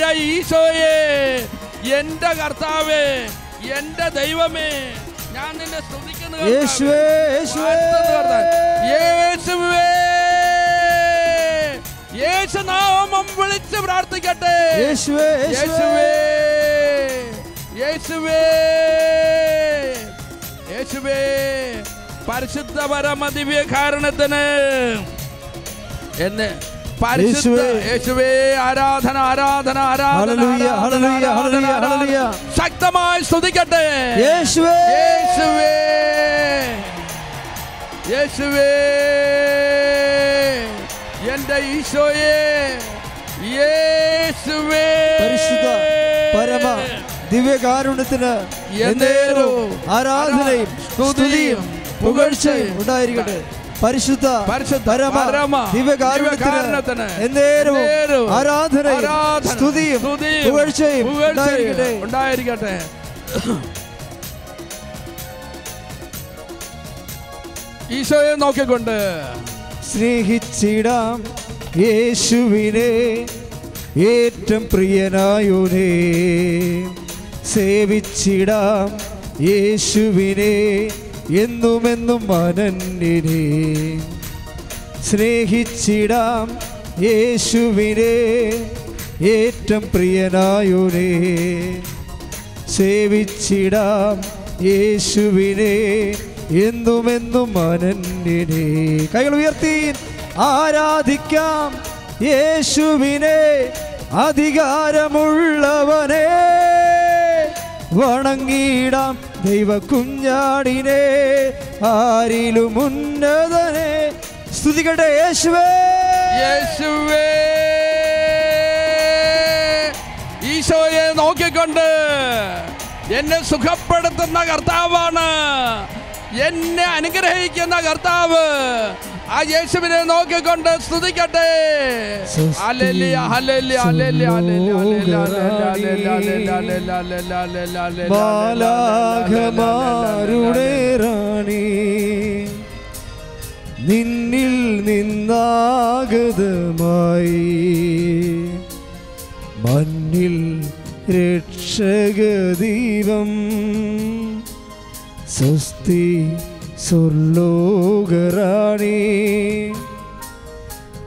എന്റെ ഈശോയെ. എന്റെ കർത്താവേ എന്റെ ദൈവമേ ഞാൻ നിന്നെ സ്തുതിക്കുന്നു യേശുനാമം വിളിച്ച് പ്രാർത്ഥിക്കട്ടെ. യേശുവേ യേശുവേ. യേശുവേ. പരിശുദ്ധ പരമദിവ്യ കാരണത്തിന് എന്നെ പരിശുദ്ധ യേശുവേ. ആരാധന ആരാധന ആരാധന. ശക്തമായി സ്തുതിക്കട്ടെ. യേശുവേ. യേശുവേ. യേശുവേ. എന്റെ ഈശോയെ. യേശുവേ. പരിശുദ്ധ പരമ ദിവ്യകാരുണ്യത്തിന് ആരാധനയും സ്തുതിയും പുകഴ്ചയും ഉണ്ടായിരിക്കട്ടെ. പരിശുദ്ധ പരമ ദിവ്യകാരുണ്യത്തിന് എന്നേരവും ആരാധനയും ആരാധന, സ്തുതിയും പുകഴ്ചയും ഉണ്ടായിരിക്കട്ടെ. ഉണ്ടായിരിക്കട്ടെ. ഈശോയെ നോക്കിക്കൊണ്ട്. സ്നേഹിച്ചിടാം യേശുവിനെ ഏറ്റവും പ്രിയനായുനേ. സേവിച്ചിടാം യേശുവിനെ എന്നുമെന്നും മനന്നിനെ സ്നേഹിച്ചിടാം യേശുവിനെ ഏറ്റം പ്രിയനായുനെ. സേവിച്ചിടാം യേശുവിനെ എന്നുമെന്നും മനന്നിനെ കൈകൾ ഉയർത്തി ആരാധിക്കാം യേശുവിനെ അധികാരമുള്ളവനെ. വണങ്ങിടാം ദൈവ കുഞ്ഞാടിനെ ആരിലും ഉന്നതനെ. സ്തുതികട്ടെ യേശുവേ. യേശുവേ. ഈശോയെ നോക്കിക്കൊണ്ട് എന്നെ സുഖപ്പെടുത്തുന്ന കർത്താവാണ്. എന്നെ അനുഗ്രഹിക്കുന്ന കർത്താവ് ആ യേശുവിനെ നോക്കിക്കൊണ്ട് സ്തുതിക്കട്ടെ ബാലാഘമാരുടെ റാണി നിന്നിൽ നിന്നാഗതമായി മണ്ണിൽ രക്ഷകദീപം സ്വസ്തി സ്വർലോകറാണി.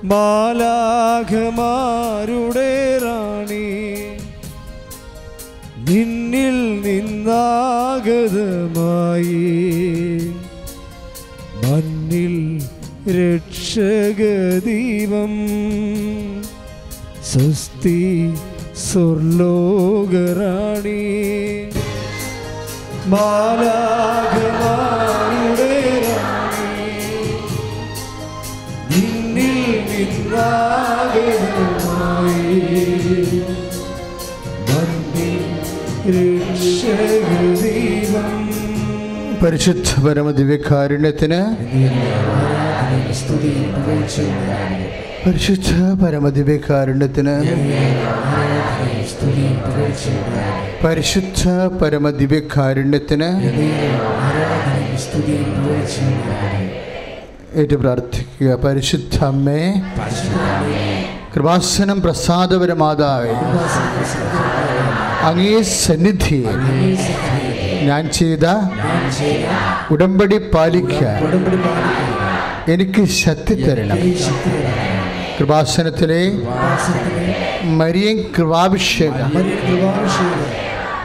ബാലാഘമാരുടെ റാണി. നിന്നിൽ നിന്നാഗതമായി. മണ്ണിൽ രക്ഷകദീപം. സ്വസ്തി സ്വർലോകറാണി. ബാലാഘമാരുടെ പരിശുദ്ധ പരമദിവ്യകാരുണ്യത്തിന് പരിശുദ്ധ പരമദിവ്യകാരുണ്യത്തിന് പരിശുദ്ധ പരമദിവ്യകാരുണ്യത്തിന് ഏറ്റു പ്രാർത്ഥിക്കുക. പരിശുദ്ധ അമ്മേ കൃപാസനം പ്രസാദപരമാതാവേ അങ്ങേ സന്നിധിയെ ഞാൻ ചെയ്ത ഉടമ്പടി പാലിക്കാൻ എനിക്ക് ശക്തി തരണം. കൃപാസനത്തിലെ മരിയൻ കൃപാഭിഷേകം.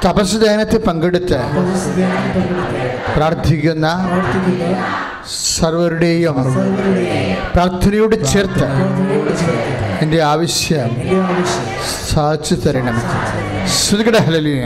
തപസ് ധ്യാനത്തിൽ പങ്കെടുത്ത് പ്രാർത്ഥിക്കുന്ന സർവരുടെയും പ്രാർത്ഥനയോട് ചേർത്ത് എന്റെ ആവശ്യം സാധിച്ചു തരണം. ശ്രുതികട ഹലലിയ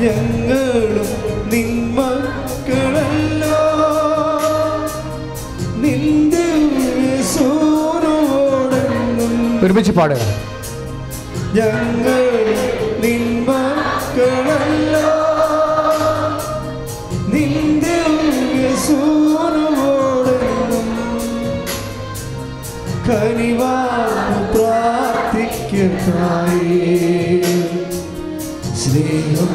ഞങ്ങളും നിന്മക്കളല്ലോ നിന്റെ ഒരുമിച്ച് പാടുക. ഞങ്ങളും പ്രാർത്ഥിക്കത്തായി സ്നേഹം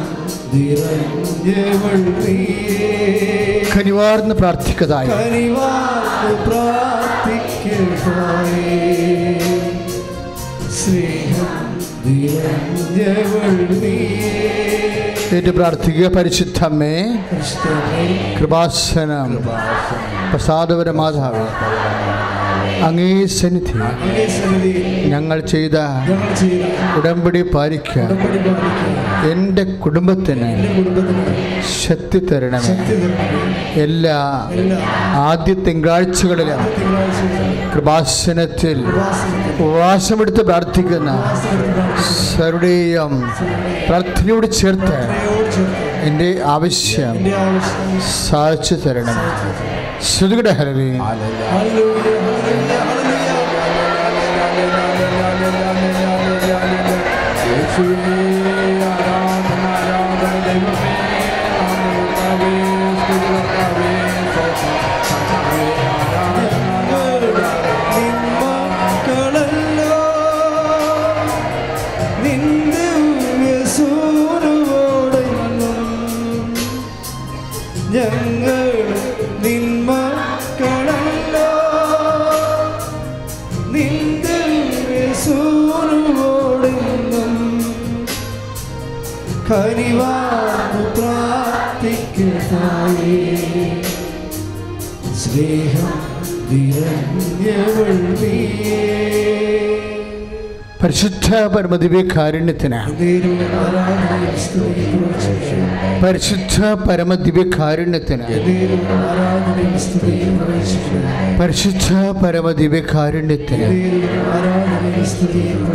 നിറഞ്ഞവൾ നീയേ കനിവാർന്ന് പ്രാർത്ഥിക്കതായി കനിവാർന്നു പ്രാർത്ഥിക്കത്തായി സ്നേഹം നിറഞ്ഞവൾ നീയേ ഏറ്റു പ്രാർത്ഥിക്കുക പരിശുദ്ധമ്മേ ക്രിസ്തുവേ കൃപാസനം പ്രസാദപര മാതാവ് അങ്ങേ സന്നിധി ഞങ്ങൾ ചെയ്ത ഉടമ്പടി പാലിക്ക എന്റെ കുടുംബത്തിന് ശക്തി തരണമേ. എല്ലാ ആദ്യ തിങ്കളാഴ്ചകളിലും കൃപാസനത്തിൽ ഉപവാസമെടുത്ത് പ്രാർത്ഥിക്കുന്ന സരുടെയും പ്രാർത്ഥനയോട് ചേർത്ത് എന്റെ ആവശ്യം സാധിച്ചു തരണം. ശ്രുതിയുടെ ഹരവേ. ഹല്ലേലൂയ, പരമദിവ്യകാരുണ്യത്തിന്. പരിശുദ്ധ പരമദിവ്യകാരുണ്യത്തിന് പരിശുദ്ധ പരമദിവ്യകാരുണ്യത്തിന്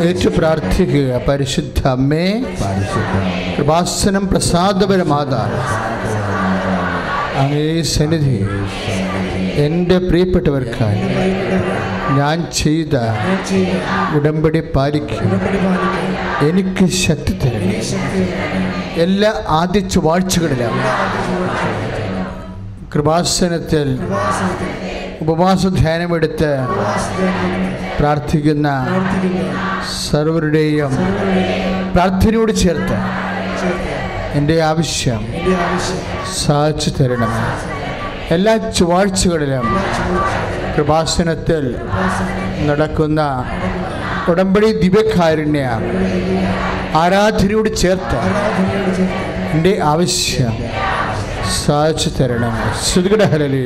ഏറ്റു പ്രാർത്ഥിക്കുക. പരിശുദ്ധ അമ്മേ കൃപാസനം പ്രസാദപരമാതാണ്. അങ്ങേ സന്നിധി എന്റെ പ്രിയപ്പെട്ടവർക്കായി ഞാൻ ചെയ്ത ഉടമ്പടി പാലിക്കാൻ എനിക്ക് ശക്തി തരണം. എല്ലാ ആദ്യ ചൊവ്വാഴ്ചകളിലും കൃപാസനത്തിൽ ഉപവാസ ധ്യാനമെടുത്ത് പ്രാർത്ഥിക്കുന്ന സർവരുടെയും പ്രാർത്ഥനയോട് ചേർത്ത് എന്റെ ആവശ്യം സാധിച്ചു തരണം. എല്ലാ ചൊവ്വാഴ്ചകളിലും കൃപാസനത്തിൽ നടക്കുന്ന ഉടമ്പടി ദിവ്യകാരുണ്യ ആരാധനയോട് ചേർത്ത് എന്റെ ആവശ്യം സാധിച്ചു തരണം. ശ്രുതികട ഹലലി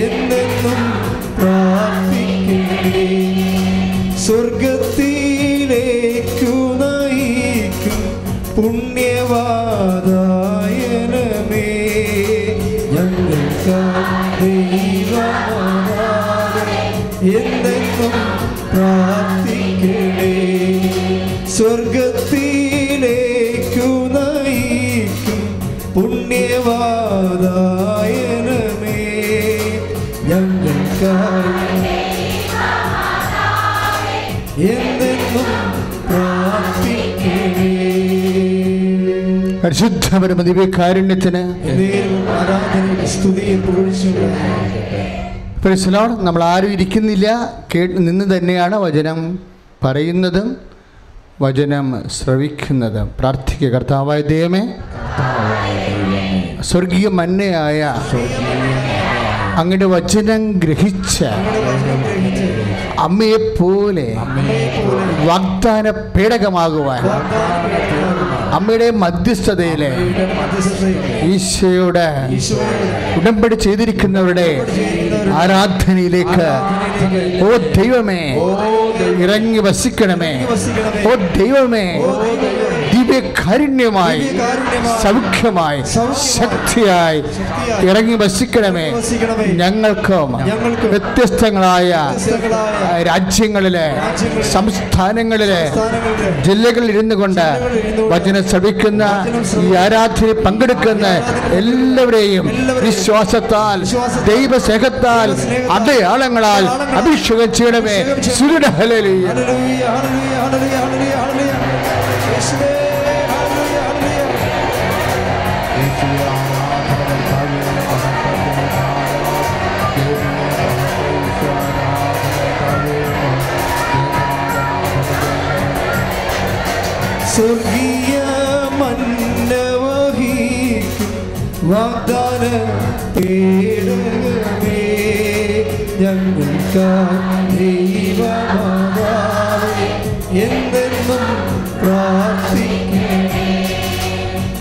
എന്നെന്നും പ്രാർത്ഥിക്കണേ സ്വർഗത്തിലേക്കു നയിക്കും പുണ്യവാദായനമേ ഞങ്ങൾക്കായി ദൈവമാതാവേ, എന്നെന്നും പ്രാർത്ഥിക്കണേ സ്വർഗത്തിലേക്കു പരിശുദ്ധ പരമദിവ്യകാരുണ്യത്തിന് പരിസലോട് നമ്മൾ ആരും ഇരിക്കുന്നില്ല. കേ നിന്ന് തന്നെയാണ് വചനം പറയുന്നതും വചനം ശ്രവിക്കുന്നതും. പ്രാർത്ഥിക്കുക. കർത്താവായ ദൈവമേ സ്വർഗീയ മന്നയായ അങ്ങയുടെ വചനം ഗ്രഹിച്ച് അമ്മയെപ്പോലെ വാഗ്ദാന പേടകമാകുവാൻ അമ്മയുടെ മധ്യസ്ഥതയിലെ ഈശോയുടെ ഉടമ്പടി ചെയ്തിരിക്കുന്നവരുടെ ആരാധനയിലേക്ക് ഓ ദൈവമേ ഇറങ്ങി വസിക്കണമേ. ഓ ദൈവമേ ദിവ്യകാരുണ്യമായി സൗഖ്യമായി ശക്തിയായി ഇറങ്ങി വസിക്കണമേ. ഞങ്ങൾക്കും വ്യത്യസ്തങ്ങളായ രാജ്യങ്ങളിലെ സംസ്ഥാനങ്ങളിലെ ജില്ലകളിൽ ഇരുന്നു കൊണ്ട് വചനം ശ്രവിക്കുന്ന ഈ ആരാധന ആരാധനയിൽ പങ്കെടുക്കുന്ന എല്ലാവരെയും വിശ്വാസത്താൽ ദൈവസ്നേഹത്താൽ ചെയ്യണമേ അടയാളങ്ങളാൽ അഭിഷേകം ചെയ്യണമേ. അഭിഷേകം സ്വർഗീയ മന്നവഹിക്കും വാഗ്ദാന പേടകമേ ഞങ്ങൾക്ക് ദൈവമാതാവേ എന്നെന്നും പ്രാർത്ഥിക്കണമേ.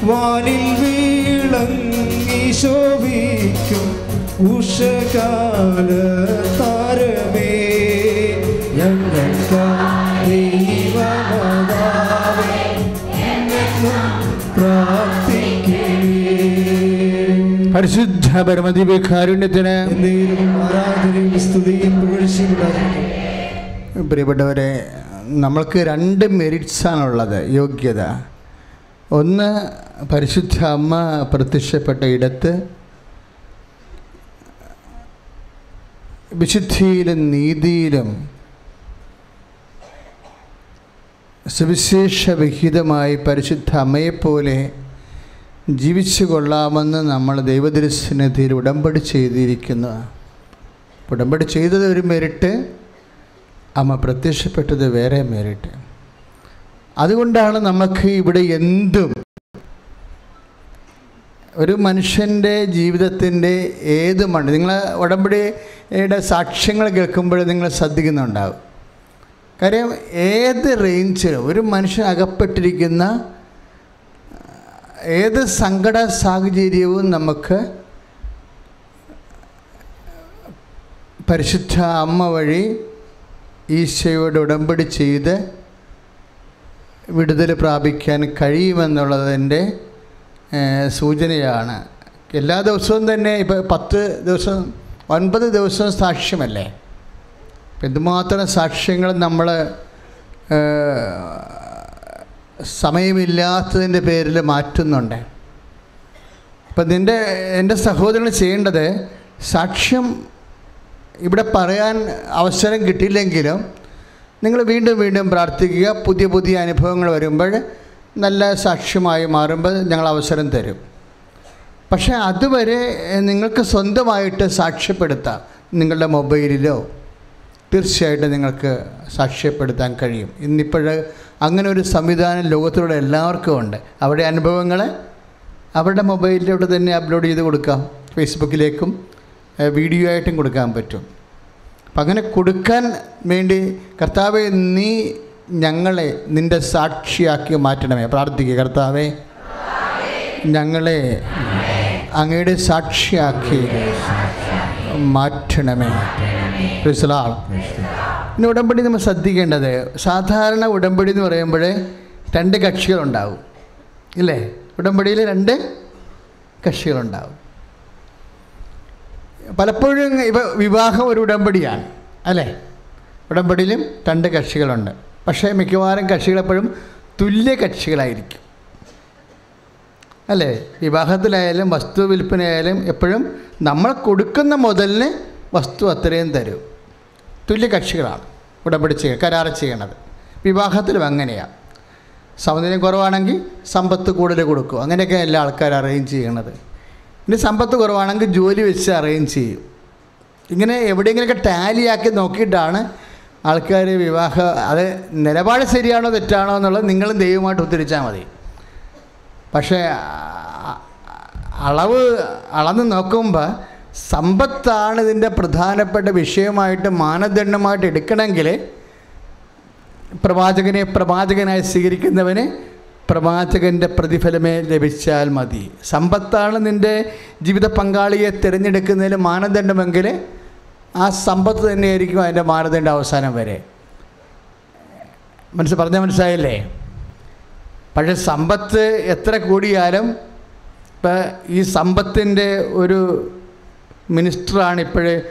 വാനിൽ വീളങ്ങി ശോഭിക്കും ഉഷകാല പരിശുദ്ധ പരമദിവ്യ കാരുണ്യത്തിന് പ്രിയപ്പെട്ടവരെ നമ്മൾക്ക് രണ്ട് മെരിറ്റ്സാണുള്ളത് യോഗ്യത. ഒന്ന് പരിശുദ്ധ അമ്മ പ്രത്യക്ഷപ്പെട്ട ഇടത്ത് വിശുദ്ധിയിലും നീതിയിലും സുവിശേഷ വിഹിതമായി പരിശുദ്ധ അമ്മയെപ്പോലെ ജീവിച്ചു കൊള്ളാമെന്ന് നമ്മൾ ദൈവദൃശ്യത്തിൽ ഉടമ്പടി ചെയ്തിരിക്കുന്നു. ഉടമ്പടി ചെയ്തത് ഒരു മെരിറ്റ് അമ്മ പ്രത്യക്ഷപ്പെട്ടത് വേറെ മെരിറ്റ് അതുകൊണ്ടാണ് നമുക്ക് ഇവിടെ എന്തും ഒരു മനുഷ്യന്റെ ജീവിതത്തിന്റെ ഏത് മണ്ണ് നിങ്ങൾ ഉടമ്പടിയുടെ സാക്ഷ്യങ്ങൾ കേൾക്കുമ്പോൾ നിങ്ങൾ ശ്രദ്ധിക്കുന്നുണ്ടാവും. കാര്യം ഏത് റേഞ്ചിലും ഒരു മനുഷ്യൻ അകപ്പെട്ടിരിക്കുന്ന ഏത് സങ്കട സാഹചര്യവും നമുക്ക് പരിശുദ്ധ അമ്മ വഴി ഈശോയോട് ഉടമ്പടി ചെയ്ത് വിടുതൽ പ്രാപിക്കാൻ കഴിയുമെന്നുള്ളതിന്റെ സൂചനയാണ്. എല്ലാ ദിവസവും തന്നെ ഇപ്പോൾ പത്ത് ദിവസം ഒൻപത് ദിവസം സാക്ഷ്യമല്ലേ? എന്തുമാത്രം സാക്ഷ്യങ്ങൾ നമ്മൾ സമയമില്ലാത്തതിന്റെ പേരിൽ മാറ്റുന്നുണ്ട്. അപ്പം നിന്റെ എന്റെ സഹോദരൻ ചെയ്യേണ്ടത് സാക്ഷ്യം ഇവിടെ പറയാൻ അവസരം കിട്ടിയില്ലെങ്കിലും നിങ്ങൾ വീണ്ടും വീണ്ടും പ്രാർത്ഥിക്കുക. പുതിയ പുതിയ അനുഭവങ്ങൾ വരുമ്പോൾ നല്ല സാക്ഷ്യമായി മാറുമ്പോൾ ഞങ്ങൾ അവസരം തരും. പക്ഷേ അതുവരെ നിങ്ങൾക്ക് സ്വന്തമായിട്ട് സാക്ഷ്യപ്പെടുത്താം. നിങ്ങളുടെ മൊബൈലിലോ തീർച്ചയായിട്ടും നിങ്ങൾക്ക് സാക്ഷ്യപ്പെടുത്താൻ കഴിയും. ഇന്നിപ്പോൾ അങ്ങനെ ഒരു സംവിധാനം ലോകത്തിലൂടെ എല്ലാവർക്കും ഉണ്ട്. അവരുടെ അനുഭവങ്ങൾ അവരുടെ മൊബൈലിലൂടെ തന്നെ അപ്ലോഡ് ചെയ്ത് കൊടുക്കാം. ഫേസ്ബുക്കിലേക്കും വീഡിയോ ആയിട്ടും കൊടുക്കാൻ പറ്റും. അപ്പം അങ്ങനെ കൊടുക്കാൻ വേണ്ടി കർത്താവെ നീ ഞങ്ങളെ നിന്റെ സാക്ഷിയാക്കി മാറ്റണമേ. പ്രാർത്ഥിക്കുക കർത്താവെ. ഞങ്ങളെ അങ്ങയുടെ സാക്ഷിയാക്കി മാറ്റണമേ. ക്രിസ്ലാൾ പിന്നെ ഉടമ്പടി നമ്മൾ ശ്രദ്ധിക്കേണ്ടത് സാധാരണ ഉടമ്പടി എന്ന് പറയുമ്പോൾ രണ്ട് കക്ഷികളുണ്ടാവും. ഇല്ലേ? ഉടമ്പടിയിൽ രണ്ട് കക്ഷികളുണ്ടാവും. പലപ്പോഴും ഇവ വിവാഹം ഒരു ഉടമ്പടിയാണ് അല്ലേ? ഉടമ്പടിയിലും രണ്ട് കക്ഷികളുണ്ട്. പക്ഷേ മിക്കവാറും കക്ഷികളെപ്പോഴും തുല്യ കക്ഷികളായിരിക്കും. അല്ലേ? വിവാഹത്തിലായാലും വസ്തു വിൽപ്പനയായാലും എപ്പോഴും നമ്മൾ കൊടുക്കുന്ന മുതലിന് വസ്തു അത്രയും തരും. തുല്യ കക്ഷികളാണ് ഉടമ്പടി ചെയ്യുക കരാർ ചെയ്യണത്. വിവാഹത്തിലും അങ്ങനെയാണ് സൗന്ദര്യം കുറവാണെങ്കിൽ സമ്പത്ത് കൂടുതൽ കൊടുക്കും. അങ്ങനെയൊക്കെ എല്ലാ ആൾക്കാരും അറേഞ്ച് ചെയ്യണത്. ഇനി സമ്പത്ത് കുറവാണെങ്കിൽ ജോലി വെച്ച് അറേഞ്ച് ചെയ്യും. ഇങ്ങനെ എവിടെയെങ്കിലുമൊക്കെ ടാലിയാക്കി നോക്കിയിട്ടാണ് ആൾക്കാർ വിവാഹ അത് നിലപാട് ശരിയാണോ തെറ്റാണോ എന്നുള്ളത് നിങ്ങളും ദൈവമായിട്ട് ഉദ്ധരിച്ചാൽ മതി. പക്ഷേ അളവ് അളന്ന് നോക്കുമ്പോൾ സമ്പത്താണ് ഇതിന്റെ പ്രധാനപ്പെട്ട വിഷയമായിട്ട് മാനദണ്ഡമായിട്ട് എടുക്കണമെങ്കിൽ പ്രവാചകനെ പ്രവാചകനായി സ്വീകരിക്കുന്നവന് പ്രവാചകന്റെ പ്രതിഫലമേ ലഭിച്ചാൽ മതി. സമ്പത്താണ് നിന്റെ ജീവിത പങ്കാളിയെ തിരഞ്ഞെടുക്കുന്നതിൽ മാനദണ്ഡമെങ്കിൽ ആ സമ്പത്ത് തന്നെയായിരിക്കും അതിന്റെ മാനദണ്ഡ അവസാനം വരെ. മനസ്സ് പറഞ്ഞാൽ മനസ്സിലായില്ലേ? പക്ഷേ സമ്പത്ത് എത്ര കൂടിയാലും ഇപ്പം ഈ സമ്പത്തിന്റെ ഒരു മിനിസ്റ്ററാണ് ഇപ്പോഴേ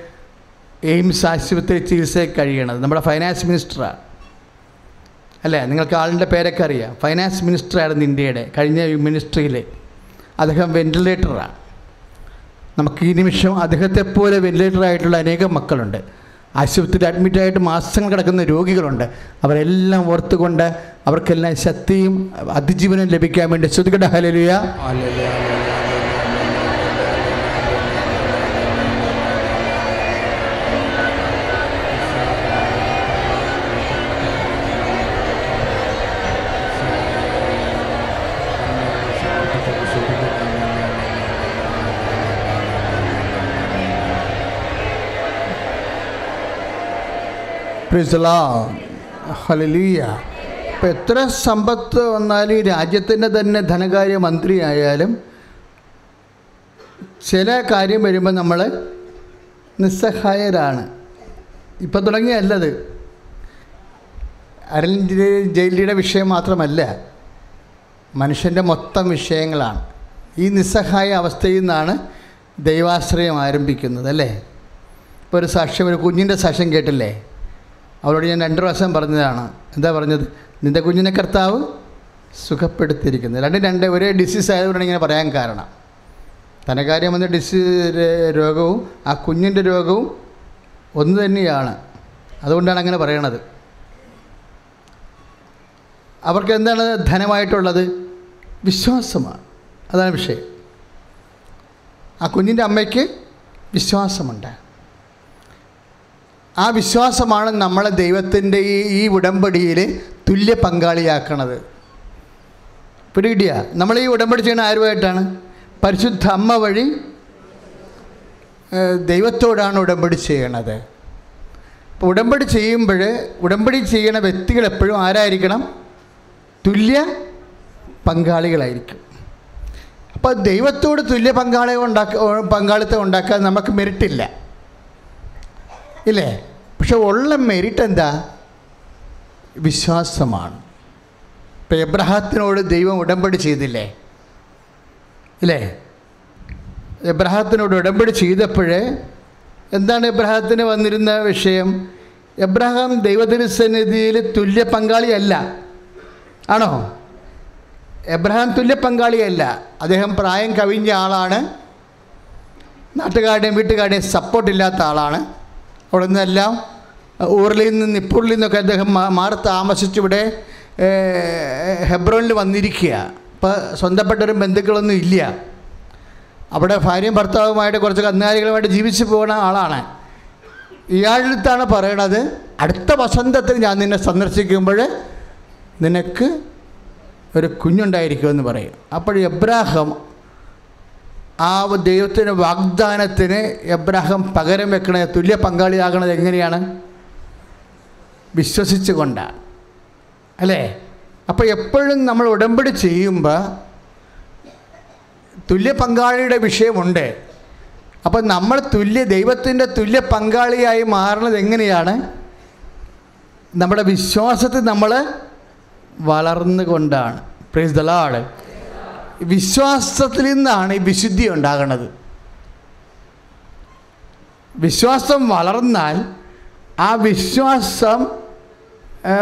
എയിംസ് ആശുപത്രി ചികിത്സയിൽ കഴിയണത്. നമ്മുടെ ഫൈനാൻസ് മിനിസ്റ്ററാണ് അല്ലേ? നിങ്ങൾക്ക് ആളിന്റെ പേരൊക്കെ അറിയാം. ഫൈനാൻസ് മിനിസ്റ്ററായിരുന്നു ഇന്ത്യയുടെ കഴിഞ്ഞ മിനിസ്ട്രിയിൽ അദ്ദേഹം വെന്റിലേറ്ററാണ് നമുക്ക് ഈ നിമിഷം അദ്ദേഹത്തെ പോലെ വെന്റിലേറ്ററായിട്ടുള്ള അനേകം മക്കളുണ്ട്. ആശുപത്രിയിൽ അഡ്മിറ്റായിട്ട് മാസങ്ങൾ കിടക്കുന്ന രോഗികളുണ്ട്. അവരെല്ലാം ഓർത്തുകൊണ്ട് അവർക്കെല്ലാം ശക്തിയും അതിജീവനം ലഭിക്കാൻ വേണ്ടി ശ്രുതികട ഹലലുയ ഹലലിയ ഇപ്പം എത്ര സമ്പത്ത് വന്നാലും രാജ്യത്തിന്റെ തന്നെ ധനകാര്യ മന്ത്രി ആയാലും ചില കാര്യം വരുമ്പോൾ നമ്മൾ നിസ്സഹായരാണ്. ഇപ്പം തുടങ്ങിയല്ലത്. അരുൺ ജയിലിയുടെ വിഷയം മാത്രമല്ല മനുഷ്യന്റെ മൊത്തം വിഷയങ്ങളാണ്. ഈ നിസ്സഹായ അവസ്ഥയിൽ നിന്നാണ് ദൈവാശ്രയം ആരംഭിക്കുന്നത് അല്ലേ? ഇപ്പോൾ ഒരു സാക്ഷ്യം ഒരു കുഞ്ഞിന്റെ സാക്ഷ്യം കേട്ടില്ലേ? അവരോട് ഞാൻ രണ്ട് പ്രാവശ്യം പറഞ്ഞതാണ്. എന്താ പറഞ്ഞത്? നിന്റെ കുഞ്ഞിനെ കർത്താവ് സുഖപ്പെടുത്തിയിരിക്കുന്നത് രണ്ടും രണ്ട് ഒരേ ഡിസീസ് ആയതുകൊണ്ടാണ് ഇങ്ങനെ പറയാൻ കാരണം. ധനകാര്യം വന്ന ഡിസീസ് രോഗവും ആ കുഞ്ഞിന്റെ രോഗവും ഒന്ന് തന്നെയാണ്. അതുകൊണ്ടാണ് അങ്ങനെ പറയണത്. അവർക്ക് എന്താണ് ധനമായിട്ടുള്ളത്? വിശ്വാസമാണ്. അതാണ് വിഷയം. ആ കുഞ്ഞിന്റെ അമ്മയ്ക്ക് വിശ്വാസമുണ്ട്. ആ വിശ്വാസമാണ് നമ്മളെ ദൈവത്തിന്റെ ഈ ഉടമ്പടിയിൽ തുല്യ പങ്കാളിയാക്കണത്. പിടികിട്ടിയ? നമ്മൾ ഈ ഉടമ്പടി ചെയ്യുന്ന ആരുമായിട്ടാണ്? പരിശുദ്ധ അമ്മ വഴി ദൈവത്തോടാണ് ഉടമ്പടി ചെയ്യണത്. അപ്പോൾ ഉടമ്പടി ചെയ്യുമ്പോൾ ഉടമ്പടി ചെയ്യണ വ്യക്തികൾ എപ്പോഴും ആരായിരിക്കണം? തുല്യ പങ്കാളികളായിരിക്കും. അപ്പോൾ ദൈവത്തോട് തുല്യ പങ്കാളി ഉണ്ടാക്ക പങ്കാളിത്തം ഉണ്ടാക്കാൻ നമുക്ക് മെറിറ്റില്ല ഇല്ലേ? പക്ഷെ ഉള്ള മെരിറ്റ് എന്താ? വിശ്വാസമാണ്. ഇപ്പം എബ്രഹാത്തിനോട് ദൈവം ഉടമ്പടി ചെയ്തില്ലേ? ഇല്ലേ? എബ്രഹാത്തിനോട് ഉടമ്പടി ചെയ്തപ്പോഴേ എന്താണ് എബ്രഹാത്തിന് വന്നിരുന്ന വിഷയം? എബ്രഹാം ദൈവത്തിന് സന്നിധിയിൽ തുല്യ പങ്കാളിയല്ല. ആണോ? എബ്രഹാം തുല്യ പങ്കാളിയല്ല. അദ്ദേഹം പ്രായം കവിഞ്ഞ ആളാണ്. നാട്ടുകാരുടെയും വീട്ടുകാരുടെയും സപ്പോർട്ടില്ലാത്ത ആളാണ്. അവിടെ നിന്നെല്ലാം നിന്ന് നിപ്പൂറിൽ നിന്നൊക്കെ അദ്ദേഹം മാറി താമസിച്ചിവിടെ ഹെബ്രോനിൽ വന്നിരിക്കുക. ഇപ്പോൾ സ്വന്തപ്പെട്ടൊരു ബന്ധുക്കളൊന്നും ഇല്ല. അവിടെ ഭാര്യയും ഭർത്താവുമായിട്ട് കുറച്ച് കന്നുകാലികളുമായിട്ട് ജീവിച്ചു പോകുന്ന ആളാണ്. ഇയാളുടെ അടുത്താണ് പറയണത് അടുത്ത വസന്തത്തിൽ ഞാൻ നിന്നെ സന്ദർശിക്കുമ്പോൾ നിനക്ക് ഒരു കുഞ്ഞുണ്ടായിരിക്കുമെന്ന് പറയും. അപ്പോൾ എബ്രാഹം ആ ദൈവത്തിന്റെ വാഗ്ദാനത്തിന് എബ്രാഹം പകരം വെക്കണ തുല്യ പങ്കാളിയാകണത് എങ്ങനെയാണ്? വിശ്വസിച്ചുകൊണ്ടാണ് അല്ലേ? അപ്പോൾ എപ്പോഴും നമ്മൾ ഉടമ്പടി ചെയ്യുമ്പോൾ തുല്യ പങ്കാളിയുടെ വിഷയമുണ്ട്. അപ്പോൾ നമ്മൾ തുല്യ ദൈവത്തിന്റെ തുല്യ പങ്കാളിയായി മാറുന്നത് എങ്ങനെയാണ്? നമ്മുടെ വിശ്വാസത്തിൽ നമ്മൾ വളർന്നുകൊണ്ടാണ്. പ്രൈസ് ദലാട് വിശ്വാസത്തിൽ നിന്നാണ് ഈ വിശുദ്ധി ഉണ്ടാകുന്നത് വിശ്വാസം വളർന്നാൽ ആ വിശ്വാസം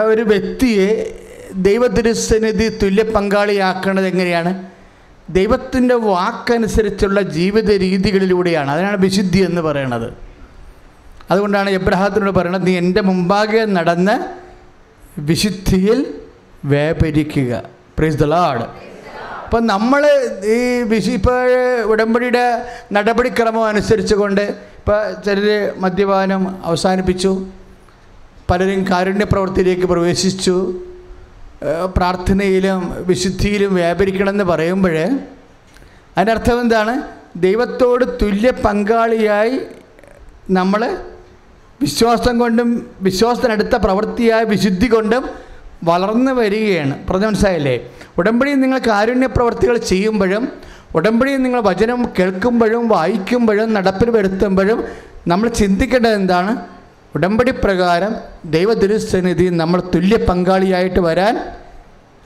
ഒരു വ്യക്തിയെ ദൈവത്തിരുസന്നിധി തുല്യ പങ്കാളിയാക്കുന്നത് എങ്ങനെയാണ്? ദൈവത്തിന്റെ വാക്കനുസരിച്ചുള്ള ജീവിത രീതികളിലൂടെയാണ്. അതിനാണ് വിശുദ്ധി എന്ന് പറയുന്നത് അതുകൊണ്ടാണ് എബ്രഹാത്തിനോട് പറയുന്നത് നീ എന്റെ മുമ്പാകെ നടന്ന് വിശുദ്ധിയിൽ വേപരിക്കുക പ്രീസ് ദ ലാഡ് അപ്പം നമ്മൾ ഈ വിശി ഇപ്പോൾ ഉടമ്പടിയുടെ നടപടിക്രമം അനുസരിച്ച് കൊണ്ട് ഇപ്പോൾ ചിലർ മദ്യപാനം അവസാനിപ്പിച്ചു. പലരും കാരുണ്യ പ്രവൃത്തിയിലേക്ക് പ്രവേശിച്ചു. പ്രാർത്ഥനയിലും വിശുദ്ധിയിലും വ്യാപരിക്കണമെന്ന് പറയുമ്പോൾ അതിനർത്ഥം എന്താണ്? ദൈവത്തോട് തുല്യ പങ്കാളിയായി നമ്മൾ വിശ്വാസം കൊണ്ടും വിശ്വാസത്തിനടുത്ത പ്രവൃത്തിയായ വിശുദ്ധി കൊണ്ടും വളർന്നു വരികയാണ്. പറഞ്ഞ മനസ്സിലായില്ലേ? ഉടമ്പടിയിൽ നിങ്ങൾ കാരുണ്യ പ്രവർത്തികൾ ചെയ്യുമ്പോഴും ഉടമ്പടിയിൽ നിങ്ങൾ വചനം കേൾക്കുമ്പോഴും വായിക്കുമ്പോഴും നടപ്പിൽ വരുത്തുമ്പോഴും നമ്മൾ ചിന്തിക്കേണ്ടത് എന്താണ്? ഉടമ്പടി പ്രകാരം ദൈവദുരുസന്നിധി നമ്മൾ തുല്യ പങ്കാളിയായിട്ട് വരാൻ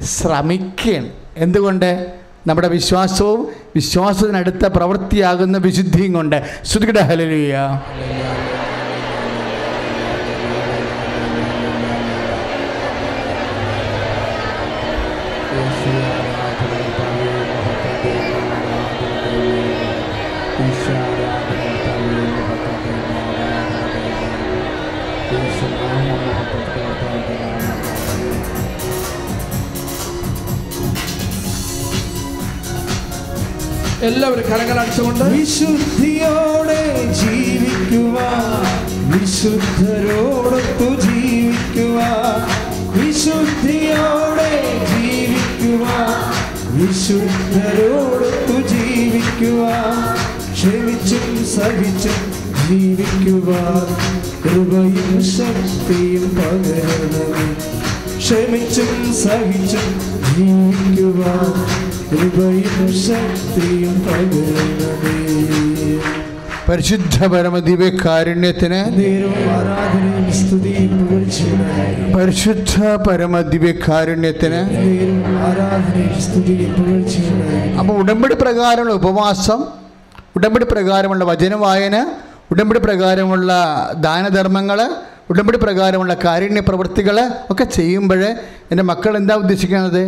ശ്രമിക്കുകയാണ്. എന്തുകൊണ്ട്? നമ്മുടെ വിശ്വാസവും വിശ്വാസത്തിനടുത്ത പ്രവൃത്തിയാകുന്ന വിശുദ്ധിയും കൊണ്ട്. ശ്രുതികട ഹലലിയ എല്ലാവരും കരങ്ങൾ അടിച്ചുകൊണ്ട് വിശുദ്ധിയോടെ ജീവിക്കുക വിശുദ്ധരോടൊത്തു ജീവിക്കുക വിശുദ്ധിയോടെ ജീവിക്കുക വിശുദ്ധരോടൊത്തു ജീവിക്കുക ക്ഷമിച്ചും സഹിച്ചും ജീവിക്കുക കൃപയും ശക്തിയും പകരണമേ. ക്ഷമിച്ചും സഹിച്ചും പകരണമേ പരിശുദ്ധ പരമദിവ്യ കാരുണ്യത്തിന് പരിശുദ്ധ പരമദിവ്യ കാരുണ്യത്തിന് അപ്പോൾ ഉടമ്പടി പ്രകാരമുള്ള ഉപവാസം ഉടമ്പടി പ്രകാരമുള്ള വചനവായന ഉടമ്പടി പ്രകാരമുള്ള ദാനധർമ്മങ്ങൾ ഉടമ്പടി പ്രകാരമുള്ള കാരുണ്യ പ്രവൃത്തികൾ ഒക്കെ ചെയ്യുമ്പോൾ എന്റെ മക്കൾ എന്താ ഉദ്ദേശിക്കുന്നത്?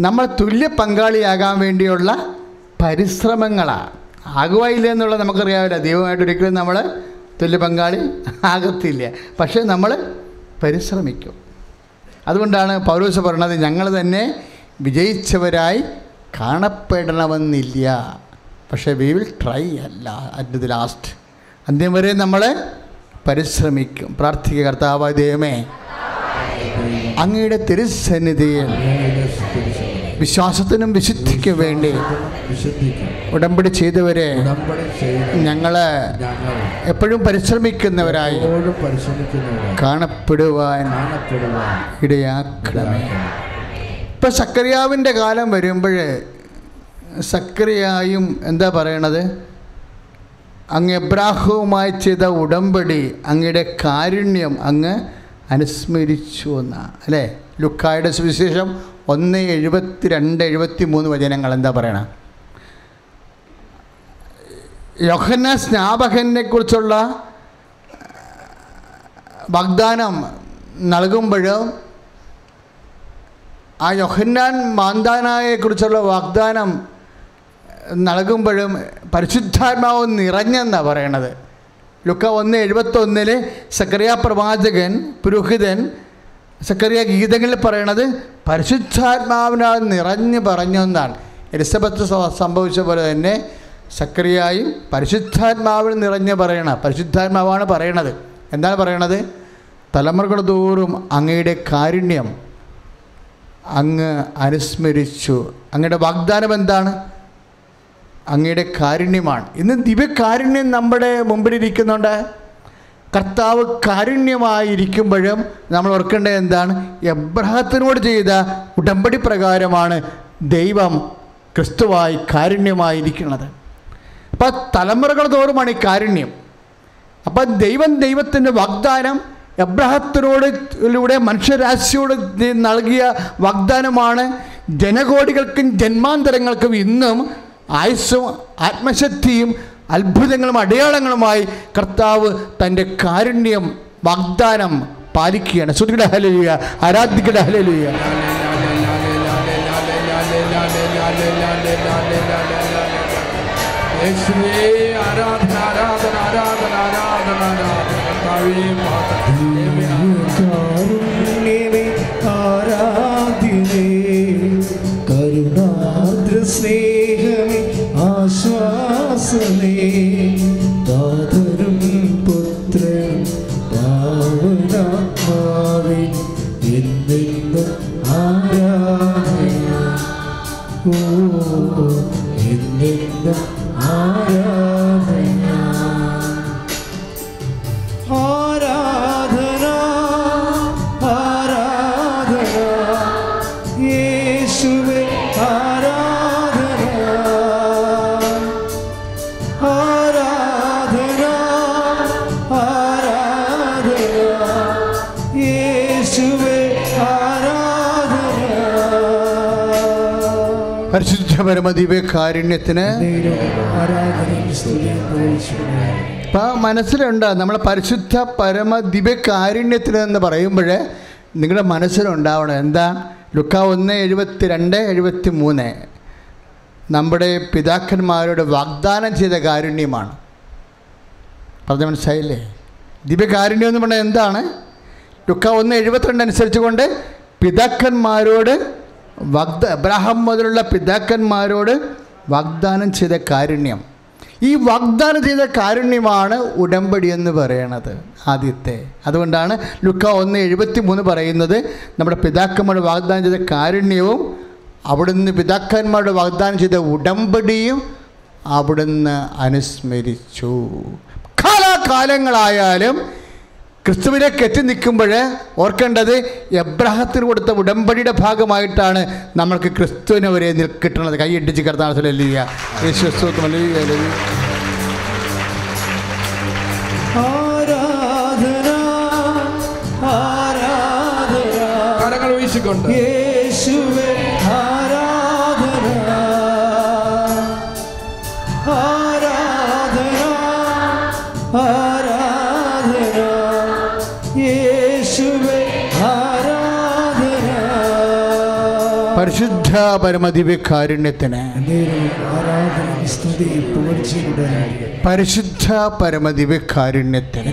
നമ്മൾ തുല്യ പങ്കാളിയാകാൻ വേണ്ടിയുള്ള പരിശ്രമങ്ങളാണ് ആകുവായില്ല എന്നുള്ളത് നമുക്കറിയാവില്ല. ദൈവമായിട്ട് ഒരിക്കലും നമ്മൾ തുല്യ പങ്കാളി ആകത്തില്ല. പക്ഷേ നമ്മൾ പരിശ്രമിക്കും. അതുകൊണ്ടാണ് പൗലോസ് പറഞ്ഞത് ഞങ്ങൾ തന്നെ വിജയിച്ചവരായി കാണപ്പെടണമെന്നില്ല. പക്ഷേ വി വിൽ ട്രൈ അല്ല അറ്റ് ദി ലാസ്റ്റ് അന്ത്യം വരെ നമ്മൾ പരിശ്രമിക്കും. പ്രാർത്ഥിക്കുക കർത്താവായ ദൈവമേ. അങ്ങയുടെ തിരുസന്നിധിയിൽ വിശ്വാസത്തിനും വിശുദ്ധിക്കും വേണ്ടി ഉടമ്പടി ചെയ്തവരെ ഞങ്ങൾ എപ്പോഴും പരിശ്രമിക്കുന്നവരായി കാണപ്പെടുവാൻ ഇടയാക്കണമേ. ഇപ്പം സക്കറിയാവിന്റെ കാലം വരുമ്പോൾ സക്കറിയായും എന്താ പറയണത്? അങ്ങ് എബ്രാഹവുമായി ചെയ്ത ഉടമ്പടി അങ്ങയുടെ കാരുണ്യം അങ്ങ് അനുസ്മരിച്ചു എന്നാ. അല്ലേ? ലുക്കായുടെ സുവിശേഷം ഒന്ന് എഴുപത്തി രണ്ട് എഴുപത്തി മൂന്ന് വചനങ്ങൾ എന്താ പറയണ? യോഹന്ന സ്നാപകനെ കുറിച്ചുള്ള വാഗ്ദാനം നൽകുമ്പോഴും ആ യൊഹന്നാൻ മാന്താനായെക്കുറിച്ചുള്ള വാഗ്ദാനം നൽകുമ്പോഴും പരിശുദ്ധാത്മാവ് നിറഞ്ഞെന്നാണ് പറയണത്. ലുക്ക ഒന്ന് എഴുപത്തൊന്നിൽ സക്രിയ പ്രവാചകൻ പുരോഹിതൻ സക്കറിയ ഗീതങ്ങളിൽ പറയണത് പരിശുദ്ധാത്മാവിനാൽ നിറഞ്ഞു പറഞ്ഞു എന്നാണ് എലിസബത്ത് സംഭവിച്ച പോലെ തന്നെ സക്കറിയായും പരിശുദ്ധാത്മാവിൽ നിറഞ്ഞ് പറയണ പരിശുദ്ധാത്മാവാണ് പറയണത്. എന്താണ് പറയണത്? തലമുറകൾ തോറും അങ്ങയുടെ കാരുണ്യം അങ്ങ് അനുസ്മരിച്ചു. അങ്ങയുടെ വാഗ്ദാനം എന്താണ്? അങ്ങയുടെ കാരുണ്യമാണ്. ഇന്ന് ദിവ്യകാരുണ്യം നമ്മുടെ മുമ്പിലിരിക്കുന്നുണ്ട് കർത്താവ് കാരുണ്യമായിരിക്കുമ്പോഴും നമ്മൾ ഓർക്കേണ്ടത് എന്താണ്? എബ്രഹത്തിനോട് ചെയ്ത ഉടമ്പടി പ്രകാരമാണ് ദൈവം ക്രിസ്തുവായി കാരുണ്യമായിരിക്കുന്നത്. അപ്പം തലമുറകൾ തോറുമാണ് ഈ കാരുണ്യം. അപ്പം ദൈവം ദൈവത്തിന്റെ വാഗ്ദാനം എബ്രഹത്തിനോട് ലൂടെ മനുഷ്യരാശിയോട് നൽകിയ വാഗ്ദാനമാണ്. ജനകോടികൾക്കും ജന്മാന്തരങ്ങൾക്കും ഇന്നും ആയുസ്സും ആത്മശക്തിയും അത്ഭുതങ്ങളും അടയാളങ്ങളുമായി കർത്താവ് തന്റെ കാരുണ്യം വാഗ്ദാനം പാലിക്കുകയാണ്. ശ്രുതിയുടെ ഹലലുയ ആരാധിക്കയുടെ യേശുവേ ആരാധന ആരാധന ആരാധന ആരാധന ആരാധന ദാതരും പുത്രൻ പാവനാത്മാവേ എന്നെന്നും ഓ എന്നെന്നും പരമദിവ്യ കാരുണ്യത്തിന് ഇപ്പം മനസ്സിലുണ്ട്? നമ്മൾ പരിശുദ്ധ പരമ ദിവ്യ കാരുണ്യത്തിന് എന്ന് പറയുമ്പോൾ നിങ്ങളുടെ മനസ്സിലുണ്ടാവണം. എന്താ? ലുക്ക ഒന്ന് എഴുപത്തി രണ്ട് എഴുപത്തി മൂന്ന് നമ്മുടെ പിതാക്കന്മാരോട് വാഗ്ദാനം ചെയ്ത കാരുണ്യമാണ്. പറഞ്ഞ മനസ്സിലായില്ലേ? ദിവ്യകാരുണ്യം എന്ന് പറഞ്ഞാൽ എന്താണ്? ലുക്ക ഒന്ന് എഴുപത്തിരണ്ട് അനുസരിച്ച് കൊണ്ട് പിതാക്കന്മാരോട് വാഗ്ദ അബ്രാഹം മുതലുള്ള പിതാക്കന്മാരോട് വാഗ്ദാനം ചെയ്ത കാരുണ്യം. ഈ വാഗ്ദാനം ചെയ്ത കാരുണ്യമാണ് ഉടമ്പടി എന്ന് പറയണത് ആദ്യത്തെ. അതുകൊണ്ടാണ് ലുക്ക ഒന്ന് എഴുപത്തി മൂന്ന് പറയുന്നത് നമ്മുടെ പിതാക്കന്മാരുടെ വാഗ്ദാനം ചെയ്ത കാരുണ്യവും അവിടുന്ന് പിതാക്കന്മാരുടെ വാഗ്ദാനം ചെയ്ത ഉടമ്പടിയും അവിടുന്ന് അനുസ്മരിച്ചു. കാലാകാലങ്ങളായാലും ക്രിസ്തുവിലേക്ക് കെറ്റി നിൽക്കുമ്പോൾ ഓർക്കേണ്ടത് എബ്രാഹത്തിന് കൊടുത്ത ഉടമ്പടിയുടെ ഭാഗമായിട്ടാണ് നമ്മൾക്ക് ക്രിസ്തുവിനെ വരെ കിട്ടുന്നത്. കൈയിടിച്ച് കിടത്താൻ ആരാധന ആരാധന. കരങ്ങൾ വീശിക്കൊണ്ട്. യേശുവേ പരിശുദ്ധ പരമദിവ്യ കാരുണ്യത്തിന് ആരാധന സ്തുതി പുകഴ്ചയുടെ പരിശുദ്ധ പരമദിവ്യകാരുണ്യത്തിന്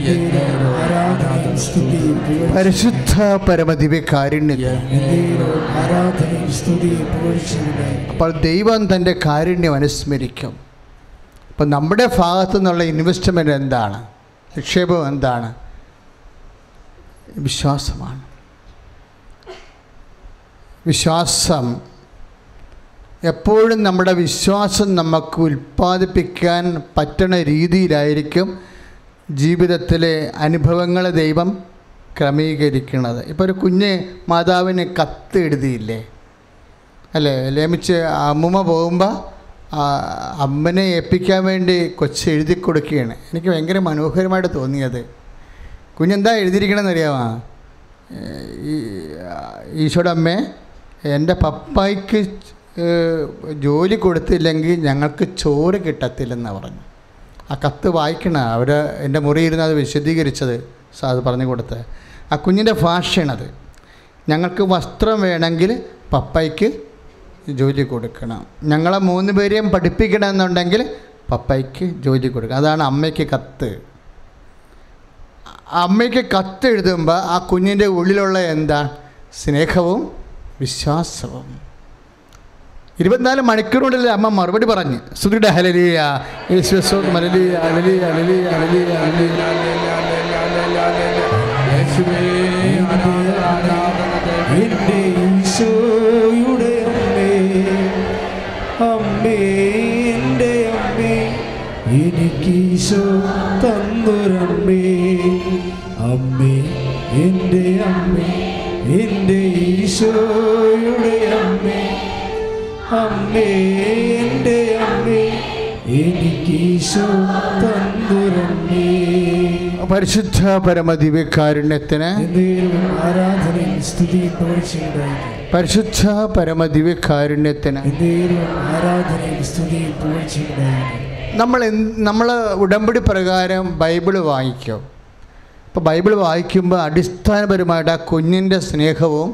പരിശുദ്ധ പരമദിവ്യ കാരുണ്യത്തിന് നേരം ആരാധന സ്തുതി പുകഴ്ചയുടെ അപ്പോൾ ദൈവം തന്റെ കാരുണ്യം അനുസ്മരിക്കും. അപ്പം നമ്മുടെ ഭാഗത്തു നിന്നുള്ള ഇൻവെസ്റ്റ്മെന്റ് എന്താണ്? നിക്ഷേപം എന്താണ്? വിശ്വാസമാണ്. വിശ്വാസം എപ്പോഴും നമ്മുടെ വിശ്വാസം നമുക്ക് ഉൽപ്പാദിപ്പിക്കാൻ പറ്റണ രീതിയിലായിരിക്കും ജീവിതത്തിലെ അനുഭവങ്ങൾ ദൈവം ക്രമീകരിക്കുന്നത് ഇപ്പോൾ ഒരു കുഞ്ഞ് മാതാവിന് കത്ത് എഴുതിയില്ലേ? അല്ലേ? ലേമിച്ച് അമ്മുമ്മ പോകുമ്പോൾ അമ്മനെ ഏൽപ്പിക്കാൻ വേണ്ടി കൊച്ച് എഴുതി കൊടുക്കുകയാണ്. എനിക്ക് ഭയങ്കര മനോഹരമായിട്ട് തോന്നിയത്. കുഞ്ഞെന്താ എഴുതിയിരിക്കണമെന്ന് അറിയാമോ ഈശോയുടെ അമ്മേ എന്റെ പപ്പായ്ക്ക് ജോലി കൊടുത്തില്ലെങ്കിൽ ഞങ്ങൾക്ക് ചോറ് കിട്ടത്തില്ലെന്ന് പറഞ്ഞു. ആ കത്ത് വായിക്കണ അവർ എന്റെ മുറിയിരുന്ന് അത് വിശദീകരിച്ചത് അത് പറഞ്ഞു കൊടുത്ത്. ആ കുഞ്ഞിന്റെ ഭാഷയാണത്. ഞങ്ങൾക്ക് വസ്ത്രം വേണമെങ്കിൽ പപ്പയ്ക്ക് ജോലി കൊടുക്കണം. ഞങ്ങളെ മൂന്ന് പേരെയും പഠിപ്പിക്കണമെന്നുണ്ടെങ്കിൽ പപ്പയ്ക്ക് ജോലി കൊടുക്കണം. അതാണ് അമ്മയ്ക്ക് കത്ത്. അമ്മയ്ക്ക് കത്ത് എഴുതുമ്പോൾ ആ കുഞ്ഞിന്റെ ഉള്ളിലുള്ള എന്താ? സ്നേഹവും വിശ്വാസവും. ഇരുപത്തിനാല് മണിക്കൂറിനുള്ളിൽ അമ്മ മറുപടി പറഞ്ഞ് ശ്രുതിയുടെ ഹലലിയ അമ്മേ എന്റെ അമ്മേ ഈശോ എന്റെ അമ്മേ അമ്മേ എന്റെ അമ്മേ എനിക്ക് ഈശോ തന്നൊരമ്മേ പരിശുദ്ധ പരമദിവ്യകാരുണ്യത്തിന് ആരാധനയും സ്തുതിയും പുകഴ്ചയുണ്ടായിരിക്കും പരിശുദ്ധ പരമദിവ്യകാരുണ്യത്തിന് ആരാധനയും സ്തുതിയും പുകഴ്ചയുണ്ടായിരിക്കും നമ്മൾ നമ്മൾ ഉടമ്പടി പ്രകാരം ബൈബിൾ വായിക്കും. അപ്പോൾ ബൈബിൾ വായിക്കുമ്പോൾ അടിസ്ഥാനപരമായിട്ട് ആ കുഞ്ഞിന്റെ സ്നേഹവും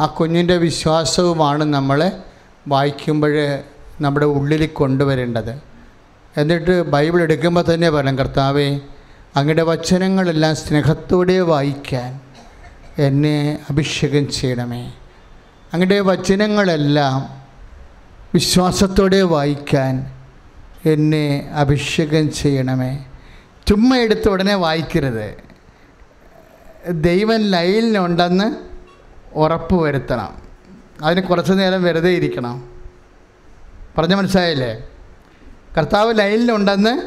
ആ കുഞ്ഞിന്റെ വിശ്വാസവുമാണ് നമ്മളെ വായിക്കുമ്പോൾ നമ്മുടെ ഉള്ളിൽ കൊണ്ടുവരേണ്ടത്. എന്നിട്ട് ബൈബിൾ എടുക്കുമ്പോൾ തന്നെ പറയാം കർത്താവേ അങ്ങയുടെ വചനങ്ങളെല്ലാം സ്നേഹത്തോടെ വായിക്കാൻ എന്നെ അഭിഷേകം ചെയ്യണമേ. അങ്ങയുടെ വചനങ്ങളെല്ലാം വിശ്വാസത്തോടെ വായിക്കാൻ എന്നെ അഭിഷേകം ചെയ്യണമേ. ചുമ്മാ എടുത്ത് ഉടനെ വായിക്കരുത്. ദൈവം ലൈലിനുണ്ടെന്ന് ഉറപ്പ് വരുത്തണം അതിന് കുറച്ച് നേരം വെറുതെ ഇരിക്കണം. പറഞ്ഞ മനസ്സിലായില്ലേ? കർത്താവ് ലൈനിലുണ്ടെന്ന്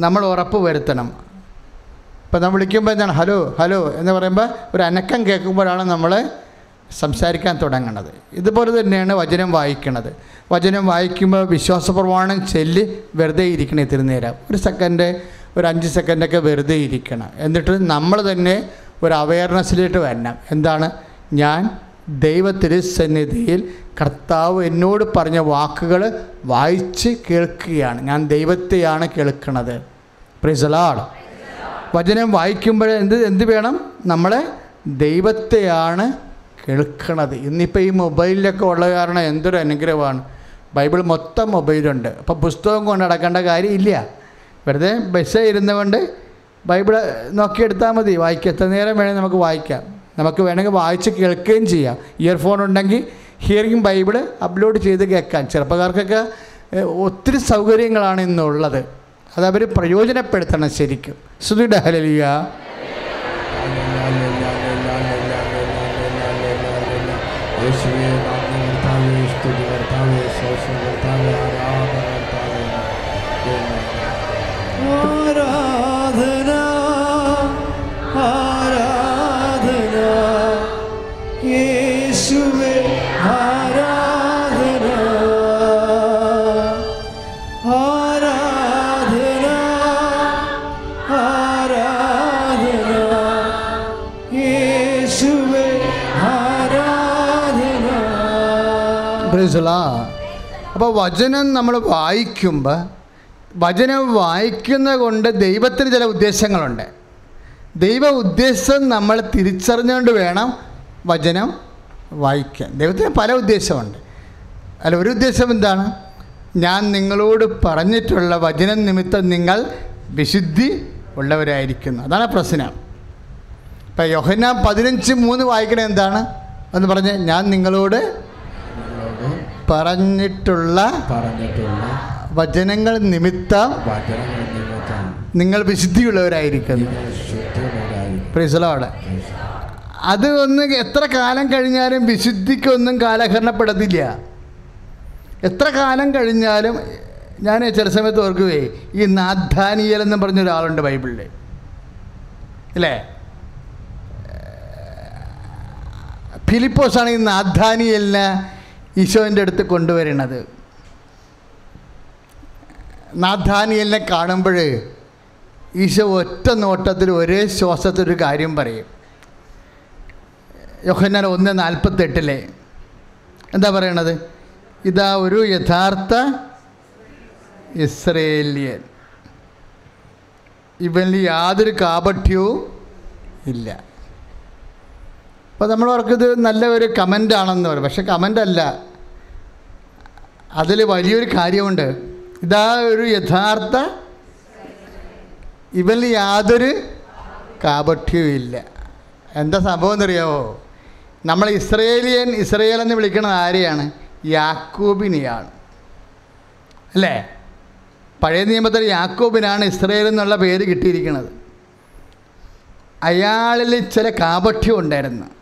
നമ്മൾ ഉറപ്പ് വരുത്തണം. ഇപ്പം നമ്മൾ വിളിക്കുമ്പോൾ എന്താണ്? ഹലോ ഹലോ എന്ന് പറയുമ്പോൾ ഒരു അനക്കം കേൾക്കുമ്പോഴാണ് നമ്മൾ സംസാരിക്കാൻ തുടങ്ങുന്നത് ഇതുപോലെ തന്നെയാണ് വചനം വായിക്കുന്നത് വചനം വായിക്കുമ്പോൾ വിശ്വാസപ്രമാണം ചൊല്ലി വെറുതെ ഇരിക്കണം ഇത്തിരി നേരം. ഒരു സെക്കൻഡ് ഒരു അഞ്ച് സെക്കൻഡൊക്കെ വെറുതെ ഇരിക്കണം. എന്നിട്ട് നമ്മൾ തന്നെ ഒരു അവയർനെസ്സിലേക്ക് വരണം. എന്താണ്? ഞാൻ ദൈവത്തിരുസന്നിധിയിൽ കർത്താവ് എന്നോട് പറഞ്ഞ വാക്കുകൾ വായിച്ച് കേൾക്കുകയാണ്. ഞാൻ ദൈവത്തെയാണ് കേൾക്കുന്നത്. പ്രിസലാൾ വചനം വായിക്കുമ്പോൾ എന്ത് എന്ത് വേണം? നമ്മളെ ദൈവത്തെയാണ് കേൾക്കണത് ഇന്നിപ്പോൾ ഈ മൊബൈലിലൊക്കെ ഉള്ള കാരണം എന്തൊരു അനുഗ്രഹമാണ്. ബൈബിൾ മൊത്തം മൊബൈലുണ്ട്. അപ്പോൾ പുസ്തകം കൊണ്ട് നടക്കേണ്ട കാര്യമില്ല വെറുതെ ബസ്സേ ഇരുന്നുകൊണ്ട് ബൈബിൾ നോക്കിയെടുത്താൽ മതി. വായിക്കാം. എത്ര നേരം വേണമെങ്കിൽ നമുക്ക് വായിക്കാം. നമുക്ക് വേണമെങ്കിൽ വായിച്ച് കേൾക്കുകയും ചെയ്യാം. ഇയർഫോൺ ഉണ്ടെങ്കിൽ ഹിയറിംഗ് ബൈബിൾ അപ്ലോഡ് ചെയ്ത് കേൾക്കാൻ ചെറുപ്പക്കാർക്കൊക്കെ ഒത്തിരി സൗകര്യങ്ങളാണ് ഇന്നുള്ളത്. അതവർ പ്രയോജനപ്പെടുത്തണം ശരിക്കും. സുധിയുടെ ഹലലിയ യേശുവേ നന്ദി കർത്താവേ സ്തുതി കർത്താവേ ശോഷം അപ്പോൾ വചനം നമ്മൾ വായിക്കുമ്പോൾ വചനം വായിക്കുന്ന കൊണ്ട് ദൈവത്തിന് ചില ഉദ്ദേശങ്ങളുണ്ട്. ദൈവ ഉദ്ദേശം നമ്മൾ തിരിച്ചറിഞ്ഞുകൊണ്ട് വേണം വചനം വായിക്കാൻ. ദൈവത്തിന് പല ഉദ്ദേശമുണ്ട്. അല്ല ഒരു ഉദ്ദേശം എന്താണ്? ഞാൻ നിങ്ങളോട് പറഞ്ഞിട്ടുള്ള വചനം നിമിത്തം നിങ്ങൾ വിശുദ്ധി ഉള്ളവരായിരിക്കുന്നു. അതാണ് പ്രശ്നം. ഇപ്പം യോഹന പതിനഞ്ച് മൂന്ന് വായിക്കണേ എന്താണ്? എന്ന് പറഞ്ഞ് ഞാൻ നിങ്ങളോട് പറഞ്ഞിട്ടുള്ള പറഞ്ഞിട്ടുള്ള വചനങ്ങൾ നിമിത്തം നിങ്ങൾ വിശുദ്ധിയുള്ളവരായിരിക്കുന്നു പ്രിസലോടെ അത് ഒന്ന് എത്ര കാലം കഴിഞ്ഞാലും വിശുദ്ധിക്കൊന്നും കാലഹരണപ്പെടത്തില്ല. എത്ര കാലം കഴിഞ്ഞാലും ഞാൻ ചില സമയത്ത് ഓർക്കുവേ ഈ നാഥാനിയൽ എന്ന് പറഞ്ഞ ഒരാളുണ്ട് ബൈബിളിൽ അല്ലേ? ഫിലിപ്പോസാണ് ഈ നാഥാനിയലിനെ ഈശോന്റെ അടുത്ത് കൊണ്ടുവരുന്നത്. നാഥാനിയലിനെ കാണുമ്പോൾ ഈശോ ഒറ്റ നോട്ടത്തിൽ ഒരേ ശ്വാസത്തിൽ ഒരു കാര്യം പറയും. യോഹന്നാൻ ഒന്ന് നാൽപ്പത്തെട്ടിലെ എന്താ പറയണത്? ഇതാ ഒരു യഥാർത്ഥ ഇസ്രേലിയൻ ഇവനിൽ യാതൊരു കാപഠ്യവും ഇല്ല. അപ്പോൾ നമ്മൾ ഓർക്കത് നല്ല ഒരു കമന്റ് ആണെന്ന് പറയും. പക്ഷെ കമന്റ് അല്ല. അതിൽ വലിയൊരു കാര്യമുണ്ട്. ഇതാ ഒരു യഥാർത്ഥ ഇവനിൽ യാതൊരു കാപഠ്യവും ഇല്ല. എന്താ സംഭവം എന്നറിയാവോ? നമ്മൾ ഇസ്രയേലിയൻ ഇസ്രയേൽ എന്ന് വിളിക്കുന്നത് ആരെയാണ്? യാക്കോബിനെയാണ്. അല്ലേ? പഴയ നിയമത്തിൽ യാക്കോബിനാണ് ഇസ്രയേൽ എന്നുള്ള പേര് കിട്ടിയിരിക്കുന്നത്. അയാളിൽ ചില കാപഠ്യം ഉണ്ടായിരുന്നു.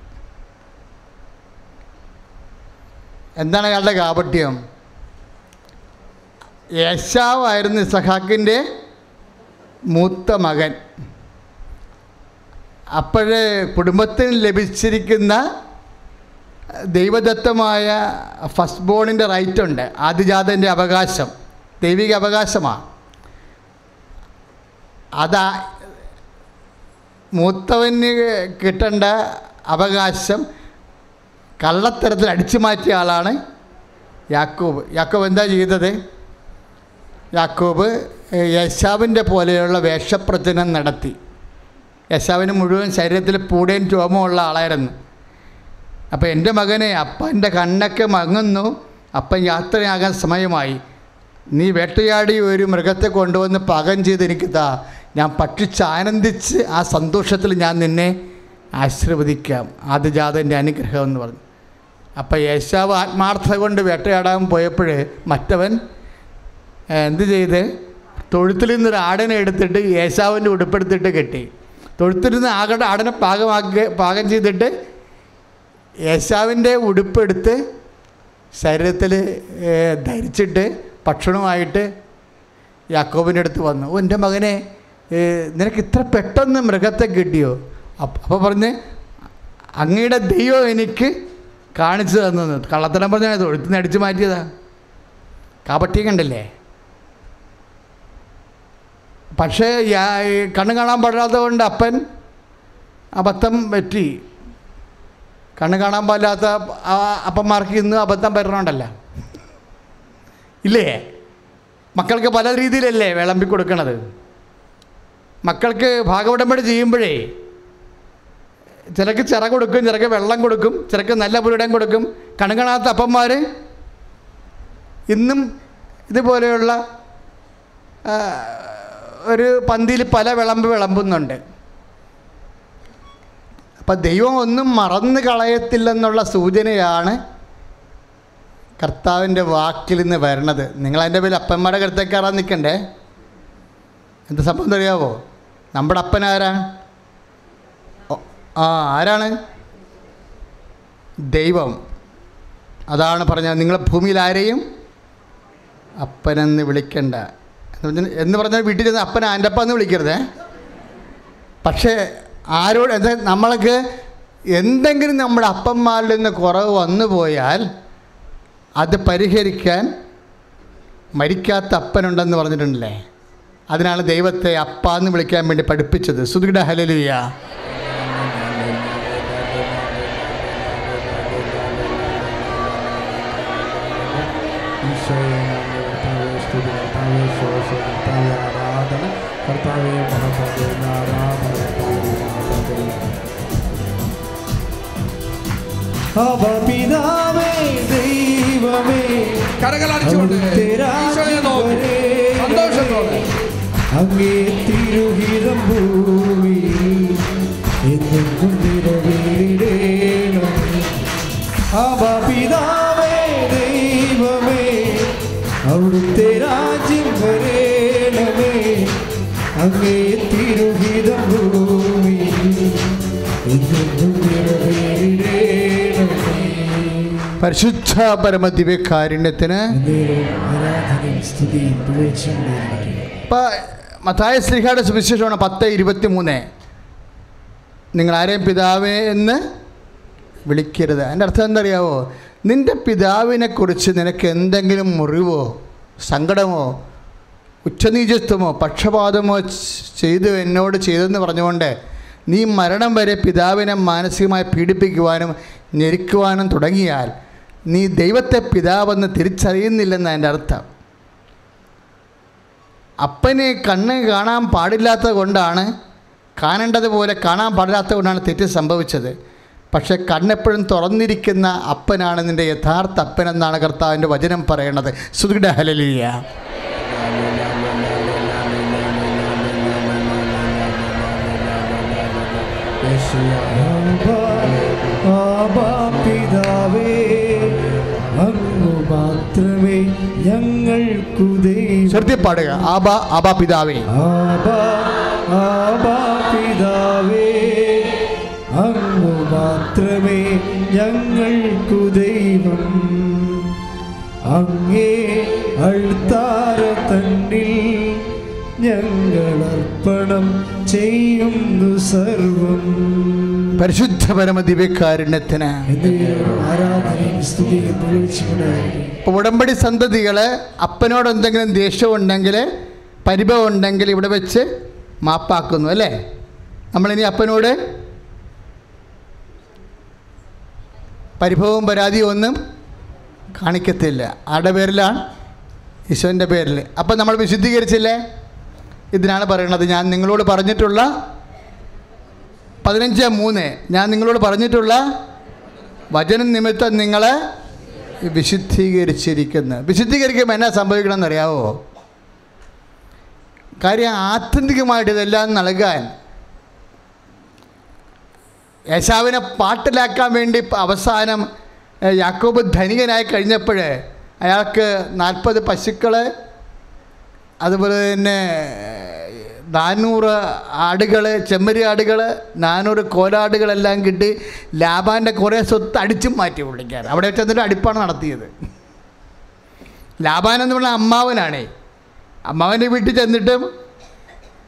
എന്താണ് അയാളുടെ കാപട്യം യേശാവായിരുന്നു ഇസഹാക്കിന്റെ മൂത്ത മകൻ. അപ്പോഴേ കുടുംബത്തിന് ലഭിച്ചിരിക്കുന്ന ദൈവദത്തമായ ഫസ്റ്റ് ബോണിന്റെ റൈറ്റ് ഉണ്ട് ആദിജാതന്റെ അവകാശം. ദൈവിക അവകാശമാണ്. അതാ മൂത്തവന് കിട്ടേണ്ട അവകാശം കള്ളത്തരത്തിൽ അടിച്ചു മാറ്റിയ ആളാണ് യാക്കോബ്. യാക്കോബ് എന്താ ചെയ്തത്? യാക്കോബ് യശാവിന്റെ പോലെയുള്ള വേഷപ്രചനം നടത്തി. യശാവിന് മുഴുവൻ ശരീരത്തിൽ പൂടയും രോമമുള്ള ആളായിരുന്നു. അപ്പോൾ എന്റെ മകനെ അപ്പന്റെ കണ്ണൊക്കെ മങ്ങുന്നു. അപ്പൻ യാത്രയാകാൻ സമയമായി. നീ വേട്ടയാടി ഒരു മൃഗത്തെ കൊണ്ടുവന്ന് പാകം ചെയ്ത് എനിക്ക് താ. ഞാൻ ഭക്ഷിച്ച് ആനന്ദിച്ച് ആ സന്തോഷത്തിൽ ഞാൻ നിന്നെ ആശീർവദിക്കാം. ആദ്യജാതന്റെ അനുഗ്രഹം എന്ന് പറഞ്ഞു. അപ്പോൾ യേശാവ് ആത്മാർത്ഥത കൊണ്ട് വേട്ടയാടാൻ പോയപ്പോൾ മറ്റവൻ എന്ത് ചെയ്ത്? തൊഴുത്തിൽ നിന്നൊരു ആടനെ എടുത്തിട്ട് യേശാവിന്റെ ഉടുപ്പെടുത്തിട്ട് കെട്ടി. തൊഴുത്തിൽ നിന്ന് ആകട ആടനെ പാകമാക്കി പാകം ചെയ്തിട്ട് യേശാവിന്റെ ഉടുപ്പെടുത്ത് ശരീരത്തിൽ ധരിച്ചിട്ട് ഭക്ഷണമായിട്ട് യാക്കോബിന്റെ അടുത്ത് വന്നു. ഓ എന്റെ മകനെ നിനക്ക് ഇത്ര പെട്ടെന്ന് മൃഗത്തെ കിട്ടിയോ? അപ്പോൾ പറഞ്ഞ് അങ്ങയുടെ ദൈവം എനിക്ക് കാണിച്ചു തന്നത്. കള്ളത്തരം പറഞ്ഞാൽ തൊഴുത്തിൽ നിന്ന് അടിച്ചു മാറ്റിയതാ. കാപട്യം കണ്ടില്ലേ? പക്ഷേ കണ്ണു കാണാൻ പാടാത്തത് കൊണ്ട് അപ്പൻ അബദ്ധം പറ്റി. കണ്ണ് കാണാൻ പാടില്ലാത്ത അപ്പന്മാർക്ക് ഇന്ന് അബദ്ധം വരണമുണ്ടല്ലോ ഇല്ലേ? മക്കൾക്ക് പല രീതിയിലല്ലേ വിളമ്പി കൊടുക്കണത് മക്കൾക്ക് ഭാഗവടമ്പടി ചെയ്യുമ്പോഴേ ചിലക്ക് ചിറ കൊടുക്കും ചിലക്ക് വെള്ളം കൊടുക്കും ചിലക്ക് നല്ല പുരിടം കൊടുക്കും. കണുകണാത്ത അപ്പന്മാർ ഇന്നും ഇതുപോലെയുള്ള ഒരു പന്തിയിൽ പല വിളമ്പ് വിളമ്പുന്നുണ്ട്. അപ്പം ദൈവം ഒന്നും മറന്നു കളയത്തില്ലെന്നുള്ള സൂചനയാണ് കർത്താവിന്റെ വാക്കിൽ നിന്ന് വരണത്. നിങ്ങൾ അതിന്റെ പേരിൽ അപ്പന്മാരുടെ കരുത്തേക്കാറാൻ നിൽക്കണ്ടേ? എന്താ സംഭവം അറിയാവോ? നമ്മുടെ ഓ, ആ ആരാണ്? ദൈവം. അതാണ് പറഞ്ഞത്. നിങ്ങളെ ഭൂമിയിൽ ആരെയും അപ്പനെന്ന് വിളിക്കണ്ട. എന്ന് പറഞ്ഞാൽ എന്ന് പറഞ്ഞാൽ വീട്ടിൽ അപ്പൻ എന്റെ അപ്പ എന്ന് വിളിക്കരുതേ. പക്ഷേ ആരോട് എന്താ നമ്മൾക്ക് എന്തെങ്കിലും നമ്മുടെ അപ്പന്മാരിൽ നിന്ന് കുറവ് വന്നു പോയാൽ അത് പരിഹരിക്കാൻ മരിക്കാത്ത അപ്പനുണ്ടെന്ന് പറഞ്ഞിട്ടുണ്ടല്ലേ? അതിനാണ് ദൈവത്തെ അപ്പ എന്ന് വിളിക്കാൻ വേണ്ടി പഠിപ്പിച്ചത്. സുധിയുടെ ഹലലുയ ഈശോയെ കർത്താവെ സ്തുതി കർത്താവെ ശോഷം കർത്താവെ ആരാധന കർത്താവെ മഹത്വം ആരാധന പിതാവേ ദൈവമേ കരകളടിച്ചുകൊണ്ട് ഈശോയെ നോക്കി സന്തോഷത്തോടെ അങ്ങേ തിരുഹിതം ഭൂമി എന്നും നിറവേടേണം അവ അവിടുത്തെ രാജ്യം വരേണമേ. അങ്ങേ തിരുഹിതം ഭൂമി പരിശുദ്ധ പുകഴ്ചയും നേരിടുന്നു ഇപ്പം മത്തായ ശ്രീഹായുടെ സുവിശേഷമാണ് പത്ത് ഇരുപത്തി മൂന്ന് നിങ്ങൾ ആരെയും പിതാവേ എന്ന് വിളിക്കരുത്. അതിന്റെ അർത്ഥം എന്തറിയാവോ നിന്റെ പിതാവിനെക്കുറിച്ച് നിനക്ക് എന്തെങ്കിലും മുറിവോ? സങ്കടമോ ഉച്ചനീചത്വമോ പക്ഷപാതമോ ചെയ്തു എന്നോട് ചെയ്തെന്ന് പറഞ്ഞുകൊണ്ട് നീ മരണം വരെ പിതാവിനെ മാനസികമായി പീഡിപ്പിക്കുവാനും ഞെരുക്കുവാനും തുടങ്ങിയാൽ നീ ദൈവത്തെ പിതാവെന്ന് തിരിച്ചറിയുന്നില്ലെന്ന് അതിന്റെ അർത്ഥം. അപ്പനെ കണ്ണ് കാണാൻ പാടില്ലാത്തത് കൊണ്ടാണ് കാണേണ്ടതുപോലെ കാണാൻ പാടില്ലാത്തത് കൊണ്ടാണ് തെറ്റ് സംഭവിച്ചത്. പക്ഷെ കണ്ണെപ്പോഴും തുറന്നിരിക്കുന്ന അപ്പനാണ് നിന്റെ യഥാർത്ഥ അപ്പനെന്നാണ് കർത്താവിന്റെ വചനം പറയണത്. സുദൃഢ ഹലലിയ പിതാവേ അങ്ങു മാത്രമേ ഞങ്ങൾക്കു ശ്രദ്ധ പാടുക. ആബാ ആബാ പിതാവേ. ആബാ ആബാ പിതാവേ. അങ്ങു മാത്രമേ ഞങ്ങൾക്കു ദൈവം. അങ്ങേ അഴുത്താര തന്നിൽ ഞങ്ങൾ അർപ്പണം ചെയ്യുന്നു സർവം. പരിശുദ്ധ പരമ ദിവ്യകാരുണ്യത്തിന് ആരാധനയും സ്തുതിയും പുകഴ്ചയുണ്ടായിരിക്കും ഇപ്പോൾ ഉടമ്പടി സന്തതികൾ അപ്പനോട് എന്തെങ്കിലും ദേഷ്യമുണ്ടെങ്കിൽ പരിഭവം ഉണ്ടെങ്കിൽ ഇവിടെ വെച്ച് മാപ്പാക്കുന്നു അല്ലേ? നമ്മളിനി അപ്പനോട് പരിഭവവും പരാതിയും ഒന്നും കാണിക്കത്തില്ല. ആരുടെ പേരിലാണ്? ഈശോന്റെ പേരിൽ. അപ്പം നമ്മൾ വിശുദ്ധീകരിച്ചില്ലേ? ഇതിനാണ് പറയുന്നത് ഞാൻ നിങ്ങളോട് പറഞ്ഞിട്ടുള്ള പതിനഞ്ച് മൂന്ന്. ഞാൻ നിങ്ങളോട് പറഞ്ഞിട്ടുള്ള വചനം നിമിത്തം നിങ്ങൾ വിശുദ്ധീകരിച്ചിരിക്കുന്നു. വിശുദ്ധീകരിക്കുമ്പോൾ എന്നാ സംഭവിക്കണമെന്നറിയാവോ? കാര്യം ആത്യന്തികമായിട്ട് ഇതെല്ലാം നൽകാൻ യേശാവിനെ പാട്ടിലാക്കാൻ വേണ്ടി അവസാനം യാക്കോബ് ധനികനായി കഴിഞ്ഞപ്പോൾ അയാൾക്ക് നാൽപ്പത് പശുക്കൾ അതുപോലെ തന്നെ നാനൂറ് ആടുകൾ ചെമ്മരി ആടുകൾ നാനൂറ് കോലാടുകളെല്ലാം കിട്ടി. ലാബാന്റെ കുറേ സ്വത്ത് അടിച്ചും മാറ്റി വിളിക്കാൻ അവിടെ വെച്ച് എന്നിട്ട് അടിപ്പാണ് നടത്തിയത്. ലാബാൻ എന്ന് പറഞ്ഞാൽ അമ്മാവനാണേ. അമ്മാവന്റെ വീട്ടിൽ ചെന്നിട്ടും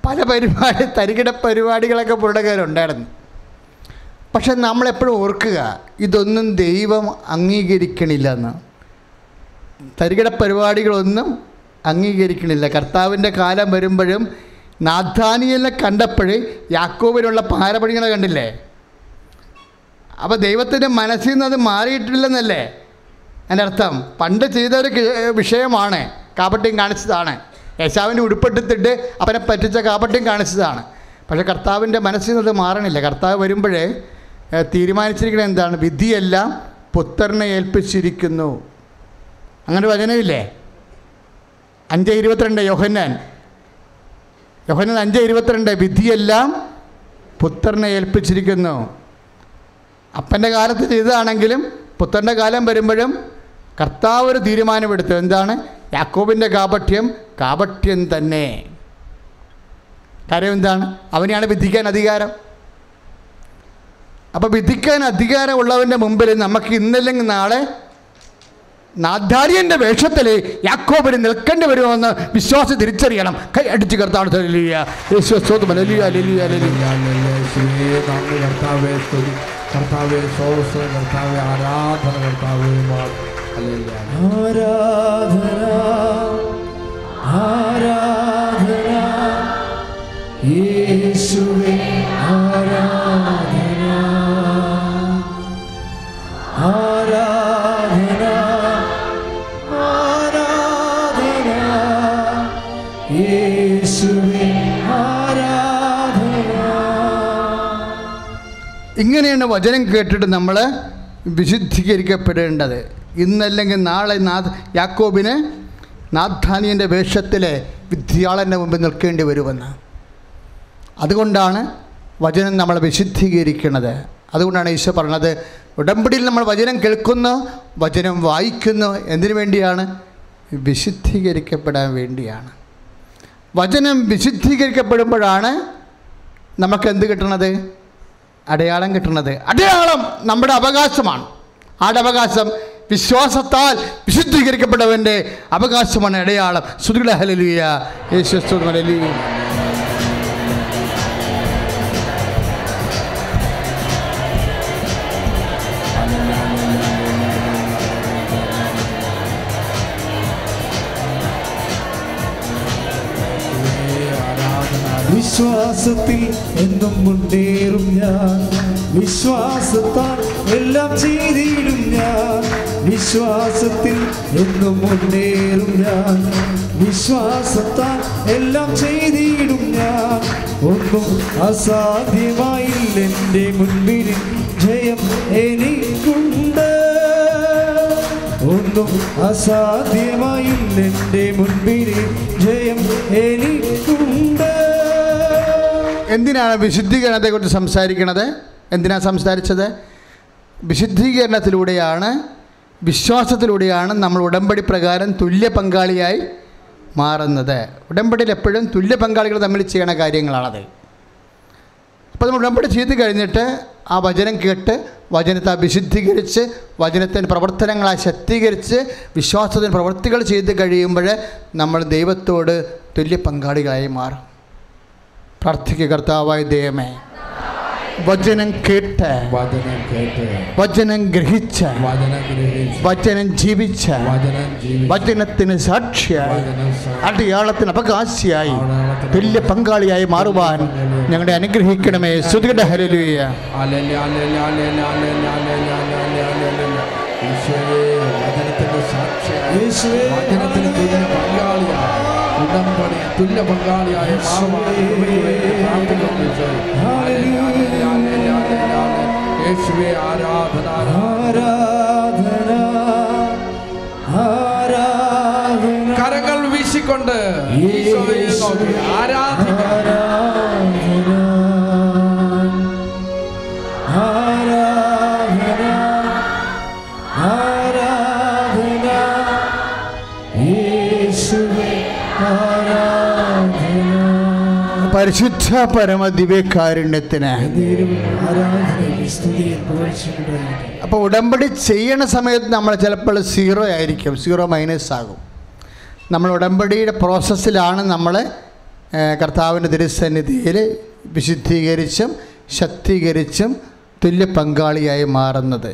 പല പരിപാടി തരികിട പരിപാടികളൊക്കെ കയ്യിലുണ്ടായിരുന്നു. പക്ഷെ നമ്മളെപ്പോഴും ഓർക്കുക ഇതൊന്നും ദൈവം അംഗീകരിക്കണില്ല എന്ന് തരികിട പരിപാടികളൊന്നും അംഗീകരിക്കണില്ല. കർത്താവിന്റെ കാലം വരുമ്പോഴും നാഥാനിയലിനെ കണ്ടപ്പോൾ യാക്കോബിലുള്ള പാരപണികളെ കണ്ടില്ലേ? അപ്പോൾ ദൈവത്തിന്റെ മനസ്സിൽ നിന്ന് അത് മാറിയിട്ടില്ലെന്നല്ലേ? എന്റെ അർത്ഥം പണ്ട് ചെയ്തൊരു വിഷയമാണ് കാപ്പട്ടിയും കാണിച്ചതാണ്. യേശാവിന്റെ ഉടുപ്പെടുത്തിട്ട് അവനെ പറ്റിച്ച കാപ്പട്ടിയും കാണിച്ചതാണ്. പക്ഷേ കർത്താവിന്റെ മനസ്സിൽ നിന്ന് അത് മാറണില്ല. കർത്താവ് വരുമ്പോഴേ തീരുമാനിച്ചിരിക്കുന്നത് എന്താണ്? വിധിയെല്ലാം പുത്രനെ ഏൽപ്പിച്ചിരിക്കുന്നു. അങ്ങനെ വചനമില്ലേ? അഞ്ച് ഇരുപത്തിരണ്ട് യോഹന്നാൻ. യോഹന്നാൻ അഞ്ച് ഇരുപത്തിരണ്ട് വിധിയെല്ലാം പുത്രനെ ഏൽപ്പിച്ചിരിക്കുന്നു. അപ്പന്റെ കാലത്ത് ചെയ്തതാണെങ്കിലും പുത്രന്റെ കാലം വരുമ്പോഴും കർത്താവ് ഒരു തീരുമാനമെടുത്തു. എന്താണ്? യാക്കോബിന്റെ കാപട്യം കാപട്യം തന്നെ. കാര്യം എന്താണ്? അവനെയാണ് വിധിക്കാൻ അധികാരം. അപ്പോൾ വിധിക്കാൻ അധികാരമുള്ളവന്റെ മുമ്പിൽ നമുക്ക് ഇന്നല്ലെങ്കിൽ നാളെ നാഥാര്യന്റെ വേഷത്തിൽ യാക്കോബിന് നിൽക്കേണ്ടി വരുമെന്ന് വിശ്വാസം തിരിച്ചറിയണം. കൈ അടിച്ച് നന്ദി കർത്താവേ കർത്താവേ ആരാധന ആരാധന ആരാധന. യേശുവേ. ആരാധന യേശുവേ ഇങ്ങനെയാണ് വചനം കേട്ടിട്ട് നമ്മൾ വിശുദ്ധീകരിക്കപ്പെടേണ്ടത്. ഇന്നല്ലെങ്കിൽ നാളെ നാഥ് യാക്കോബിന് നാഥാനിയന്റെ വേഷത്തിലെ വിദ്യാളന്റെ മുമ്പിൽ നിൽക്കേണ്ടി വരുമെന്ന്. അതുകൊണ്ടാണ് വചനം നമ്മളെ വിശുദ്ധീകരിക്കുന്നത് അതുകൊണ്ടാണ് ഈശോ പറഞ്ഞത് ഉടമ്പടിയിൽ നമ്മൾ വചനം കേൾക്കുന്നു വചനം വായിക്കുന്നു എന്തിനു വേണ്ടിയാണ്? വിശുദ്ധീകരിക്കപ്പെടാൻ വേണ്ടിയാണ്. വചനം വിശുദ്ധീകരിക്കപ്പെടുമ്പോഴാണ് നമുക്ക് എന്ത് കിട്ടണത് അടയാളം കിട്ടുന്നത്. അടയാളം നമ്മുടെ അവകാശമാണ്. ആടവകാശം വിശ്വാസത്താൽ വിശുദ്ധീകരിക്കപ്പെട്ടവന്റെ അവകാശമാണ് അടയാളം. സുദൃഢ ഹലലിയ യേശു ഹല്ലേലൂയ. വിശ്വാസത്തിൽ എന്നും മുന്നേറും ഞാൻ. വിശ്വാസത്താൽ എല്ലാം ചെയ്തിടും ഞാൻ. വിശ്വാസത്തിൽ എന്നും മുന്നേറും ഞാൻ. വിശ്വാസത്താൽ എല്ലാം ചെയ്തിടും ഞാൻ. ഒന്നും അസാധ്യമായില്ല എന്റെ മുൻപിൽ ജയം എനിക്കുണ്ട്. ഒന്നും അസാധ്യമായില്ല എന്റെ മുൻപിൽ ജയം എനിക്കുണ്ട്. എന്തിനാണ് വിശുദ്ധീകരണത്തെക്കുറിച്ച് സംസാരിക്കണത്? എന്തിനാണ് സംസാരിച്ചത്? വിശുദ്ധീകരണത്തിലൂടെയാണ് വിശ്വാസത്തിലൂടെയാണ് നമ്മൾ ഉടമ്പടി പ്രകാരം തുല്യ പങ്കാളിയായി മാറുന്നത്. ഉടമ്പടിയിൽ എപ്പോഴും തുല്യ പങ്കാളികൾ തമ്മിൽ ചെയ്യണ കാര്യങ്ങളാണത്. അപ്പോൾ നമ്മൾ ഉടമ്പടി ചെയ്ത് കഴിഞ്ഞിട്ട് ആ വചനം കേട്ട് വചനത്തെ വിശുദ്ധീകരിച്ച് വചനത്തിന്റെ പ്രവർത്തനങ്ങളായി ശക്തീകരിച്ച് വിശ്വാസത്തിന് പ്രവൃത്തികൾ ചെയ്ത് കഴിയുമ്പോൾ നമ്മൾ ദൈവത്തോട് തുല്യ പങ്കാളികളായി മാറും. പ്രാർത്ഥിക്കുക കർത്താവായ ദൈവമേ. വചനം കേട്ട്. വചനം കേട്ട്. വചനം ഗ്രഹിച്ച. വചനം ജീവിച്ച വചനം ജീവിച്ച്. വചനം ജീവിച്ച്. വചനത്തിന് സാക്ഷിയായി. അടയാളത്തിന് അവകാശിയായി. തുല്യ പങ്കാളിയായി മാറുവാൻ ഞങ്ങളെ അനുഗ്രഹിക്കണമേ. ശ്രുതിയുടെ ഹരലുയ ഹല്ലേലൂയ, ഉടമ്പടി തുല്യ പങ്കാളിയായ. യേശുവേ ആരാധന. ആരാധന. ആരാധന. കരങ്ങൾ വീശിക്കൊണ്ട് ഈശോയെ നോക്കി. ആരാധന പരിശുദ്ധ പരമ ദിവ്യകാരുണ്യത്തിന് ആരാധന സ്തുതിയും പുകഴ്ചയുണ്ടായിരിക്കട്ടെ. അപ്പോൾ ഉടമ്പടി ചെയ്യണ സമയത്ത് നമ്മൾ ചിലപ്പോൾ സീറോ ആയിരിക്കും സീറോ മൈനസ് ആകും. നമ്മൾ ഉടമ്പടിയുടെ പ്രോസസ്സിലാണ് നമ്മൾ കർത്താവിന്റെ തിരുസന്നിധിയിൽ വിശുദ്ധീകരിച്ചും ശക്തീകരിച്ചും തുല്യ പങ്കാളിയായി മാറുന്നത്.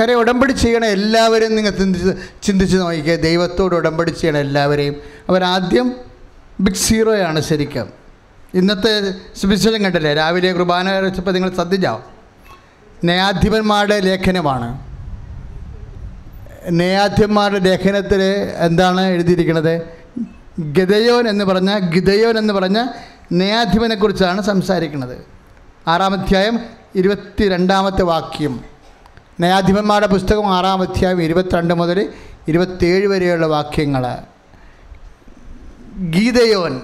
കാര്യം ഉടമ്പടി ചെയ്യണ എല്ലാവരെയും നിങ്ങൾ ചിന്തിച്ച് ചിന്തിച്ച് നോക്കിക്കുക ദൈവത്തോട് ഉടമ്പടി ചെയ്യണ എല്ലാവരെയും. അവരാദ്യം ബിഗ് സീറോയാണ് ശരിക്കും. ഇന്നത്തെ സുവിശേഷം കണ്ടില്ലേ? രാവിലെ കുർബാന വെച്ചപ്പോൾ നിങ്ങൾ ശ്രദ്ധിച്ചാവും ന്യായാധിപന്മാരുടെ ലേഖനമാണ്. ന്യായാധിപന്മാരുടെ ലേഖനത്തിൽ എന്താണ് എഴുതിയിരിക്കുന്നത്? ഗതയോൻ എന്ന് പറഞ്ഞ ഗിതയോൻ എന്ന് പറഞ്ഞ ന്യായാധിപനെക്കുറിച്ചാണ് സംസാരിക്കുന്നത്. ആറാം അധ്യായം ഇരുപത്തി രണ്ടാമത്തെ വാക്യം. ന്യായാധിപന്മാരുടെ പുസ്തകം ആറാം അധ്യായം ഇരുപത്തിരണ്ട് മുതൽ ഇരുപത്തേഴ് വരെയുള്ള വാക്യങ്ങൾ ഗീതയോൻ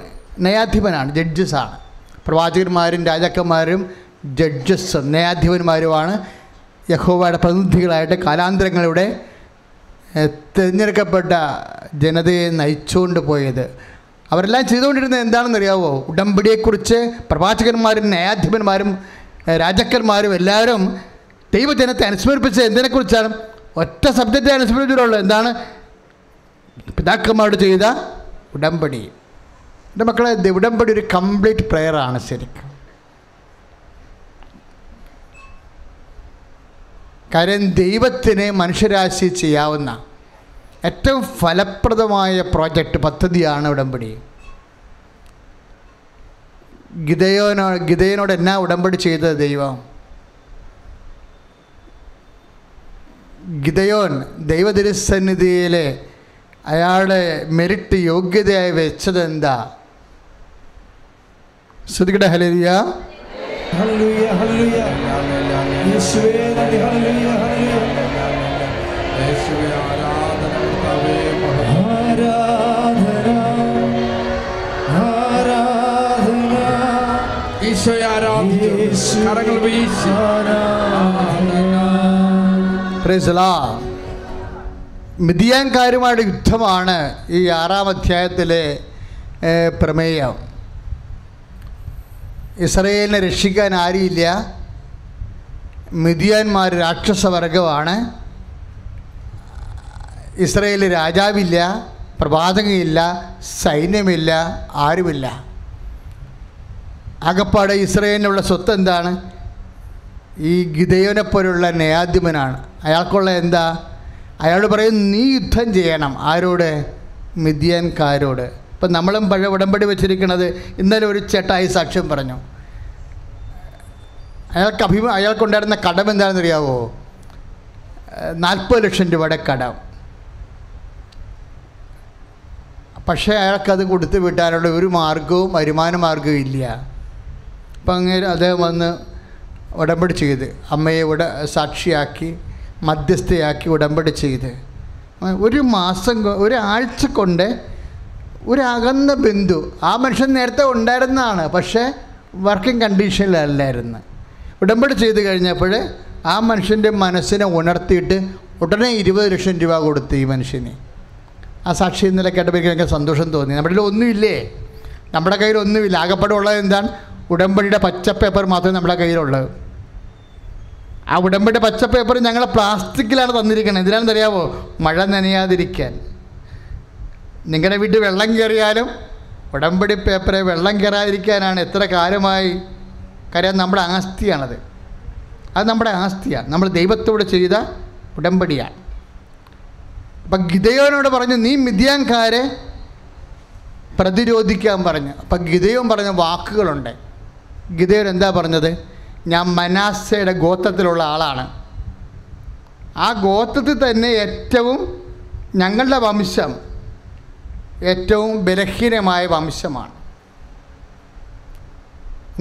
നയാധിപനാണ് ജഡ്ജസാണ് പ്രവാചകന്മാരും രാജാക്കന്മാരും ജഡ്ജസ് ന്യായാധിപന്മാരുമാണ്. യഹോവയുടെ പ്രതിനിധികളായിട്ട് കാലാന്തരങ്ങളിലൂടെ ഏഹ്, തിരഞ്ഞെടുക്കപ്പെട്ട ജനതയെ നയിച്ചുകൊണ്ട് പോയത്. അവരെല്ലാം ചെയ്തുകൊണ്ടിരുന്നത് എന്താണെന്ന് അറിയാവോ ഉടമ്പടിയെക്കുറിച്ച് പ്രവാചകന്മാരും ന്യായാധിപന്മാരും ഏഹ്, രാജാക്കന്മാരും എല്ലാവരും ദൈവജനത്തെ അനുസ്മരിപ്പിച്ച് എന്തിനെക്കുറിച്ചാണ്? ഒറ്റ സബ്ജക്റ്റ് അനുസ്മരിച്ചിട്ടുള്ളൂ എന്താണ്? പിതാക്കന്മാരോട് ചെയ്ത ഉടമ്പടി. എന്റെ മക്കളെ ഉടമ്പടി ഒരു കംപ്ലീറ്റ് പ്രെയറാണ് ശരിക്കും. കാര്യം ദൈവത്തിന് മനുഷ്യരാശി ചെയ്യാവുന്ന ഏറ്റവും ഫലപ്രദമായ പ്രോജക്റ്റ് പദ്ധതിയാണ് ഉടമ്പടി. ഗിതയോനോ ഗിതയനോട് എന്നാ ഉടമ്പടി ചെയ്തത് ദൈവം? ഗിതയോൻ ദൈവതിരുസന്നിധിയിൽ അയാളുടെ മെറിറ്റ് യോഗ്യതയായി വെച്ചത് എന്താ ശ്രുതികട ഹലരിയ ഹല്ലേലൂയ ഹല്ലേലൂയ. യേശുവേ നന്ദി ഹല്ലേലൂയ ഹല്ലേലൂയ. യേശുവേ ആരാധന കർത്താവേ മഹത്വം. ആരാധന ആരാധന. ഈശോയെ ആരാധിച്ചു. കരങ്ങൾ വീശി പ്രൈസലാ മിതിയാൻകാരുമായിട്ട് യുദ്ധമാണ് ഈ ആറാം അധ്യായത്തിലെ പ്രമേയം. ഇസ്രയേലിനെ രക്ഷിക്കാൻ ആരുമില്ല. മിതിയാന്മാർ രാക്ഷസവർഗമാണ് ഇസ്രയേൽ രാജാവില്ല പ്രവാചകയില്ല സൈന്യമില്ല ആരുമില്ല. ആകപ്പാടെ ഇസ്രയേലിനുള്ള സ്വത്ത് എന്താണ്? ഈ ഗിതയോനെപ്പോലുള്ള ന്യായാധിപനാണ് അയാൾക്കുള്ള എന്താ? അയാൾ പറയും നീ യുദ്ധം ചെയ്യണം. ആരോട്? മിഥ്യൻകാരോട്. ഇപ്പം നമ്മളും പഴയ ഉടമ്പടി വെച്ചിരിക്കുന്നത് ഇന്നലെ ഒരു ചേട്ടായി സാക്ഷ്യം പറഞ്ഞു. അയാൾക്ക് അഭിമ അയാൾക്കുണ്ടായിരുന്ന കടം എന്താണെന്ന് അറിയാവോ നാൽപ്പത് ലക്ഷം രൂപയുടെ കടം. പക്ഷേ അയാൾക്കത് കൊടുത്തു വിട്ടാനുള്ള ഒരു മാർഗവും വരുമാന മാർഗവും ഇല്ല. അപ്പം അങ്ങനെ അദ്ദേഹം വന്ന് ഉടമ്പടി ചെയ്ത് അമ്മയെ ഉട സാക്ഷിയാക്കി. മധ്യസ്ഥയാക്കി ഉടമ്പടി ചെയ്ത്. ഒരു മാസം ഒരാഴ്ച കൊണ്ട് ഒരകന്ന ബന്ധു ആ മനുഷ്യൻ നേരത്തെ ഉണ്ടായിരുന്നതാണ് പക്ഷേ വർക്കിംഗ് കണ്ടീഷനിലല്ലായിരുന്നു ഉടമ്പടി ചെയ്ത് കഴിഞ്ഞപ്പോൾ ആ മനുഷ്യന്റെ മനസ്സിനെ ഉണർത്തിയിട്ട് ഉടനെ ഇരുപത് ലക്ഷം രൂപ കൊടുത്തു ഈ മനുഷ്യന്. ആ സാക്ഷി ഇന്നലെ കേട്ടപ്പോൾ എനിക്ക് സന്തോഷം തോന്നി. നമ്മുടെ കയ്യിൽ ഒന്നുമില്ലേ? നമ്മുടെ കയ്യിൽ ഒന്നുമില്ല. ആകപ്പാടെ ഉള്ളത് എന്താണ്? ഉടമ്പടിയുടെ പച്ച പേപ്പർ മാത്രമേ നമ്മുടെ കയ്യിലുള്ളത് ആ ഉടമ്പടി പച്ച പേപ്പർ ഞങ്ങൾ പ്ലാസ്റ്റിക്കിലാണ് തന്നിരിക്കുന്നത് എന്തിനാണെന്ന് അറിയാമോ മഴ നനയാതിരിക്കാൻ. നിങ്ങളുടെ വീട്ടിൽ വെള്ളം കയറിയാലും ഉടമ്പടി പേപ്പറെ വെള്ളം കയറാതിരിക്കാനാണ് എത്ര കാലമായി കാര്യം നമ്മുടെ ആസ്തിയാണത്. അത് നമ്മുടെ ആസ്തിയാണ്. നമ്മൾ ദൈവത്തോട് ചെയ്ത ഉടമ്പടിയാണ്. അപ്പം ഗിതയോനോട് പറഞ്ഞു നീ മിഥ്യാൻകാരെ പ്രതിരോധിക്കാൻ പറഞ്ഞു. അപ്പം ഗിതയോൻ പറഞ്ഞ വാക്കുകളുണ്ട്. ഗിതയോൻ എന്താ പറഞ്ഞത്? ഞാൻ മനാസയുടെ ഗോത്രത്തിലുള്ള ആളാണ്. ആ ഗോത്രത്തിൽ തന്നെ ഏറ്റവും ഞങ്ങളുടെ വംശം ഏറ്റവും ബലഹീനമായ വംശമാണ്.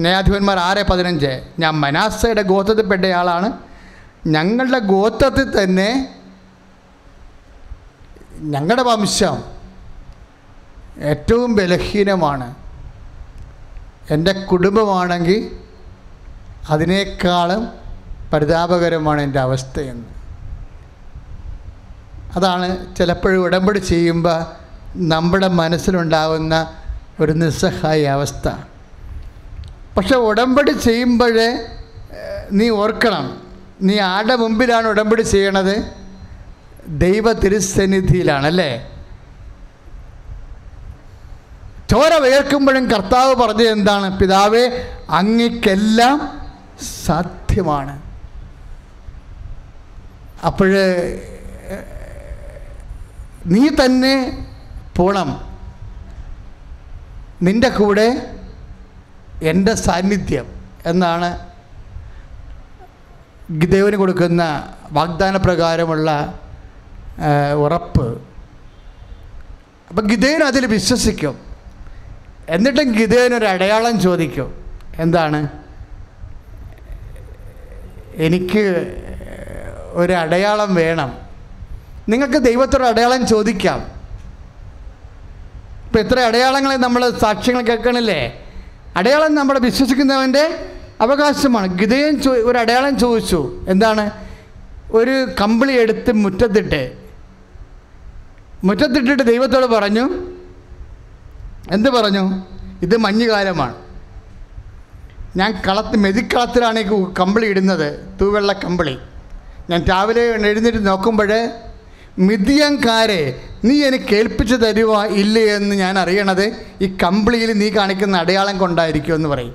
ന്യായാധിപന്മാർ ആറ് പതിനഞ്ച്. ഞാൻ മനാസയുടെ ഗോത്രത്തിൽപ്പെട്ടയാളാണ് ഞങ്ങളുടെ ഗോത്രത്തിൽ തന്നെ ഞങ്ങളുടെ വംശം ഏറ്റവും ബലഹീനമാണ്. എന്റെ കുടുംബമാണെങ്കിൽ അതിനേക്കാളും പരിതാപകരമാണ് എന്റെ അവസ്ഥയെന്ന്. അതാണ് ചിലപ്പോഴും ഉടമ്പടി ചെയ്യുമ്പോൾ നമ്മുടെ മനസ്സിലുണ്ടാകുന്ന ഒരു നിസ്സഹായ അവസ്ഥ. പക്ഷെ ഉടമ്പടി ചെയ്യുമ്പോഴേ നീ ഓർക്കണം നീ ആരുടെ മുമ്പിലാണ് ഉടമ്പടി ചെയ്യണത്? ദൈവ തിരുസന്നിധിയിലാണല്ലേ? ചോര വേർക്കുമ്പോഴും കർത്താവ് പറഞ്ഞത് എന്താണ്? പിതാവേ അങ്ങക്കെല്ലാം സാധ്യമാണ്. അപ്പോൾ നീ തന്നെ പോണം. നിന്റെ കൂടെ എന്റെ സാന്നിധ്യം എന്നാണ് ഗിദേവന് കൊടുക്കുന്ന വാഗ്ദാന പ്രകാരമുള്ള ഉറപ്പ്. അപ്പം ഗിദേവൻ അതിൽ വിശ്വസിക്കും. എന്നിട്ടും ഗിതേനൊരു അടയാളം ചോദിക്കും. എന്താണ്? എനിക്ക് ഒരു അടയാളം വേണം. നിങ്ങൾക്ക് ദൈവത്തോട് അടയാളം ചോദിക്കാം. ഇപ്പം എത്ര അടയാളങ്ങളെ നമ്മൾ സാക്ഷ്യങ്ങൾ കേൾക്കണില്ലേ? അടയാളം നമ്മൾ വിശ്വസിക്കുന്നവന്റെ അവകാശമാണ്. ഗിതയും ചോ ഒരു അടയാളം ചോദിച്ചു. എന്താണ്? ഒരു കമ്പിളി എടുത്ത് മുറ്റത്തിട്ട്. മുറ്റത്തിട്ടിട്ട് ദൈവത്തോട് പറഞ്ഞു. എന്ത് പറഞ്ഞു? ഇത് മഞ്ഞുകാലമാണ്. ഞാൻ കളത്ത് മെതിക്കളത്തിലാണ് ഈ കമ്പിളി ഇടുന്നത് തൂവെള്ള കമ്പിളി. ഞാൻ രാവിലെ എഴുന്നേറ്റ് നോക്കുമ്പോൾ മിതിയങ്കാരെ നീ എനിക്ക് ഏൽപ്പിച്ചു തരുക ഇല്ലേ എന്ന് ഞാൻ അറിയണത് ഈ കമ്പിളിയിൽ നീ കാണിക്കുന്ന അടയാളം കൊണ്ടായിരിക്കും എന്ന് പറയും.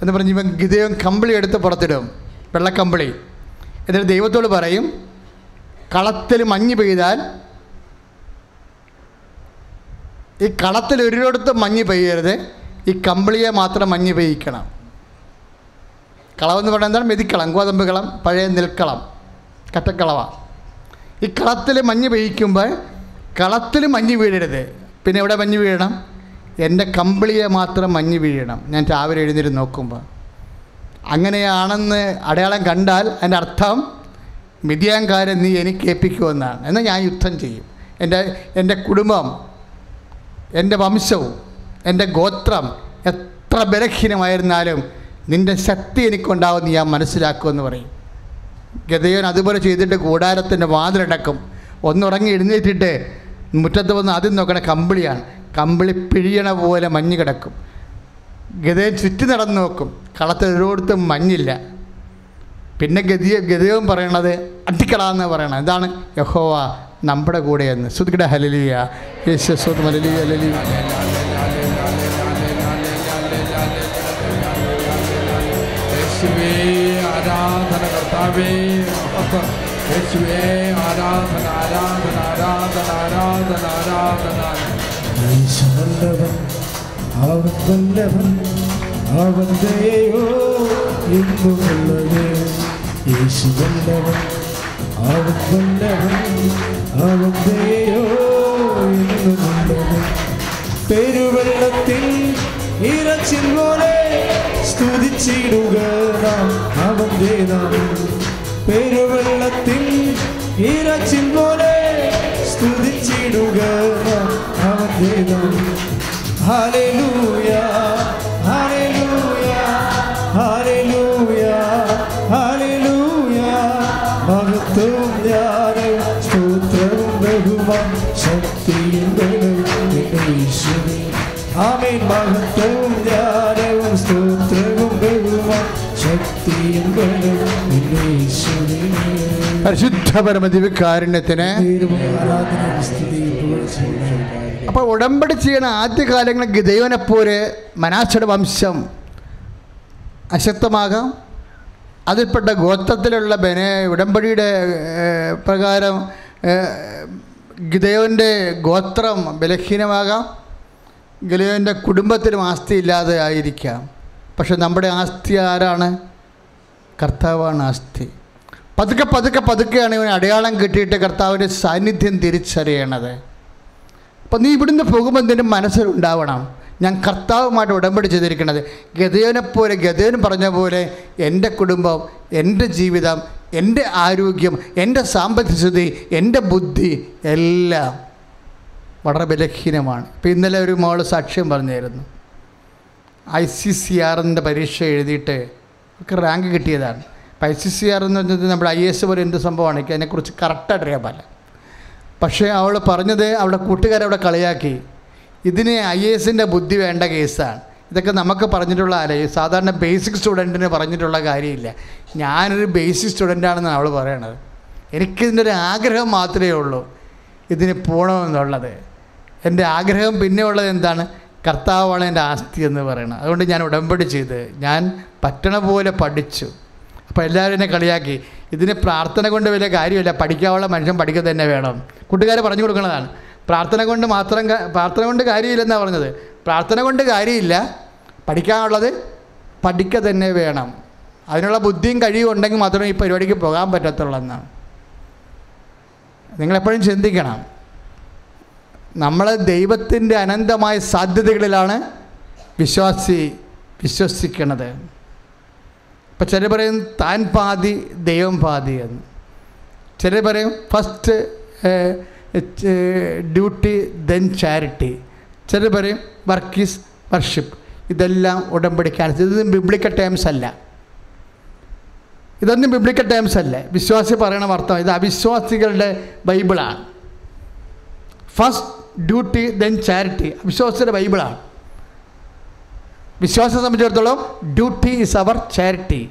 എന്ന് പറഞ്ഞ് ഇവൻ ഗിതയും കമ്പിളി എടുത്ത് പുറത്തിടും വെള്ളക്കമ്പിളി എന്നിട്ട് ദൈവത്തോട് പറയും കളത്തിൽ മഞ്ഞ് പെയ്താൽ ഈ കളത്തിൽ ഒരിടത്ത് മഞ്ഞ് പെയ്യരുത് ഈ കമ്പിളിയെ മാത്രം മഞ്ഞ് പെയ്യിക്കണം. കളവെന്ന് പറയുന്നത് എന്താണ്? മെതിക്കളം ഗോതമ്പ് കളം പഴയ നെൽക്കളം കറ്റക്കളവ ഈ കളത്തിൽ മഞ്ഞ് പെയ്യിക്കുമ്പോൾ കളത്തിൽ മഞ്ഞ് വീഴരുത്. പിന്നെ എവിടെ മഞ്ഞ് വീഴണം? എന്റെ കമ്പിളിയെ മാത്രം മഞ്ഞ് വീഴണം. ഞാൻ രാവിലെ എഴുന്നേറ്റ് നോക്കുമ്പോൾ. അങ്ങനെയാണെന്ന് അടയാളം കണ്ടാൽ അതിന്റെ അർത്ഥം മിതിയാങ്കാരൻ നീ എനിക്ക് ഏൽപ്പിക്കുമെന്നാണ്. എന്നാൽ ഞാൻ യുദ്ധം ചെയ്യും. എന്റെ എന്റെ കുടുംബം എന്റെ വംശവും എന്റെ ഗോത്രം എത്ര ബലഹീനമായിരുന്നാലും നിന്റെ ശക്തി എനിക്കുണ്ടാവുമെന്ന് ഞാൻ മനസ്സിലാക്കുമെന്ന് പറയും. ഗതയോൻ അതുപോലെ ചെയ്തിട്ട് കൂടാരത്തിന്റെ വാതിലടക്കും. ഒന്നുറങ്ങി എഴുന്നേറ്റിട്ട് മുറ്റത്ത് വന്ന് ആദ്യം നോക്കണ കമ്പിളിയാണ്. കമ്പിളി പിഴിയണ പോലെ മഞ്ഞ് കിടക്കും. ഗതയൻ ചുറ്റി നടന്ന് നോക്കും. കളത്തിൽ ഒരിടത്തും മഞ്ഞില്ല. പിന്നെ ഗതിയ ഗതിയും പറയണത് അട്ടിക്കളാന്ന് പറയണം. ഇതാണ് യഹോവ നമ്മുടെ കൂടെയെന്ന് സുദ്ഗിട ഹലലിയ യേശു സ്വന്തം ഹലലിയ ഹലലിയ യേശുവേ ആരാധന കർത്താവേ. യേശുവേ ആരാധന ആരാധന ആരാധന ആരാധന ആരാധന നല്ലവൻ അവൻ വല്ലവൻ അവൻ ദയയോ എന്നുമുള്ളത് യേശു വല്ലവൻ അവൻ വല്ലവൻ അവൻ ദയയോ എന്നുമുള്ളത് പെരുവെള്ളത്തിൽ ഇറച്ചിൽ പോലെ സ്തുതിച്ചിടുക നാം അവന്റെ നാം പെരുവെള്ളത്തിൽ പോലെ സ്തുതിച്ചിടുക നാം അവന്റെ നാം ഹല്ലേലൂയ. ആമേൻ. മഹത്വവും ജ്ഞാനവും സ്തോത്രവും ബഹുമാൻ ശക്തിയും പരിശുദ്ധ പുകഴ്ചയും അപ്പോൾ ഉടമ്പടി ചെയ്യണ ആദ്യകാലങ്ങളിൽ ദൈവനെപ്പോലെ മനാശയുടെ വംശം അശക്തമാകാം. അതിൽപ്പെട്ട ഗോത്രത്തിലുള്ള ബന ഉടമ്പടിയുടെ പ്രകാരം ഗിതയോന്റെ ഗോത്രം ബലഹീനമാകാം. ഗിലയോന്റെ കുടുംബത്തിനും ആസ്തി ഇല്ലാതെ ആയിരിക്കാം. പക്ഷെ നമ്മുടെ ആസ്തി ആരാണ്? കർത്താവാണ് ആസ്തി. പതുക്കെ പതുക്കെ പതുക്കെയാണ് ഇവൻ അടയാളം കിട്ടിയിട്ട് കർത്താവിന്റെ സാന്നിധ്യം തിരിച്ചറിയണത്. അപ്പം നീ ഇവിടുന്ന് പോകുമ്പോൾ നിന്റെ മനസ്സിലുണ്ടാവണം. ഞാൻ കർത്താവുമായിട്ട് ഉടമ്പടി ചെയ്തിരിക്കുന്നത് ഗതയോനെപ്പോലെ ഗതയോൻ പറഞ്ഞ പോലെ എന്റെ കുടുംബം എന്റെ ജീവിതം എന്റെ ആരോഗ്യം എന്റെ സാമ്പത്തിക സ്ഥിതി എന്റെ ബുദ്ധി എല്ലാം വളരെ ബലഹീനമാണ്. ഇപ്പം ഇന്നലെ ഒരു മോൾ സാക്ഷ്യം പറഞ്ഞായിരുന്നു. ഐ സി സി ആറിന്റെ പരീക്ഷ എഴുതിയിട്ട് ഒക്കെ റാങ്ക് കിട്ടിയതാണ്. ഇപ്പം ഐ സി സി ആർ എന്ന് പറഞ്ഞത് നമ്മുടെ ഐ എസ് പോലെ എന്ത് സംഭവമാണ്? എനിക്ക് അതിനെക്കുറിച്ച് കറക്റ്റായിട്ട് അറിയാൻ പാടില്ല. പക്ഷേ അവൾ പറഞ്ഞത് അവളുടെ കൂട്ടുകാരവിടെ കളിയാക്കി. ഇതിന് ഐ എ എസിന്റെ ബുദ്ധി വേണ്ട കേസാണ്. ഇതൊക്കെ നമുക്ക് പറഞ്ഞിട്ടുള്ള ആലേ സാധാരണ ബേസിക് സ്റ്റുഡന്റിന് പറഞ്ഞിട്ടുള്ള കാര്യമില്ല. ഞാനൊരു ബേസിക് സ്റ്റുഡന്റാണെന്നാണ് അവൾ പറയണത്. എനിക്കിതിന്റെ ഒരു ആഗ്രഹം മാത്രമേ ഉള്ളൂ. ഇതിന് പോകണമെന്നുള്ളത്. എന്റെ ആഗ്രഹം പിന്നെ ഉള്ളത് എന്താണ്? കർത്താവാണ് എന്റെ ആസ്തി എന്ന് പറയുന്നത് അതുകൊണ്ട് ഞാൻ ഉടമ്പടി ചെയ്ത് ഞാൻ പറ്റണ പോലെ പഠിച്ചു. അപ്പോൾ എല്ലാവരും എന്നെ കളിയാക്കി. ഇതിന് പ്രാർത്ഥന കൊണ്ട് വലിയ കാര്യമില്ല. പഠിക്കാനുള്ള മനുഷ്യൻ പഠിക്കുക തന്നെ വേണം. കൂട്ടുകാരെ പറഞ്ഞു കൊടുക്കുന്നതാണ്. പ്രാർത്ഥന കൊണ്ട് മാത്രം പ്രാർത്ഥന കൊണ്ട് കാര്യമില്ലെന്നാണ് പറഞ്ഞത്. പ്രാർത്ഥന കൊണ്ട് കാര്യമില്ല. പഠിക്കാനുള്ളത് പഠിക്കുക തന്നെ വേണം. അതിനുള്ള ബുദ്ധിയും കഴിവും ഉണ്ടെങ്കിൽ മാത്രമേ ഈ പരിപാടിക്ക് പോകാൻ പറ്റത്തുള്ളൂ എന്നാണ്. നിങ്ങളെപ്പോഴും ചിന്തിക്കണം. നമ്മൾ ദൈവത്തിന്റെ അനന്തമായ സാധ്യതകളിലാണ് വിശ്വാസി വിശ്വസിക്കണത്. ഇപ്പം ചിലർ പറയും താൻ പാതി ദൈവം പാതി എന്ന്. ചിലർ പറയും ഫസ്റ്റ് ഡ്യൂട്ടി ദെൻ ചാരിറ്റി. ചിലർ പറയും വർക്ക് ഈസ് വർഷിപ്പ്. ഇതെല്ലാം ഉടമ്പടിക്കാൻ ഇതൊന്നും ബിബ്ലിക്കൽ ടേംസ് അല്ല. ഇതൊന്നും ബിബ്ലിക്കൽ ടേംസ് അല്ല. വിശ്വാസി പറയണ അർത്ഥം ഇത് അവിശ്വാസികളുടെ ബൈബിളാണ്. ഫസ്റ്റ് ഡ്യൂട്ടി ദെൻ ചാരിറ്റി വിശ്വാസത്തിന്റെ ബൈബിളാണ്. വിശ്വാസം സംബന്ധിച്ചിടത്തോളം ഡ്യൂട്ടി ഇസ് അവർ ചാരിറ്റി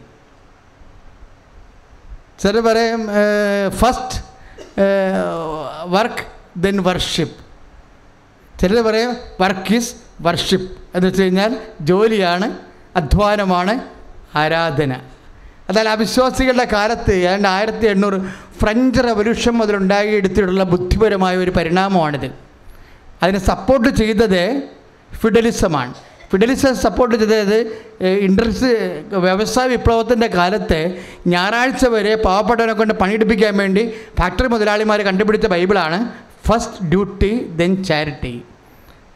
ചില പറയും ഫസ്റ്റ് വർക്ക് ദെൻ വർഷിപ്പ് ചിലർ പറയും വർക്ക് ഈസ് വർഷിപ്പ് എന്ന് വെച്ച് കഴിഞ്ഞാൽ ജോലിയാണ് അധ്വാനമാണ് ആരാധന. എന്നാൽ അവിശ്വാസികളുടെ കാലത്ത് ഏതാണ്ട് ആയിരത്തി എണ്ണൂറ് ഫ്രഞ്ച് റവല്യൂഷൻ മുതലുണ്ടായി എടുത്തിട്ടുള്ള ബുദ്ധിപരമായ ഒരു പരിണാമമാണിത്. അതിനെ സപ്പോർട്ട് ചെയ്തത് ഫിഡലിസമാണ് ഫിഡലിസം സപ്പോർട്ട് ചെയ്തത് ഇൻഡസ്ട്രി വ്യവസായ വിപ്ലവത്തിന്റെ കാലത്ത് ഞായറാഴ്ച വരെ പാവപ്പെട്ടവനെ കൊണ്ട് പണിയെടുപ്പിക്കാൻ വേണ്ടി ഫാക്ടറി മുതലാളിമാർ കണ്ടുപിടിച്ച ബൈബിളാണ് first duty then charity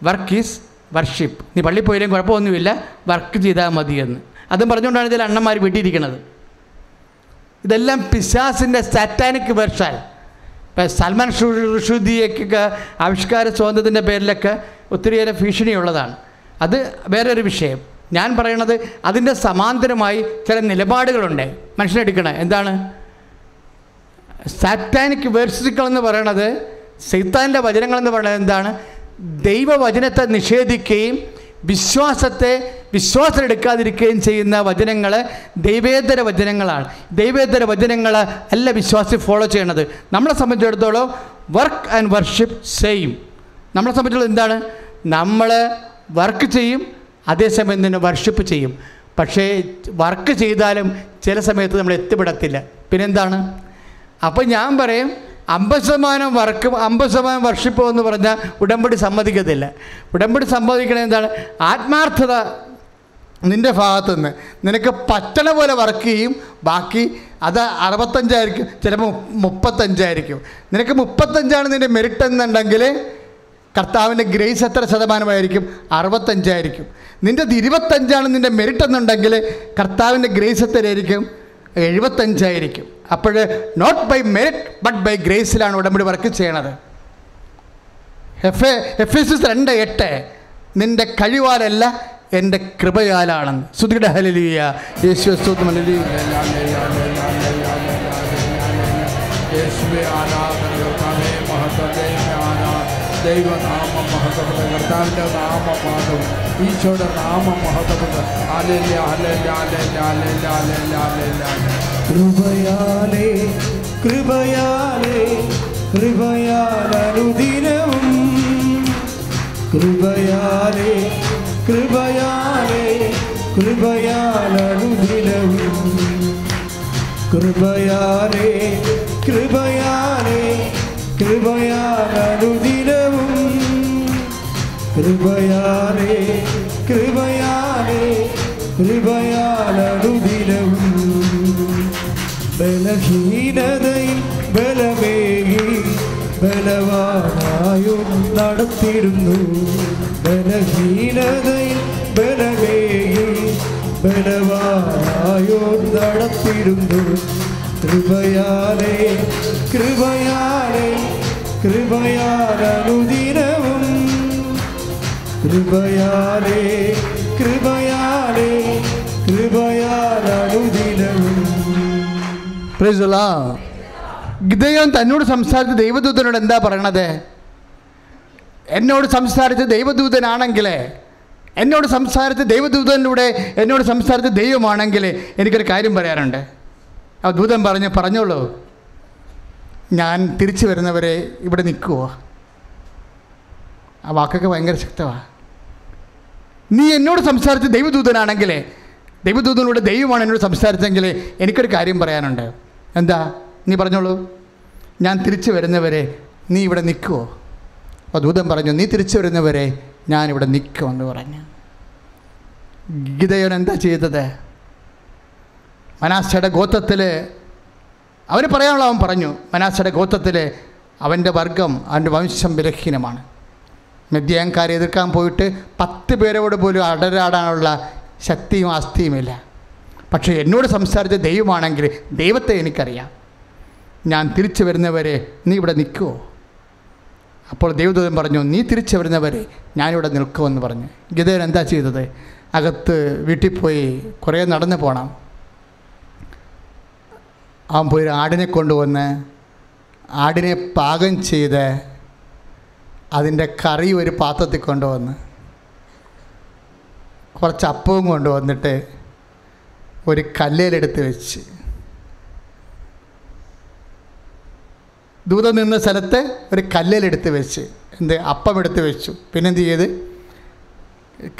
work is worship നീ പള്ളി പോയാലും കുഴപ്പമൊന്നുമില്ല വർക്ക് ചെയ്താൽ എന്ന് അതും പറഞ്ഞുകൊണ്ടാണ് ഇതിൽ അണ്ണന്മാർ വീട്ടിയിരിക്കുന്നത്. ഇതെല്ലാം പിശാസിന്റെ സാറ്റാനിക് വെർഷൻ ഇപ്പം സൽമാൻ റുഷുദിയൊക്കെ ആവിഷ്കാര സ്വാതന്ത്ര്യത്തിന്റെ പേരിലൊക്കെ ഒത്തിരിയേറെ ഭീഷണിയുള്ളതാണ്. അത് വേറൊരു വിഷയം. ഞാൻ പറയണത് അതിന്റെ സമാന്തരമായി ചില നിലപാടുകളുണ്ട്. മനുഷ്യനെടുക്കണേ എന്താണ്? സാറ്റാനിക് വേർസിക്കൾ എന്ന് പറയണത് സൈത്താന്റെ വചനങ്ങളെന്ന് പറയുന്നത് എന്താണ്? ദൈവവചനത്തെ നിഷേധിക്കുകയും വിശ്വാസത്തെ വിശ്വാസം എടുക്കാതിരിക്കുകയും ചെയ്യുന്ന വചനങ്ങൾ ദൈവേതര വചനങ്ങളാണ്. ദൈവേതര വചനങ്ങൾ അല്ല വിശ്വാസി ഫോളോ ചെയ്യണത്. നമ്മളെ സംബന്ധിച്ചിടത്തോളം വർക്ക് ആൻഡ് വർഷിപ്പ് സെയിം നമ്മളെ സംബന്ധിച്ചിടത്തോളം എന്താണ്? നമ്മൾ വർക്ക് ചെയ്യും അതേസമയം തന്നെ വർഷിപ്പ് ചെയ്യും. പക്ഷേ വർക്ക് ചെയ്താലും ചില സമയത്ത് നമ്മൾ എത്തിപ്പെടത്തില്ല. പിന്നെന്താണ്? അപ്പോൾ ഞാൻ പറയും അമ്പത് ശതമാനം വർക്ക് അമ്പത് ശതമാനം വർഷിപ്പ് എന്ന് പറഞ്ഞാൽ ഉടമ്പടി സമ്മതിക്കത്തില്ല. ഉടമ്പടി സമ്മതിക്കണത് എന്താണ്? ആത്മാർത്ഥത നിന്റെ ഭാഗത്തു നിന്ന് നിനക്ക് പറ്റണ പോലെ വർക്ക് ചെയ്യും ബാക്കി അത് അറുപത്തഞ്ചായിരിക്കും ചിലപ്പോൾ മുപ്പത്തഞ്ചായിരിക്കും. നിനക്ക് മുപ്പത്തഞ്ചാണ് നിന്റെ മെറിറ്റ് എന്നുണ്ടെങ്കിൽ കർത്താവിന്റെ ഗ്രേസ് എത്ര ശതമാനമായിരിക്കും? അറുപത്തഞ്ചായിരിക്കും. നിന്റെ ഇരുപത്തഞ്ചാണ് നിന്റെ മെറിറ്റ് എന്നുണ്ടെങ്കിൽ കർത്താവിന്റെ ഗ്രേസ് എത്രയായിരിക്കും? എഴുപത്തഞ്ചായിരിക്കും. അപ്പോൾ not by merit but by ഗ്രേസിലാണ് ഉടമ്പടി വർക്ക് ചെയ്യണത്. F A F S S രണ്ട് എട്ട് നിന്റെ കഴിവാലല്ല എന്റെ കൃപയാലാണെന്ന്. ശ്രുതിയുടെ ഹലിയ യേശു ദൈവനാമം മഹത്വപ്പെട്ട കർത്താവിന്റെ നാമ മഹത്വം ഈശോയുടെ നാമം മഹത്വപ്പെട്ട അലല്ല അലല്ല അലല്ല അലല്ല അലല്ല അലല്ല കൃപയാലേ കൃപയാലേ കൃപയാലനുദിനവും കൃപയാലേ കൃപയാലേ കൃപയാലനുദിനവും കൃപയാലേ കൃപയാലേ കൃപയാലനുദിനവും കൃപയാലേ കൃപയാലേ കൃപയാലനുദിനവും ബലഹീനതയിൽ നടത്തിയിരുന്നു ബലഹീനതയിൽ ബലമേകി ബലവാനായോ നടത്തിയിരുന്നു കൃപയാലേ കൃപയാലേ കൃപയാലനുദിനവും കൃപയാലേ കൃപയാലേ. ഗിദയോൻ തന്നോട് സംസാരിച്ച ദൈവദൂതനോട് എന്താ പറയണത്? എന്നോട് സംസാരിച്ച ദൈവദൂതനാണെങ്കിൽ എന്നോട് സംസാരിച്ച ദൈവദൂതനിലൂടെ എന്നോട് സംസാരിച്ച ദൈവമാണെങ്കിൽ എനിക്കൊരു കാര്യം പറയാനുണ്ട്. ആ ദൂതൻ പറഞ്ഞ് പറഞ്ഞോളൂ. ഞാൻ തിരിച്ചു വരുന്നവരെ ഇവിടെ നിൽക്കുമോ ആ വാക്കൊക്കെ ഭയങ്കര ശക്തമാണ് നീ എന്നോട് സംസാരിച്ച ദൈവദൂതനാണെങ്കിൽ ദൈവദൂതനോട് ദൈവമാണ് എന്നോട് സംസാരിച്ചെങ്കിൽ എനിക്കൊരു കാര്യം പറയാനുണ്ട്. എന്താ? നീ പറഞ്ഞോളൂ. ഞാൻ തിരിച്ചു വരുന്നവരെ നീ ഇവിടെ നിൽക്കുമോ അപ്പോൾ ദൂതൻ പറഞ്ഞു നീ തിരിച്ചു വരുന്നവരെ ഞാനിവിടെ നിൽക്കുമെന്ന് പറഞ്ഞു. ഗീതയോൻ എന്താ ചെയ്തത്? മനാസയുടെ ഗോത്രത്തിൽ അവന് പറയാനുള്ള അവൻ പറഞ്ഞു. മനാസയുടെ ഗോത്രത്തിൽ അവന്റെ വർഗം അവന്റെ വംശം ബലഹീനമാണ് മെദ്യാങ്കാരെ എതിർക്കാൻ പോയിട്ട് പത്ത് പേരോട് പോലും അടരാടാനുള്ള ശക്തിയും ആസ്തിയുമില്ല പക്ഷേ എന്നോട് സംസാരിച്ച ദൈവമാണെങ്കിൽ ദൈവത്തെ എനിക്കറിയാം. ഞാൻ തിരിച്ചു വരുന്നവരെ നീ ഇവിടെ നിൽക്കുമോ അപ്പോൾ ദൈവദൂതൻ പറഞ്ഞു നീ തിരിച്ചു വരുന്നവരെ ഞാനിവിടെ നിൽക്കുമെന്ന് പറഞ്ഞു. ഗിതയൻ എന്താ ചെയ്തത്? അകത്ത് വീട്ടിൽ പോയി കുറേ നടന്നു പോകണം അവൻ പോയി ആടിനെ കൊണ്ടുവന്ന് ആടിനെ പാകം ചെയ്ത് അതിന്റെ കറി ഒരു പാത്രത്തിൽ കൊണ്ടുവന്ന് കുറച്ച് അപ്പവും കൊണ്ടുവന്നിട്ട് ഒരു കല്ലേലെടുത്ത് വെച്ച്. ദൂതം നിന്ന സ്ഥലത്ത് ഒരു കല്ലേലെടുത്ത് വെച്ച്. എന്ത്? അപ്പം എടുത്ത് വെച്ചു. പിന്നെന്ത് ചെയ്ത്?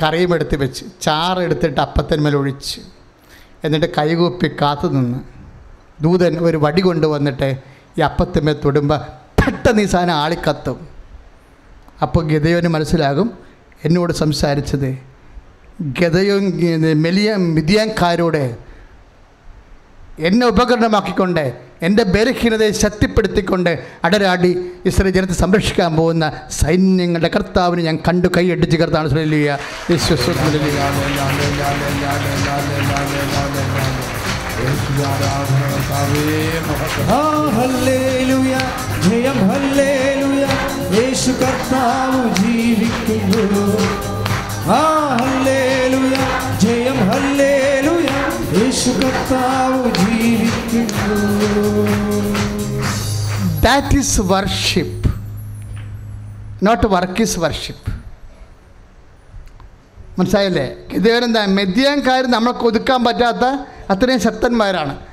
കറിയും എടുത്ത് വെച്ച്. ചാറ് എടുത്തിട്ട് അപ്പത്തിന്മേൽ ഒഴിച്ച്. എന്നിട്ട് കൈകൂപ്പി കാത്തു നിന്ന് ദൂതൻ ഒരു വടി കൊണ്ടുവന്നിട്ട് ഈ അപ്പത്തിന്മേൽ തൊടുമ്പോൾ പെട്ടെന്ന് ഈ സാധനം ആളിക്കത്തും. അപ്പോൾ ഗതയോന് മനസ്സിലാകും എന്നോട് സംസാരിച്ചത്. ഗതയോ മെലിയ മിതിയാൻകാരോട് എന്നെ ഉപകരണമാക്കിക്കൊണ്ട് എന്റെ ബലഹീനതയെ ശക്തിപ്പെടുത്തിക്കൊണ്ട് അടരാടി ഇസ്രേ ജനത്തെ സംരക്ഷിക്കാൻ പോകുന്ന സൈന്യങ്ങളുടെ കർത്താവിന് ഞാൻ കണ്ടു കൈയടിച്ച് കർത്താണ് ശ്രലിയ ജയം ഹല്ലേലൂയ. യേശു കർത്താവ് ജീവിക്കുന്നു. ആ ഹല്ലേലൂയ. ജയം ഹല്ലേലൂയ. യേശു കർത്താവ് ജീവിക്കുന്നു. That is worship not work is worship മനസ്സിലായില്ലേ? ഇതേവരെന്താ? മെദ്യാൻകാർ നമ്മൾക്ക് ഒതുക്കാൻ പറ്റാത്ത അത്രയും ശക്തന്മാരാണ്.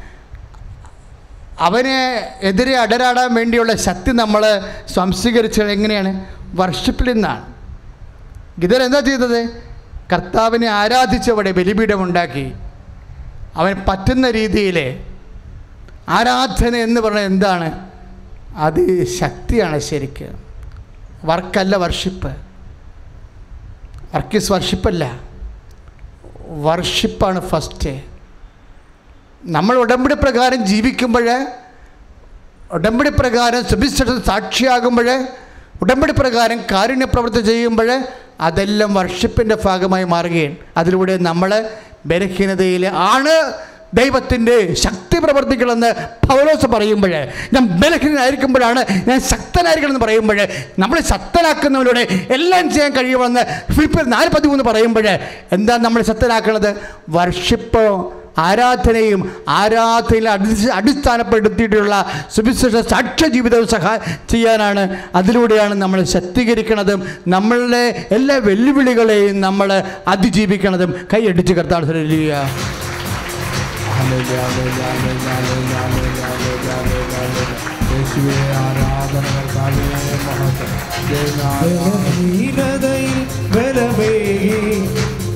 അവനെ എതിരെ അടരാടാൻ വേണ്ടിയുള്ള ശക്തി നമ്മൾ സംസ്വീകരിച്ചത് എങ്ങനെയാണ്? വർഷിപ്പിൽ നിന്നാണ്. ഗിതർ എന്താ ചെയ്തത്? കർത്താവിനെ ആരാധിച്ചവിടെ ബലിപീഠമുണ്ടാക്കി. അവൻ പറ്റുന്ന രീതിയിൽ ആരാധന എന്ന് പറഞ്ഞാൽ എന്താണ്? അത് ശക്തിയാണ് ശരിക്ക്. വർക്കല്ല വർഷിപ്പ് വർക്ക് ഈസ് വർഷിപ്പല്ല വർഷിപ്പാണ് ഫസ്റ്റ് നമ്മൾ ഉടമ്പടി പ്രകാരം ജീവിക്കുമ്പോൾ ഉടമ്പടി പ്രകാരം സുഭിഷ്ട സാക്ഷിയാകുമ്പോൾ ഉടമ്പടി പ്രകാരം കാരുണ്യപ്രവൃത്തി ചെയ്യുമ്പോൾ അതെല്ലാം വർഷിപ്പിന്റെ ഭാഗമായി മാറുകയാണ് അതിലൂടെ നമ്മൾ ബലഹീനതയിൽ ആണ്. ദൈവത്തിന്റെ ശക്തി പ്രവർത്തിക്കണമെന്ന് പൗലോസ് പറയുമ്പോൾ ഞാൻ ബലഹീനനായിരിക്കുമ്പോഴാണ് ഞാൻ ശക്തനായിരിക്കണമെന്ന് പറയുമ്പോൾ നമ്മൾ ശക്തനാക്കുന്നവരോട് എല്ലാം ചെയ്യാൻ കഴിയുമെന്ന് ഫിലിപ്പിൽ നാല് പതിമൂന്ന് പറയുമ്പോൾ എന്താണ് നമ്മൾ ശക്തനാക്കുന്നത്? വർഷിപ്പ് ആരാധനയും ആരാധനയിൽ അടി അടിസ്ഥാനപ്പെടുത്തിയിട്ടുള്ള സുവിശേഷ സാക്ഷ്യ ജീവിതവും സഹാ ചെയ്യാനാണ് അതിലൂടെയാണ് നമ്മൾ ശക്തീകരിക്കണതും നമ്മളുടെ എല്ലാ വെല്ലുവിളികളെയും നമ്മൾ അതിജീവിക്കണതും. കൈയടിച്ച് കർത്താൻ ശ്രമിക്കുക ആരാധന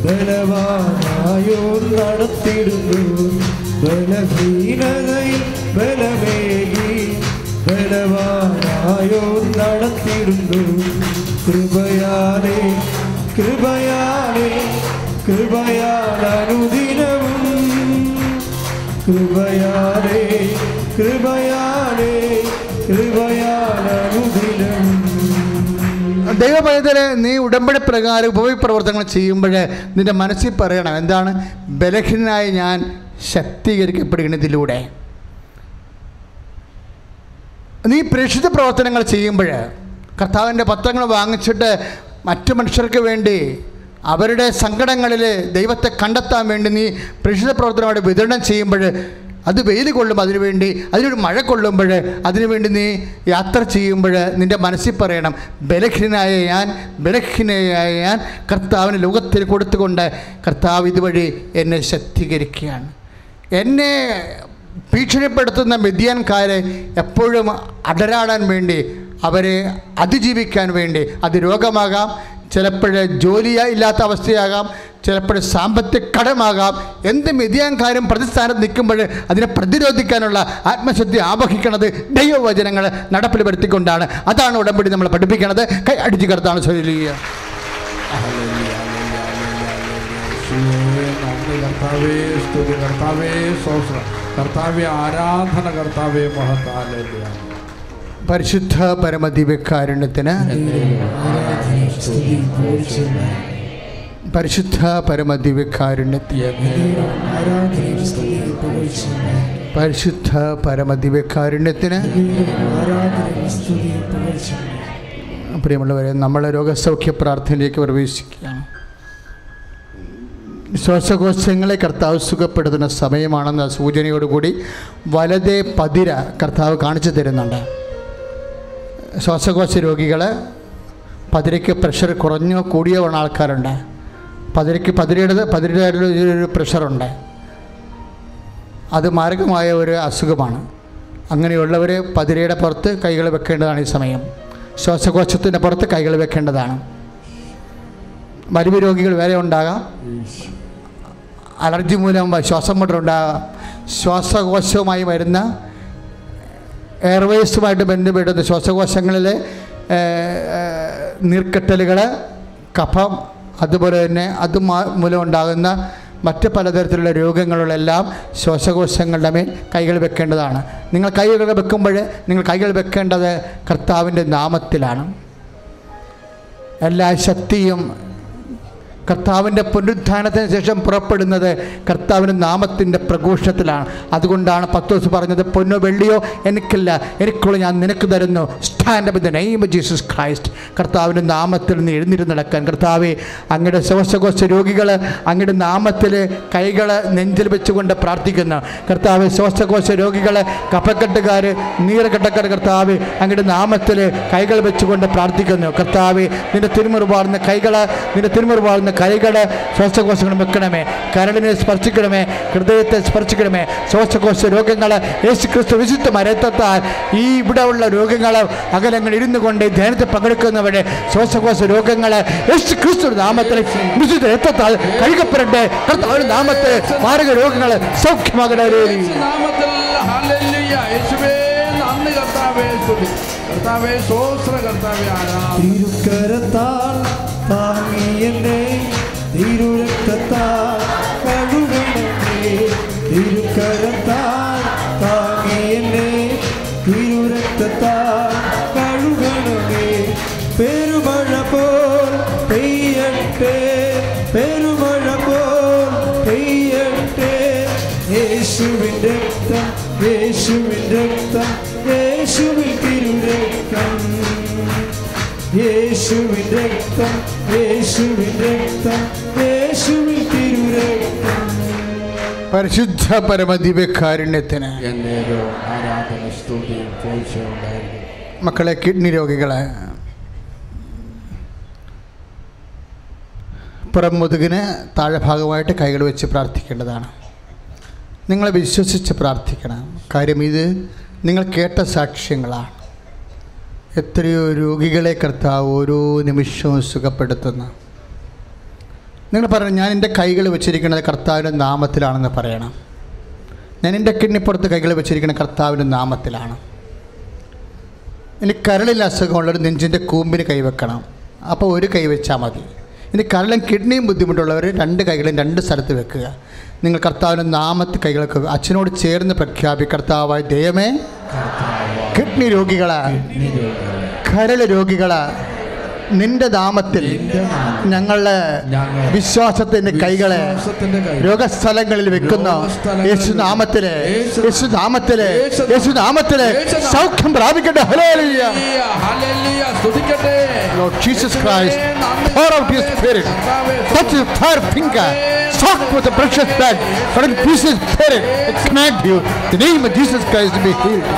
ബലവാനായോ നടത്തിടുന്നു. ബലഹീനതയിൽ ബലമേകി ബലവാനായോ നടത്തിടുന്നു. കൃപയാലേ കൃപയാൽ അനുദിനവും. കൃപയാലേ കൃപയാലേ കൃപയാൽ അനുദിനവും നീ ഉടമ്പടി പ്രകാരം ഉപവിപ്രവർത്തനങ്ങൾ ചെയ്യുമ്പോൾ നിന്റെ മനസ്സിൽ പറയണം എന്താണ്? ബലഹീനായി ഞാൻ ശക്തീകരിക്കപ്പെടുകയാണിതിലൂടെ നീ പ്രേക്ഷിത പ്രവർത്തനങ്ങൾ ചെയ്യുമ്പോൾ കർത്താവിന്റെ പത്രങ്ങൾ വാങ്ങിച്ചിട്ട് മറ്റു മനുഷ്യർക്ക് വേണ്ടി അവരുടെ സങ്കടങ്ങളിൽ ദൈവത്തെ കണ്ടെത്താൻ വേണ്ടി നീ പ്രേക്ഷിത പ്രവർത്തനമായിട്ട് വിതരണം ചെയ്യുമ്പോൾ അത് വെയിൽ കൊള്ളുമ്പോൾ അതിനുവേണ്ടി അതിനൊരു മഴ കൊള്ളുമ്പോൾ അതിനുവേണ്ടി നീ യാത്ര ചെയ്യുമ്പോൾ നിന്റെ മനസ്സിൽ പറയണം ബലഹീനായ ഞാൻ ബലഹീനയായ ഞാൻ കർത്താവിന് ലോകത്തിൽ കൊടുത്തുകൊണ്ട് കർത്താവ് ഇതുവഴി എന്നെ ശക്തീകരിക്കുകയാണ്. എന്നെ ഭീഷണിപ്പെടുത്തുന്ന മെതിയാൻകാരെ എപ്പോഴും അടരാടാൻ വേണ്ടി അവരെ അതിജീവിക്കാൻ വേണ്ടി. അത് രോഗമാകാം ചിലപ്പോൾ ജോലിയ ഇല്ലാത്ത അവസ്ഥയാകാം ചിലപ്പോൾ സാമ്പത്തിക കടമാകാം. എന്ത് മിതിയാങ്കാരും പ്രതിസ്ഥാനത്ത് നിൽക്കുമ്പോൾ അതിനെ പ്രതിരോധിക്കാനുള്ള ആത്മശുദ്ധി ആവഹിക്കുന്നത് ദൈവവചനങ്ങൾ നടപ്പിൽ വരുത്തിക്കൊണ്ടാണ് അതാണ് ഉടമ്പടി നമ്മൾ പഠിപ്പിക്കുന്നത് കൈ അടിച്ചു കറുത്താണ് ശരീരം പരിശുദ്ധ സ്തുതി കർത്താവേ കർത്താവെ ആരാധന കർത്താവേ പരിശുദ്ധ പരിശുദ്ധ പരമദിവ്യകാരുണ്യത്തിന് പരിശുദ്ധ പരമദിവ്യകാരുണ്യത്തിന് പ്രിയമുള്ളവരെ നമ്മളെ രോഗസൗഖ്യ പ്രാർത്ഥനയിലേക്ക് പ്രവേശിക്കുകയാണ്. ശ്വാസകോശങ്ങളെ കർത്താവ് സുഖപ്പെടുത്തുന്ന സമയമാണെന്ന സൂചനയോടുകൂടി വലതേ പതിര കർത്താവ് കാണിച്ചു തരുന്നുണ്ട്. ശ്വാസകോശ രോഗികൾ പതിരയ്ക്ക് പ്രഷർ കുറഞ്ഞോ കൂടിയോ ആൾക്കാരുണ്ട്. പതിരയ്ക്ക് പതിരയുടെ പതിരയുടെ ഒരു പ്രഷറുണ്ട്. അത് മാരകമായ ഒരു അസുഖമാണ്. അങ്ങനെയുള്ളവർ പതിരയുടെ പുറത്ത് കൈകൾ വെക്കേണ്ടതാണ് ഈ സമയം. ശ്വാസകോശത്തിന്റെ പുറത്ത് കൈകൾ വെക്കേണ്ടതാണ്. മരുവ് രോഗികൾ വേറെ ഉണ്ടാകാം. അലർജി മൂലം ശ്വാസം മുട്ടലുണ്ടാകാം ശ്വാസകോശവുമായി വരുന്ന എയർവേസുമായിട്ട് ബന്ധപ്പെടുന്ന ശ്വാസകോശങ്ങളിലെ നീർക്കെട്ടലുകൾ കഫം അതുപോലെ തന്നെ അത് മൂലമുണ്ടാകുന്ന മറ്റ് പലതരത്തിലുള്ള രോഗങ്ങളുള്ളെല്ലാം ശ്വാസകോശങ്ങളുടെ മേൽ കൈകൾ വെക്കേണ്ടതാണ്. നിങ്ങൾ കൈകൾ വെക്കുമ്പോൾ നിങ്ങൾ കൈകൾ വെക്കേണ്ടത് കർത്താവിന്റെ നാമത്തിലാണ്. എല്ലാ ശക്തിയും കർത്താവിന്റെ പുനരുത്ഥാനത്തിന് ശേഷം പുറപ്പെടുന്നത് കർത്താവിന്റെ നാമത്തിന്റെ പ്രഘോഷത്തിലാണ് അതുകൊണ്ടാണ് പത്തോസ് പറഞ്ഞത് പൊന്നോ വെള്ളിയോ എനിക്കില്ല. എനിക്കുള്ള ഞാൻ നിനക്ക് തരുന്നു. Stand up the name Jesus Christ കർത്താവിന്റെ നാമത്തിൽ നിന്ന് എഴുന്നിരുന്ന് നടക്കാൻ. കർത്താവെ അങ്ങയുടെ ശ്വാസകോശ രോഗികൾ അങ്ങയുടെ നാമത്തിൽ കൈകൾ നെഞ്ചിൽ വെച്ചുകൊണ്ട് പ്രാർത്ഥിക്കുന്നു. കർത്താവ് ശ്വാസകോശ രോഗികൾ കഫക്കെട്ടുകാർ നീറക്കെട്ടക്കാർ കർത്താവ് അങ്ങയുടെ നാമത്തിൽ കൈകൾ വെച്ചുകൊണ്ട് പ്രാർത്ഥിക്കുന്നു. കർത്താവ് നിന്റെ തിരുമുറിവാർന്ന കൈകൾ നിന്റെ തിരുമുറിവാർന്ന കൈകൾ ശ്വാസകോശങ്ങൾ വെക്കണമേ കരളിനെ സ്പർശിക്കണമേ ഹൃദയത്തെ സ്പർശിക്കണമേ. ശ്വാസകോശ രോഗങ്ങൾ യേശു ക്രിസ്തു വിശുദ്ധ ഈ ഇവിടെ ഉള്ള രോഗങ്ങൾ അകലങ്ങൾ ഇരുന്നു കൊണ്ട് ധ്യാനത്തിൽ പങ്കെടുക്കുന്നവരെ ശ്വാസകോശ രോഗങ്ങൾ യേശു ക്രിസ്തു നാമത്തിൽ വിശുദ്ധ രക്തത്താൽ കഴുകപ്പെടട്ടെ. കർത്താവിന്റെ നാമത്തെ മാരക രോഗങ്ങൾ സൗഖ്യമാകണേ കർത്താവേ സ്തുതി. കർത്താവേ ആരാ കർത്താവേ കഴുകണമേ. തിരുക്കരത്താൽ താങ്ങി എന്നെ തിരുരക്തത്താൽ കഴുകണമേ. പെരുമഴ പോൽ പെയ്യട്ടെ. പെരുമഴ പെയ്യട്ടെ. യേശുവിൻ രക്തം യേശുവിൻ രക്തം യേശുവിൻ തിരുരക്തം. യേശുവിൻ രക്തം യേശുവിൻ രക്തം. പരിശുദ്ധ പരമദിവ്യകാരുണ്യത്തിന് മക്കളെ കിഡ്നി രോഗികളെ. പുറം മുതുകിന് താഴെ ഭാഗമായിട്ട് കൈകൾ വെച്ച് പ്രാർത്ഥിക്കേണ്ടതാണ്. നിങ്ങളെ വിശ്വസിച്ച് പ്രാർത്ഥിക്കണം. കാര്യം ഇത് നിങ്ങൾ കേട്ട സാക്ഷ്യങ്ങളാണ്. എത്രയോ രോഗികളെ കർത്താവ് ഓരോ നിമിഷവും സുഖപ്പെടുത്തുന്നു. നിങ്ങൾ പറയണം ഞാൻ എന്റെ കൈകൾ വെച്ചിരിക്കുന്നത് കർത്താവിന്റെ നാമത്തിലാണെന്ന് പറയണം. ഞാൻ എന്റെ കിഡ്നിപ്പുറത്ത് കൈകൾ വെച്ചിരിക്കുന്ന കർത്താവിന്റെ നാമത്തിലാണ്. ഇനി കരളിൽ അസുഖമുള്ളവർ നെഞ്ചിന്റെ കൂമ്പിന് കൈവെക്കണം അപ്പോൾ ഒരു കൈ വെച്ചാൽ മതി. ഇനി കരളും കിഡ്നിയും ബുദ്ധിമുട്ടുള്ളവർ രണ്ട് കൈകളും രണ്ട് സ്ഥലത്ത് വെക്കുക. നിങ്ങൾ കർത്താവിന്റെ നാമത്തിൽ കൈകളൊക്കെ അച്ഛനോട് ചേർന്ന് പ്രഖ്യാപി കർത്താവായ ദയമേ കിഡ്നി രോഗികളാ കരൾ രോഗികളെ നിന്റെ നാമത്തിൽ ഞങ്ങളുടെ കൈകളെ വിശ്വാസത്തിന്റെ കൈ. രോഗസ്ഥലങ്ങളിൽ വെക്കുന്ന യേശു നാമത്തിൽ യേശു- നാമത്തിൽ യേശു നാമ- സൗഖ്യം പ്രാപിക്കട്ടെ Lord Jesus Christ, pour out your spirit. Touch your fire finger. Soak with the precious blood. But in Jesus' spirit, it you. The name of Jesus Christ to be healed.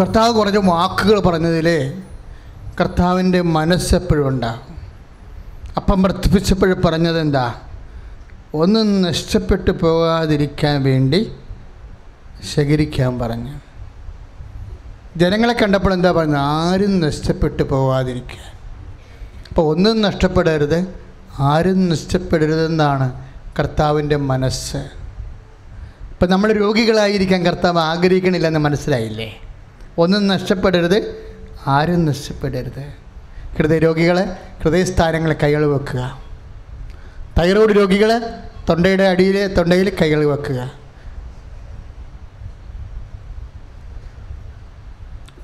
കർത്താവ് കുറച്ച് വാക്കുകൾ പറഞ്ഞതിലേ കർത്താവിന്റെ മനസ്സെപ്പോഴും ഉണ്ടാകും അപ്പം വർദ്ധിപ്പിച്ചപ്പോഴും പറഞ്ഞതെന്താ? ഒന്നും നഷ്ടപ്പെട്ടു പോകാതിരിക്കാൻ വേണ്ടി ശേഖരിക്കാൻ പറഞ്ഞു. ജനങ്ങളെ കണ്ടപ്പോൾ എന്താ പറഞ്ഞത്? ആരും നഷ്ടപ്പെട്ടു പോകാതിരിക്കുക അപ്പോൾ ഒന്നും നഷ്ടപ്പെടരുത് ആരും നഷ്ടപ്പെടരുതെന്നാണ് കർത്താവിന്റെ മനസ്സ്. ഇപ്പം നമ്മൾ രോഗികളായിരിക്കാൻ കർത്താവ് ആഗ്രഹിക്കണില്ലെന്ന് മനസ്സിലായില്ലേ? ഒന്നും നഷ്ടപ്പെടരുത് ആരും നഷ്ടപ്പെടരുത്. ഹൃദയരോഗികളെ ഹൃദയസ്ഥാനങ്ങളെ കൈകൾ വെക്കുക. തൈറോയ്ഡ് രോഗികൾ തൊണ്ടയുടെ അടിയിൽ തൊണ്ടയിൽ കൈകൾ വെക്കുക.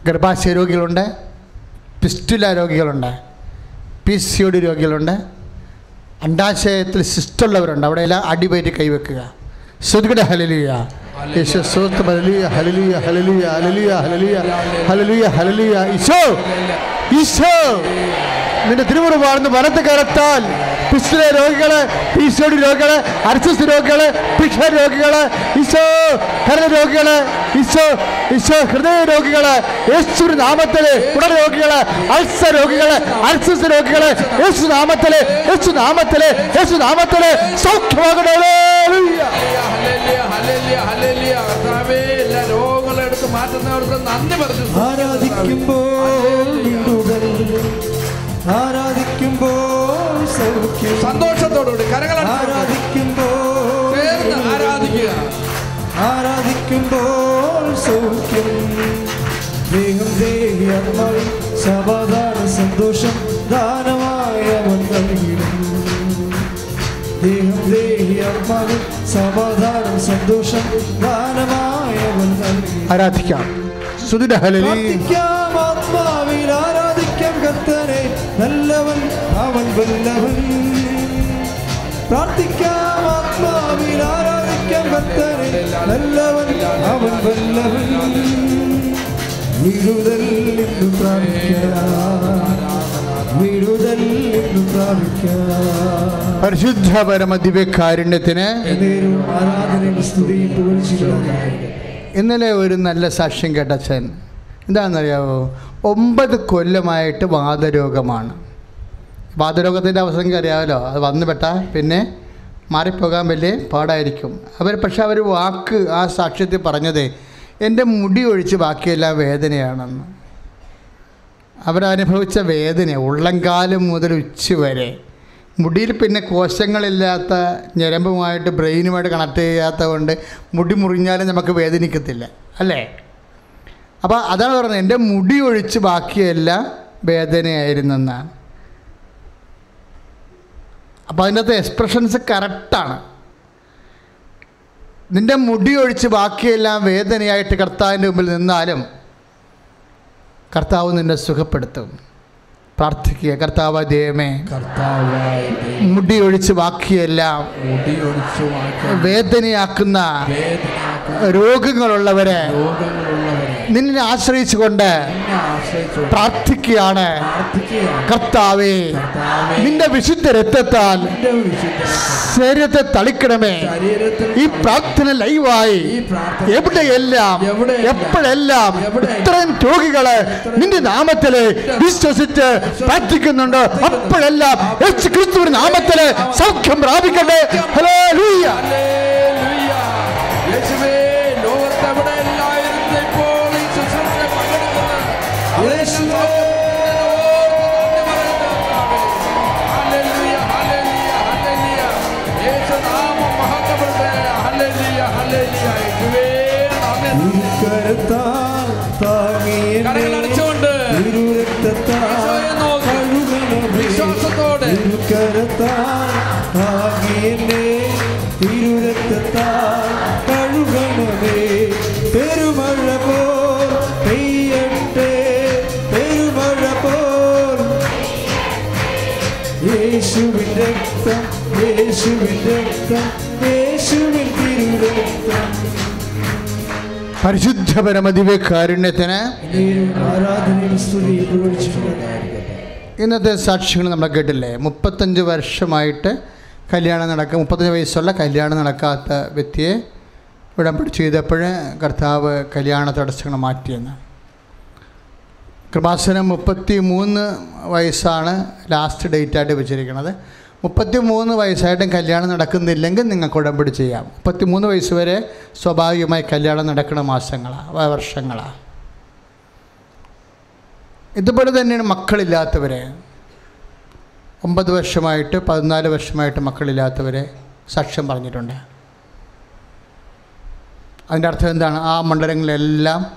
ഗർഭാശയ രോഗികളുണ്ട് പിസ്റ്റുല രോഗികളുണ്ട് പി സി ഒ ഡി രോഗികളുണ്ട് അണ്ടാശയത്തിൽ സിസ്റ്റുള്ളവരുണ്ട് അവിടെ എല്ലാം കൈവെക്കുക ശ്രുതികട ഹലലിയ യേശു സ്വത്ത് ഹലലിയ ഹലലിയ ഈശോ ഈശോ. നിന്റെ വലത്ത് കരത്താൽ പിസ്റ്റിലെ രോഗികൾ പി സി ഡി രോഗികൾ അർച്ചസ് രോഗികൾ പിഷ രോഗികൾ ഈശോ ഹൃദയ രോഗികൾ ഈശോ ഈശോ ഹൃദയ രോഗികൾ യേശു നാമത്തിൽ കുട രോഗികൾ അൾസർ രോഗികൾ അൾസസ് രോഗികൾ യേശു നാമത്തിൽ യേശു നാമത്തിൽ യേശു നാമത്തിൽ സൗഖ്യമാകണേ നന്ദി പറഞ്ഞു. ആരാധിക്കുമ്പോൾ ആരാധിക്കുമ്പോൾ സന്തോഷത്തോടുകൂടി കരങ്ങൾ ആരാധിക്കുമ്പോൾ ചേർന്ന് ആരാധിക്കുക. ആരാധിക്കുമ്പോൾ സൗഖ്യം. ദേഹം ദേഹി ആത്മാവിൽ സമാധാന സന്തോഷം ദാനമായ നൽകിടും ദേഹം ദേഹി ആത്മാവിൽ സമാധാനം സന്തോഷം ദാനമായ ആരാധിക്കാം? ആരാധിക്കാം കർത്തനെ. നല്ലവൻ അവൻ വല്ലവൻ. പ്രാർത്ഥിക്കാം ആത്മാവിൽ ആരാധിക്കാം കർത്തനെ. നല്ലവൻ അവൻ വല്ലവൻ. വിടുതൽ എന്ന് പരിശുദ്ധ പരമ ദിവ്യകാരുണ്യത്തിന് ആരാധനയും സ്തുതിയും പുകഴ്ചയുള്ളതായിരിക്കട്ടെ ഇന്നലെ ഒരു നല്ല സാക്ഷ്യം കേട്ട അച്ഛൻ എന്താണെന്നറിയാവോ? ഒമ്പത് കൊല്ലമായിട്ട് വാതരോഗമാണ്. വാതരോഗത്തിന്റെ അവസരം അറിയാമല്ലോ അത് വന്നു പെട്ടാൽ പിന്നെ മാറിപ്പോകാൻ വലിയ പാടായിരിക്കും. അവർ പക്ഷെ അവർ വാക്ക് ആ സാക്ഷ്യത്തിൽ പറഞ്ഞത് എന്റെ മുടി ഒഴിച്ച് ബാക്കിയെല്ലാം വേദനയാണെന്ന്. അവരനുഭവിച്ച വേദന ഉള്ളംകാലം മുതൽ ഉച്ച വരെ മുടിയിൽ പിന്നെ കോശങ്ങളില്ലാത്ത ഞരമ്പുമായിട്ട് ബ്രെയിനുമായിട്ട് കണക്ട് ചെയ്യാത്തത് കൊണ്ട് മുടി മുറിഞ്ഞാലും നമുക്ക് വേദനിക്കത്തില്ല അല്ലേ? അപ്പോൾ അതാണ് പറഞ്ഞത് എന്റെ മുടി ഒഴിച്ച് ബാക്കിയെല്ലാം വേദനയായിരുന്നെന്നാണ്. അപ്പോൾ അതിന്റെ അകത്ത് എക്സ്പ്രഷൻസ് കറക്റ്റാണ് നിന്റെ മുടി ഒഴിച്ച് ബാക്കിയെല്ലാം വേദനയായിട്ട് കർത്താവിന്റെ മുമ്പിൽ നിന്നാലും കർത്താവ് നിന്നെ സുഖപ്പെടുത്തും. പ്രാർത്ഥിക്കുക. കർത്താവ് ദൈവമേ മുടിയൊഴിച്ച് ബാക്കിയെല്ലാം വേദനയാക്കുന്ന രോഗങ്ങളുള്ളവരെ നിന്നെ ആശ്രയിച്ചുകൊണ്ട് പ്രാർത്ഥിക്കുകയാണ്. കർത്താവേ നിന്റെ വിശുദ്ധ രക്തത്താൽ ശരീരത്തെ തളിക്കണമേ. ഈ പ്രാർത്ഥന ലൈവായി എവിടെയെല്ലാം എപ്പോഴെല്ലാം ഇത്രയും രോഗികൾ നിന്റെ നാമത്തിൽ വിശ്വസിച്ച് പ്രാർത്ഥിക്കുന്നുണ്ട്. അപ്പോഴെല്ലാം യേശു ക്രിസ്തുവിന്റെ നാമത്തിൽ സൗഖ്യം പ്രാപിക്കട്ടെ. Hello hallelujah. പരിശുദ്ധ പരമദിവ്യ കാരുണ്യത്തിന് ഇന്നത്തെ സാക്ഷികൾ നമ്മൾ കേട്ടില്ലേ? മുപ്പത്തഞ്ച് വർഷമായിട്ട് കല്യാണം നടക്കുക മുപ്പത്തഞ്ച് വയസ്സുള്ള കല്യാണം നടക്കാത്ത വ്യക്തിയെ ഉടമ്പടി ചെയ്തപ്പോൾ കർത്താവ് കല്യാണ തടസ്സങ്ങൾ മാറ്റിയെന്ന്? കൃപാസനം മുപ്പത്തി മൂന്ന് വയസ്സാണ് ലാസ്റ്റ് ഡേറ്റായിട്ട് വെച്ചിരിക്കുന്നത്. മുപ്പത്തി മൂന്ന് വയസ്സായിട്ടും കല്യാണം നടക്കുന്നില്ലെങ്കിൽ നിങ്ങൾക്ക് ഉടമ്പടി ചെയ്യാം. മുപ്പത്തി മൂന്ന് വയസ്സ് വരെ സ്വാഭാവികമായി കല്യാണം നടക്കുന്ന മാസങ്ങളാണ് വർഷങ്ങളാണ് ഇതുപോലെ തന്നെയാണ് മക്കളില്ലാത്തവരെ. ഒമ്പത് വർഷമായിട്ട് പതിനാല് വർഷമായിട്ട് മക്കളില്ലാത്തവരെ സാക്ഷ്യം പറഞ്ഞിട്ടുണ്ട്. അതിന്റെ അർത്ഥം എന്താണ്? ആ മണ്ഡലങ്ങളിലെല്ലാം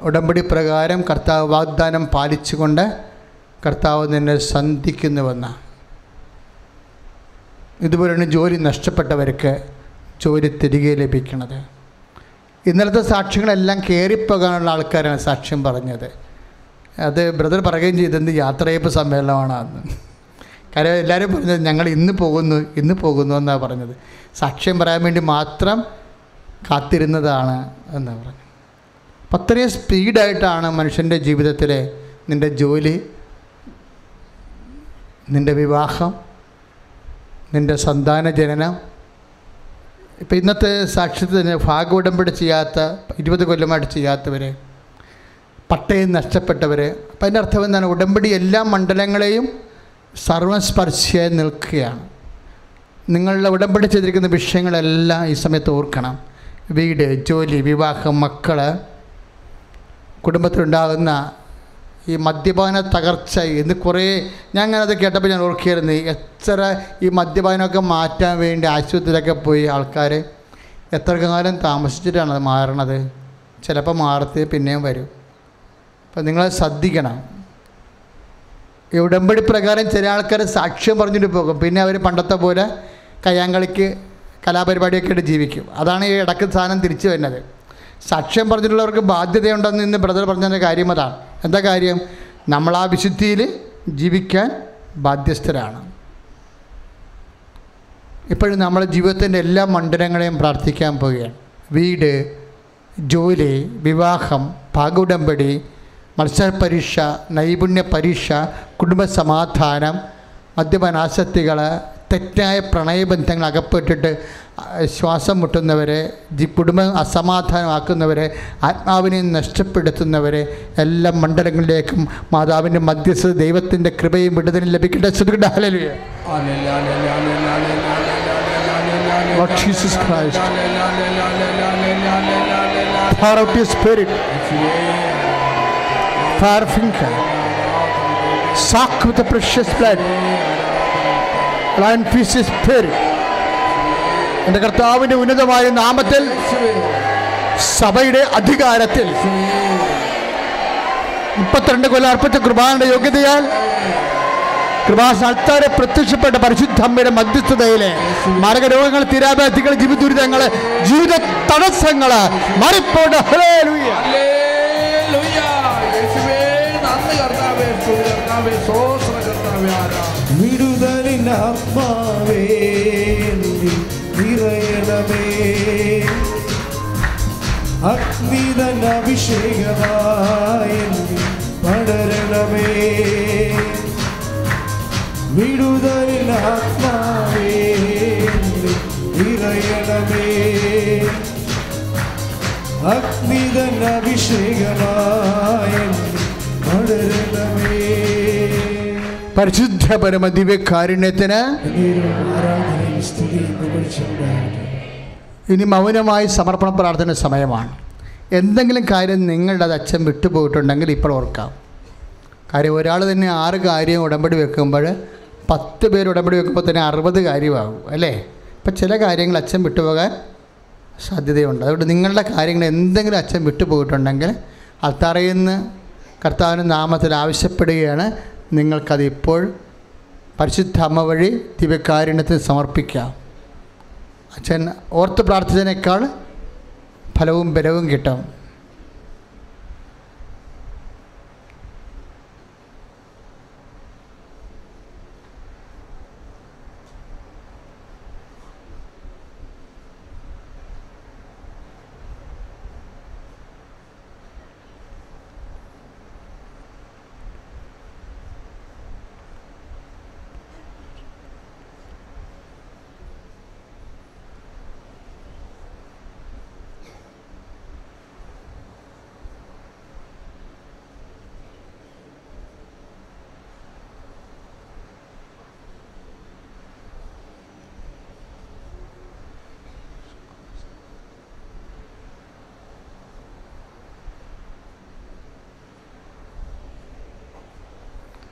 ഉടമ്പടി പ്രകാരം കർത്താവ് വാഗ്ദാനം പാലിച്ചുകൊണ്ട് കർത്താവ് നിന്നെ സന്ധിക്കുന്നുവെന്ന് ഇതുപോലെയാണ് ജോലി നഷ്ടപ്പെട്ടവർക്ക് ജോലി തിരികെ ലഭിക്കുന്നത് ഇന്നലത്തെ സാക്ഷ്യങ്ങളെല്ലാം കയറിപ്പോകാനുള്ള ആൾക്കാരാണ് സാക്ഷ്യം പറഞ്ഞത്. അത് ബ്രദർ പറയുകയും ചെയ്തത് യാത്രയപ്പ് സമ്മേളനമാണ്? അന്ന് കാര്യം എല്ലാവരും പറഞ്ഞത് ഞങ്ങൾ ഇന്ന് പോകുന്നു ഇന്ന് പോകുന്നു എന്നാണ് പറഞ്ഞത്. സാക്ഷ്യം പറയാൻ വേണ്ടി മാത്രം കാത്തിരുന്നതാണ് എന്നാണ് പറഞ്ഞത്. അപ്പം അത്രയും സ്പീഡായിട്ടാണ് മനുഷ്യന്റെ ജീവിതത്തിലെ നിന്റെ ജോലി നിന്റെ വിവാഹം നിന്റെ സന്താന ജനനം. ഇപ്പം ഇന്നത്തെ സാക്ഷ്യത്തിൽ തന്നെ ഭാഗോടമ്പടി ചെയ്യാത്ത ഇരുപത് കൊല്ലമായിട്ട് ചെയ്യാത്തവരെ പട്ടയം നഷ്ടപ്പെട്ടവർ അപ്പം അതിന്റെ അർത്ഥം എന്താണ്? ഉടമ്പടി എല്ലാ മണ്ഡലങ്ങളെയും സർവസ്പർശിയായി നിൽക്കുകയാണ്. നിങ്ങളുടെ ഉടമ്പടി ചെയ്തിരിക്കുന്ന വിഷയങ്ങളെല്ലാം ഈ സമയത്ത് ഓർക്കണം. വീട് ജോലി വിവാഹം മക്കൾ കുടുംബത്തിലുണ്ടാകുന്ന ഈ മദ്യപാന തകർച്ച എന്ന് കുറേ ഞാൻ അങ്ങനെ അത് കേട്ടപ്പോൾ ഞാൻ ഓർക്കുകയായിരുന്നു. എത്ര ഈ മദ്യപാനമൊക്കെ മാറ്റാൻ വേണ്ടി ആശുപത്രിയിലൊക്കെ പോയി ആൾക്കാർ എത്ര കാലം താമസിച്ചിട്ടാണ് അത് മാറണത്? ചിലപ്പോൾ മാറത്ത് പിന്നെയും വരും. അപ്പം നിങ്ങൾ ശ്രദ്ധിക്കണം. ഈ ഉടമ്പടി പ്രകാരം ചില ആൾക്കാർ സാക്ഷ്യം പറഞ്ഞിട്ട് പോകും. പിന്നെ അവർ പണ്ടത്തെ പോലെ കയ്യാങ്കളിക്ക് കലാപരിപാടിയൊക്കെ ആയിട്ട് ജീവിക്കും. അതാണ് ഈ ഇടയ്ക്ക് സാധനം തിരിച്ചു വരുന്നത്. സാക്ഷ്യം പറഞ്ഞിട്ടുള്ളവർക്ക് ബാധ്യതയുണ്ടെന്ന് ഇന്ന് ബ്രദർ പറഞ്ഞതിന്റെ കാര്യം അതാണ്. എന്താ കാര്യം? നമ്മൾ ആ വിശുദ്ധിയിൽ ജീവിക്കാൻ ബാധ്യസ്ഥരാണ്. ഇപ്പോഴും നമ്മൾ ജീവിതത്തിന്റെ എല്ലാ മണ്ഡലങ്ങളെയും പ്രാർത്ഥിക്കാൻ പോവുകയാണ്. വീട് ജോലി വിവാഹം പാകുടമ്പടി മത്സര പരീക്ഷ നൈപുണ്യ പരീക്ഷ കുടുംബസമാധാനം മദ്യപനാശക്തികൾ തെറ്റായ പ്രണയബന്ധങ്ങൾ അകപ്പെട്ടിട്ട് ശ്വാസം മുട്ടുന്നവരെ കുടുംബം അസമാധാനമാക്കുന്നവരെ ആത്മാവിനെ നഷ്ടപ്പെടുത്തുന്നവരെ എല്ലാ മണ്ഡലങ്ങളിലേക്കും മാതാവിന്റെ മധ്യസ്ഥ ദൈവത്തിന്റെ കൃപയും വിടുതലും ലഭിക്കേണ്ട ശ്രദ്ധ finger. With the precious blood. And fishes പേര് എന്റെ കർത്താവിന്റെ ഉന്നതമായ നാമത്തിൽ സഭയുടെ അധികാരത്തിൽ. മുപ്പത്തിരണ്ട് കൊല്ലം അർപ്പിച്ച കൃപാന്റെ യോഗ്യതയാൽ കൃപാസാൽത്താരെ പ്രത്യക്ഷപ്പെട്ട പരിശുദ്ധ അമ്മയുടെ മധ്യസ്ഥതയിലെ മാരകരോഗങ്ങൾ തീരാബാധികൾ ജീവിത ദുരിതങ്ങൾ ജീവിത തടസ്സങ്ങൾ മറിപ്പോട്ട് ഹല്ലേലൂയ. என் அம்மாவே இறையனமே அக்னிதன் அபிஷேகமாய் படரணமே விடுதலின் ஆத்மாவே இறையனமே அக்னிதன் அபிஷேகமாய் படரணமே പരിശുദ്ധ പരമ ദിവ്യകാരുണ്യത്തിന്. ഇനി മൗനമായി സമർപ്പണ പ്രാർത്ഥന സമയമാണ്. എന്തെങ്കിലും കാര്യം നിങ്ങളുടെ അത് അച്ഛൻ വിട്ടുപോയിട്ടുണ്ടെങ്കിൽ ഇപ്പോൾ ഓർക്കാം. കാര്യം ഒരാൾ തന്നെ ആറ് കാര്യം ഉടമ്പടി വെക്കുമ്പോൾ പത്ത് പേര് ഉടമ്പടി വെക്കുമ്പോൾ തന്നെ അറുപത് കാര്യമാകും അല്ലേ? ഇപ്പം ചില കാര്യങ്ങൾ അച്ഛൻ വിട്ടുപോകാൻ സാധ്യതയുണ്ട്. അതുകൊണ്ട് നിങ്ങളുടെ കാര്യങ്ങൾ എന്തെങ്കിലും അച്ഛൻ വിട്ടുപോയിട്ടുണ്ടെങ്കിൽ അത്തറയുന്ന കർത്താവിന്റെ നാമത്തിൽ ആവശ്യപ്പെടുകയാണ്. നിങ്ങൾക്കത് ഇപ്പോൾ പരിശുദ്ധ അമ്മ വഴി ദിവ്യകാരുണ്യത്തിന് സമർപ്പിക്കാം. അച്ഛൻ ഓർത്ത് പ്രാർത്ഥിച്ചതിനേക്കാൾ ഫലവും ബലവും കിട്ടും.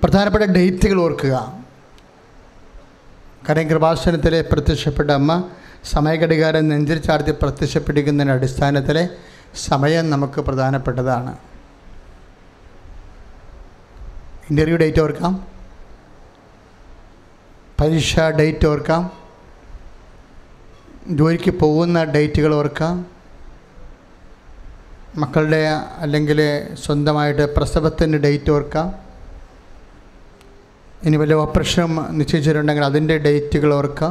പ്രധാനപ്പെട്ട ഡേറ്റുകൾ ഓർക്കുക. കാരണം കൃപാസനത്തിലെ പ്രത്യക്ഷപ്പെട്ട അമ്മ സമയഘടികാരം നെഞ്ചിൽ ചാർത്തി പ്രത്യക്ഷപ്പെട്ടിരിക്കുന്നതിന്റെ അടിസ്ഥാനത്തിലെ സമയം നമുക്ക് പ്രധാനപ്പെട്ടതാണ്. ഇന്റർവ്യൂ ഡേറ്റ് ഓർക്കാം. പരീക്ഷ ഡേറ്റ് ഓർക്കാം. ജോലിക്ക് പോകുന്ന ഡേറ്റുകൾ ഓർക്കാം. മക്കളുടെ അല്ലെങ്കിൽ സ്വന്തമായിട്ട് പ്രസവത്തിന്റെ ഡേറ്റ് ഓർക്കാം. ഇനി വല്ല ഓപ്പറേഷൻ നിശ്ചയിച്ചിട്ടുണ്ടെങ്കിൽ അതിന്റെ ഡേറ്റുകൾ ഓർക്കുക.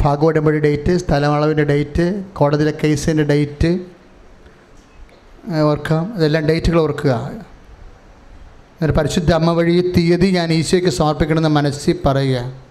ഭാഗവടമ്പടി ഡേറ്റ് സ്ഥലമളവിന്റെ ഡേറ്റ് കോടതിയിലെ കേസിന്റെ ഡേറ്റ് ഓർക്കുക. ഓർക്കാം ഇതെല്ലാം ഡേറ്റുകൾ ഓർക്കുക. പരിശുദ്ധ അമ്മ വഴി തീയതി ഞാൻ ഈശോയ്ക്ക് സമർപ്പിക്കണമെന്ന് മനസ്സിൽ പറയുക.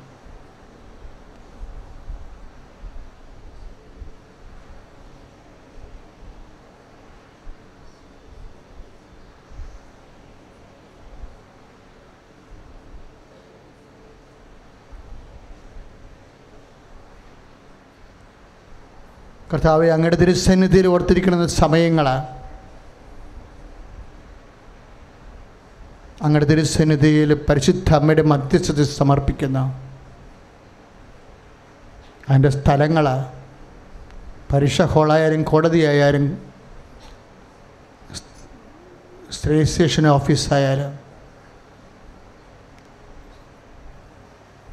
കർത്താവെ അങ്ങയുടെ തിരുസന്നിധിയിൽ ഓർത്തിരിക്കുന്ന സമയങ്ങൾ അങ്ങയുടെ തിരുസന്നിധിയിൽ പരിശുദ്ധ അമ്മയുടെ മധ്യസ്ഥത സമർപ്പിക്കുന്ന. അതിന്റെ സ്ഥലങ്ങൾ പരീക്ഷ ഹോളായാലും കോടതിയായാലും സ്ത്രീ സ്റ്റേഷൻ ഓഫീസായാലും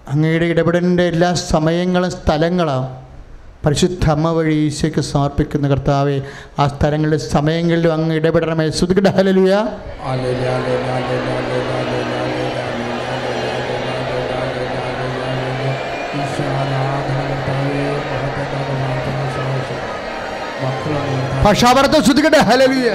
അങ്ങയുടെ ഇടപെടലിന്റെ എല്ലാ സമയങ്ങളും സ്ഥലങ്ങളും പരിശുദ്ധ അമ്മ വഴി ഈശോയ്ക്ക് സമർപ്പിക്കുന്ന കർത്താവെ ആ സ്ഥലങ്ങളിലും സമയങ്ങളിലും അങ്ങ് ഇടപെടണമേ. ശ്രുതികട. ഹലലുയ ഭാഷാപരത്തെ ഹലലിയ ഹലലുയ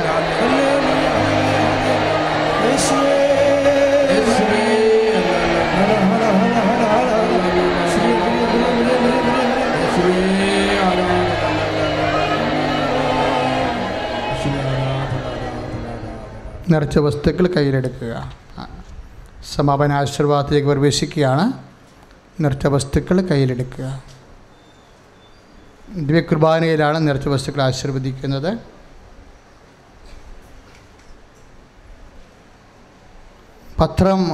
നിറച്ച വസ്തുക്കൾ കയ്യിലെടുക്കുക. സമാപന ആശീർവാദത്തിലേക്ക് പ്രവേശിക്കുകയാണ്. നിറച്ച വസ്തുക്കൾ കയ്യിലെടുക്കുക. ദിവ്യകുർബാനയിലാണ് നിറച്ച വസ്തുക്കൾ ആശീർവദിക്കുന്നത്. പത്രം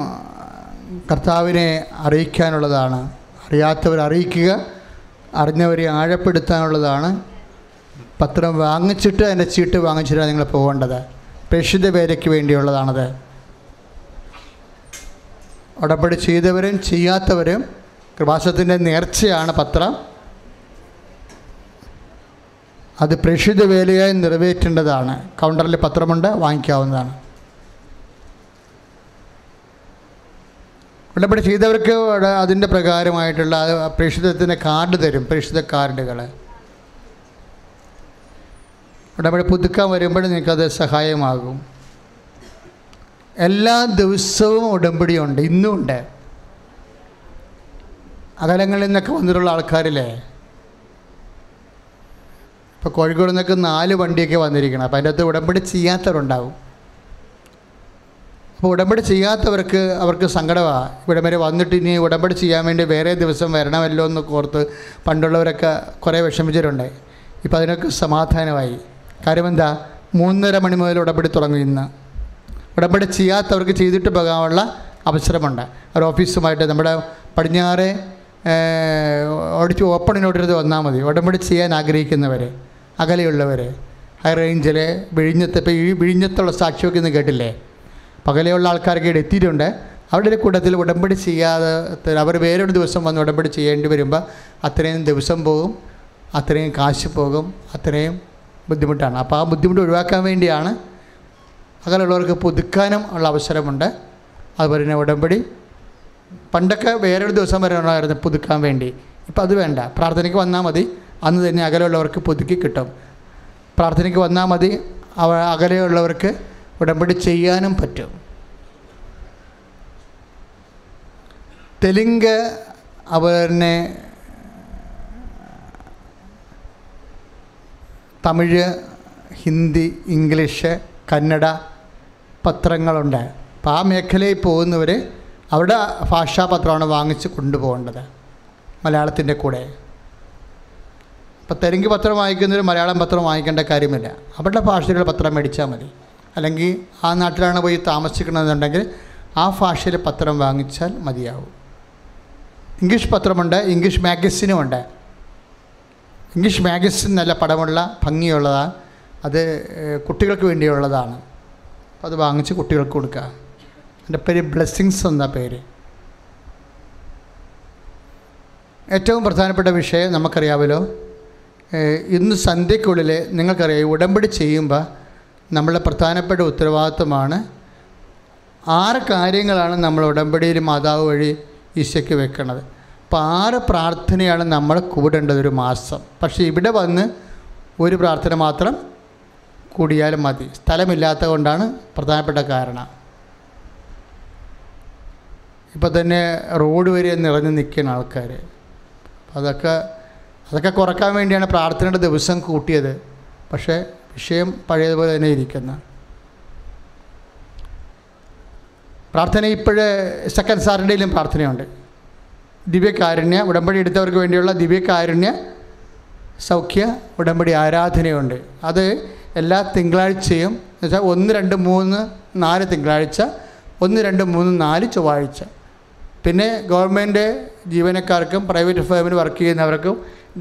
കർത്താവിനെ അറിയിക്കാനുള്ളതാണ്. അറിയാത്തവരെ അറിയിക്കുക അറിഞ്ഞവരെ ആഴപ്പെടുത്താനുള്ളതാണ്. പത്രം വാങ്ങിച്ചിട്ട് അതിന്റെ ചീട്ട് വാങ്ങിച്ചിട്ടാണ് നിങ്ങൾ പോകേണ്ടത്. പ്രേക്ഷിത പേരയ്ക്ക് വേണ്ടിയുള്ളതാണത്. ഉടമ്പടി ചെയ്തവരും ചെയ്യാത്തവരും കൃപാസത്തിന്റെ നേർച്ചയാണ് പത്രം. അത് പ്രേക്ഷിത വേലയായി നിറവേറ്റേണ്ടതാണ്. കൗണ്ടറിൽ പത്രമുണ്ട് വാങ്ങിക്കാവുന്നതാണ്. ഉടമ്പടി ചെയ്തവർക്ക് അതിന്റെ പ്രകാരമായിട്ടുള്ള പ്രേക്ഷിതത്തിന്റെ കാർഡ് തരും പ്രേക്ഷിത കാർഡുകൾ. ഉടമ്പടി പുതുക്കാൻ വരുമ്പോൾ നിങ്ങൾക്കത് സഹായമാകും. എല്ലാ ദിവസവും ഉടമ്പടിയുണ്ട് ഇന്നും ഉണ്ട്. അകലങ്ങളിൽ നിന്നൊക്കെ വന്നിട്ടുള്ള ആൾക്കാരില്ലേ? ഇപ്പോൾ കോഴിക്കോട് നിന്നൊക്കെ നാല് വണ്ടിയൊക്കെ വന്നിരിക്കണം അപ്പോൾ അതിന്റെ അകത്ത് ഉടമ്പടി ചെയ്യാത്തവരുണ്ടാവും. അപ്പോൾ ഉടമ്പടി ചെയ്യാത്തവർക്ക് അവർക്ക് സങ്കടമാണ് ഇവിടെ വരെ വന്നിട്ട് ഇനി ഉടമ്പടി ചെയ്യാൻ വേണ്ടി വേറെ ദിവസം വരണമല്ലോ എന്ന് ഓർത്ത് പണ്ടുള്ളവരൊക്കെ കുറേ വിഷമിച്ചിട്ടുണ്ട്. ഇപ്പോൾ അതിനൊക്കെ സമാധാനമായി. കാര്യം എന്താ? മൂന്നര മണി മുതൽ ഉടപടി തുടങ്ങും ഇന്ന്. ഉടമ്പടി ചെയ്യാത്തവർക്ക് ചെയ്തിട്ട് പോകാനുള്ള അവസരമുണ്ട്. ഒരു ഓഫീസുമായിട്ട് നമ്മുടെ പടിഞ്ഞാറ് ഓടിച്ച് ഓപ്പണിനോട്ടിരുന്ന് വന്നാൽ മതി. ഉടമ്പടി ചെയ്യാൻ ആഗ്രഹിക്കുന്നവർ അകലെയുള്ളവർ ഹൈ റേഞ്ചിൽ വിഴിഞ്ഞത്ത് ഇപ്പോൾ ഈ വിഴിഞ്ഞത്തുള്ള സാക്ഷിയൊക്കെ ഇന്ന് കേട്ടില്ലേ? പകലെയുള്ള ആൾക്കാർക്ക് ഇവിടെ എത്തിയിട്ടുണ്ട്. അവരുടെ ഒരു കൂട്ടത്തിൽ ഉടമ്പടി ചെയ്യാതെ അവർ വേറൊരു ദിവസം വന്ന് ഉടമ്പടി ചെയ്യേണ്ടി വരുമ്പോൾ അത്രയും ദിവസം പോകും അത്രയും കാശ് പോകും അത്രയും ബുദ്ധിമുട്ടാണ്. അപ്പോൾ ആ ബുദ്ധിമുട്ട് ഒഴിവാക്കാൻ വേണ്ടിയാണ് അങ്ങനെയുള്ളവർക്ക് പുതുക്കാനും ഉള്ള അവസരമുണ്ട്. അതുപോലെ തന്നെ ഉടമ്പടി. പണ്ടൊക്കെ വേറൊരു ദിവസം വരെ ഉണ്ടായിരുന്നു പുതുക്കാൻ വേണ്ടി. ഇപ്പം അത് വേണ്ട. പ്രാർത്ഥനയ്ക്ക് വന്നാൽ മതി. അന്ന് തന്നെ അകലെയുള്ളവർക്ക് പുതുക്കി കിട്ടും. പ്രാർത്ഥനയ്ക്ക് വന്നാൽ മതി. അവ അകലെയുള്ളവർക്ക് ഉടമ്പടി ചെയ്യാനും പറ്റും. തെലുങ്ക് അവരെ തമിഴ് ഹിന്ദി ഇംഗ്ലീഷ് കന്നഡ പത്രങ്ങളുണ്ട്. അപ്പോൾ ആ മേഖലയിൽ പോകുന്നവർ അവിടെ ഭാഷാപത്രമാണ് വാങ്ങിച്ച് കൊണ്ടുപോകേണ്ടത് മലയാളത്തിന്റെ കൂടെ. ഇപ്പോൾ തെലുങ്ക് പത്രം വായിക്കുന്നവർ മലയാളം പത്രം വാങ്ങിക്കേണ്ട കാര്യമില്ല. അവരുടെ ഭാഷയിലുള്ള പത്രം മേടിച്ചാൽ മതി. അല്ലെങ്കിൽ ആ നാട്ടിലാണ് പോയി താമസിക്കണമെന്നുണ്ടെങ്കിൽ ആ ഭാഷയിൽ പത്രം വാങ്ങിച്ചാൽ മതിയാവും. ഇംഗ്ലീഷ് പത്രമുണ്ട് ഇംഗ്ലീഷ് മാഗസിനുമുണ്ട്. ഇംഗ്ലീഷ് മാഗസിൻ നല്ല പടമുള്ള ഭംഗിയുള്ളതാണ് അത് കുട്ടികൾക്ക് വേണ്ടിയുള്ളതാണ്. അപ്പോൾ അത് വാങ്ങിച്ച് കുട്ടികൾക്ക് കൊടുക്കുക എന്റെ പേര് ബ്ലെസ്സിങ്സ് എന്ന പേര്. ഏറ്റവും പ്രധാനപ്പെട്ട വിഷയം നമുക്കറിയാമല്ലോ. ഇന്ന് സന്ധ്യക്കുള്ളിൽ നിങ്ങൾക്കറിയാം ഉടമ്പടി ചെയ്യുമ്പോൾ നമ്മളുടെ പ്രധാനപ്പെട്ട ഉത്തരവാദിത്വമാണ് ആറ് കാര്യങ്ങളാണ് നമ്മൾ ഉടമ്പടിയിൽ മാതാവ് വഴി ഈശയ്ക്ക് വെക്കുന്നത് ആറ് പ്രാർത്ഥനയാണ് നമ്മൾ കൂടേണ്ടത് ഒരു മാസം. പക്ഷേ ഇവിടെ വന്ന് ഒരു പ്രാർത്ഥന മാത്രം കൂടിയാലും മതി. സ്ഥലമില്ലാത്ത കൊണ്ടാണ് പ്രധാനപ്പെട്ട കാരണം. ഇപ്പം തന്നെ റോഡ് വരെ നിറഞ്ഞു നിൽക്കുന്ന ആൾക്കാർ അതൊക്കെ അതൊക്കെ കുറയ്ക്കാൻ വേണ്ടിയാണ് പ്രാർത്ഥനയുടെ ദിവസം കൂട്ടിയത്. പക്ഷേ വിഷയം പഴയതുപോലെ തന്നെ ഇരിക്കുന്നു. പ്രാർത്ഥന ഇപ്പോഴേ സെക്കൻഡ് സാറ്റർഡേയിലും പ്രാർത്ഥനയുണ്ട്. ദിവ്യകാരുണ്യ ഉടമ്പടി എടുത്തവർക്ക് വേണ്ടിയുള്ള ദിവ്യകാരുണ്യ സൗഖ്യ ഉടമ്പടി ആരാധനയുണ്ട്. അത് എല്ലാ തിങ്കളാഴ്ചയും എന്നുവെച്ചാൽ ഒന്ന് രണ്ട് മൂന്ന് നാല് തിങ്കളാഴ്ച ഒന്ന് രണ്ട് മൂന്ന് നാല് ചൊവ്വാഴ്ച. പിന്നെ ഗവൺമെന്റ് ജീവനക്കാർക്കും പ്രൈവറ്റ് ഫേമിൽ വർക്ക് ചെയ്യുന്നവർക്കും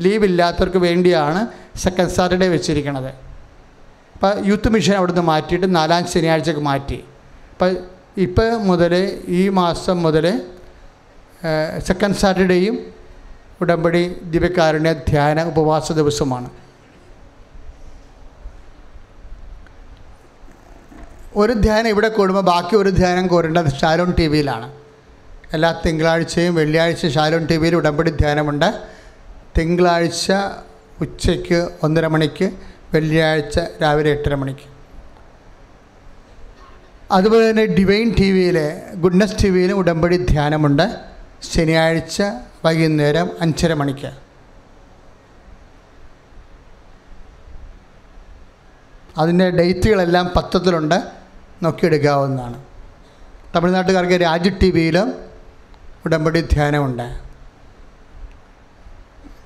ലീവ് ഇല്ലാത്തവർക്ക് വേണ്ടിയാണ് സെക്കൻഡ് സാറ്റർഡേ വെച്ചിരിക്കുന്നത് അപ്പോൾ യൂത്ത് മിഷൻ അവിടുന്ന് മാറ്റിയിട്ട് നാലാം ശനിയാഴ്ചക്ക് മാറ്റി. അപ്പോൾ ഇപ്പോൾ മുതൽ ഈ മാസം മുതൽ സെക്കൻഡ് സാറ്റർഡേയും ഉടമ്പടി ദിവ്യകാരുണ്യ ധ്യാന ഉപവാസ ദിവസമാണ്. ഒരു ധ്യാനം ഇവിടെ കൂടുമ്പോൾ ബാക്കി ഒരു ധ്യാനം കോരേണ്ടത് ഷാലോൺ ടി വിയിലാണ് എല്ലാ തിങ്കളാഴ്ചയും വെള്ളിയാഴ്ച ഷാലോൺ ടി വിയിൽ ഉടമ്പടി ധ്യാനമുണ്ട്. തിങ്കളാഴ്ച ഉച്ചയ്ക്ക് ഒന്നര മണിക്ക് വെള്ളിയാഴ്ച രാവിലെ എട്ടര മണിക്ക്. അതുപോലെ തന്നെ ഡിവൈൻ ടി വിയിലെ ഗുഡ്നസ് ടി വിയിലും ഉടമ്പടി ധ്യാനമുണ്ട്. ശനിയാഴ്ച വൈകുന്നേരം അഞ്ചര മണിക്ക്. അതിന്റെ ഡേറ്റുകളെല്ലാം പത്രത്തിലുണ്ട്. നോക്കിയെടുക്കാവുന്നതാണ്. തമിഴ്നാട്ടുകാർക്ക് രാജ് ടി വിയിലും ഉടമ്പടി ധ്യാനമുണ്ട്.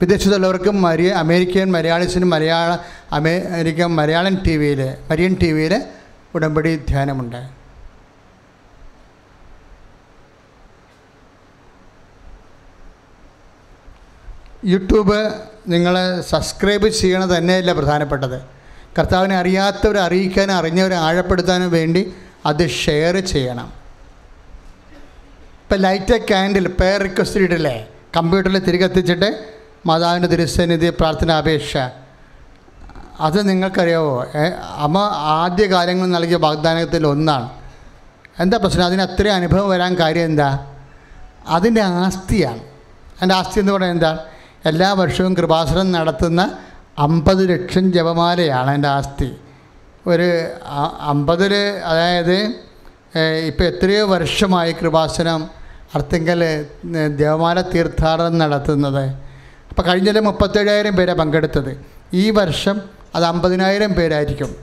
വിദേശത്തുള്ളവർക്കും മരിയ അമേരിക്കൻ മലയാളീസിനും മലയാള അമേരിക്കൻ മലയാളം ടി വിയിൽ മരിയൻ ടി വിയിൽ ഉടമ്പടി ധ്യാനമുണ്ട്. യൂട്യൂബ് നിങ്ങൾ സബ്സ്ക്രൈബ് ചെയ്യണത് തന്നെയല്ല പ്രധാനപ്പെട്ടത്. കർത്താവിനെ അറിയാത്തവരെ അറിയിക്കാനും അറിഞ്ഞവരെ ആഴപ്പെടുത്താനും വേണ്ടി അത് ഷെയർ ചെയ്യണം. ഇപ്പം light a candle prayer request ഇടില്ലേ? കമ്പ്യൂട്ടറിൽ തിരികെത്തിച്ചിട്ട് മാതാവിന്റെ തിരുസന്നിധി പ്രാർത്ഥന അപേക്ഷ. അത് നിങ്ങൾക്കറിയാവോ? അമ്മ ആദ്യ കാലങ്ങൾ നൽകിയ വാഗ്ദാനത്തിൽ ഒന്നാണ്. എന്താ പ്രശ്നം? അതിന് അത്രയും അനുഭവം വരാൻ കാര്യം എന്താ? അതിന്റെ ആസ്തിയാണ്. അതിന്റെ ആസ്തി എന്ന് പറയുന്നത് എന്താ? എല്ലാ വർഷവും കൃപാസനം നടത്തുന്ന അമ്പത് ലക്ഷം ജപമാലയാണ് എന്റെ ആസ്തി. ഒരു അമ്പതിൽ അതായത് ഇപ്പോൾ എത്രയോ വർഷമായി കൃപാസനം അർത്തിങ്കൽ ദേവമാല തീർത്ഥാടനം നടത്തുന്നത്. അപ്പോൾ കഴിഞ്ഞ മുപ്പത്തേഴായിരം പേരാണ് പങ്കെടുത്തത്. ഈ വർഷം അത് അമ്പതിനായിരം പേരായിരിക്കും.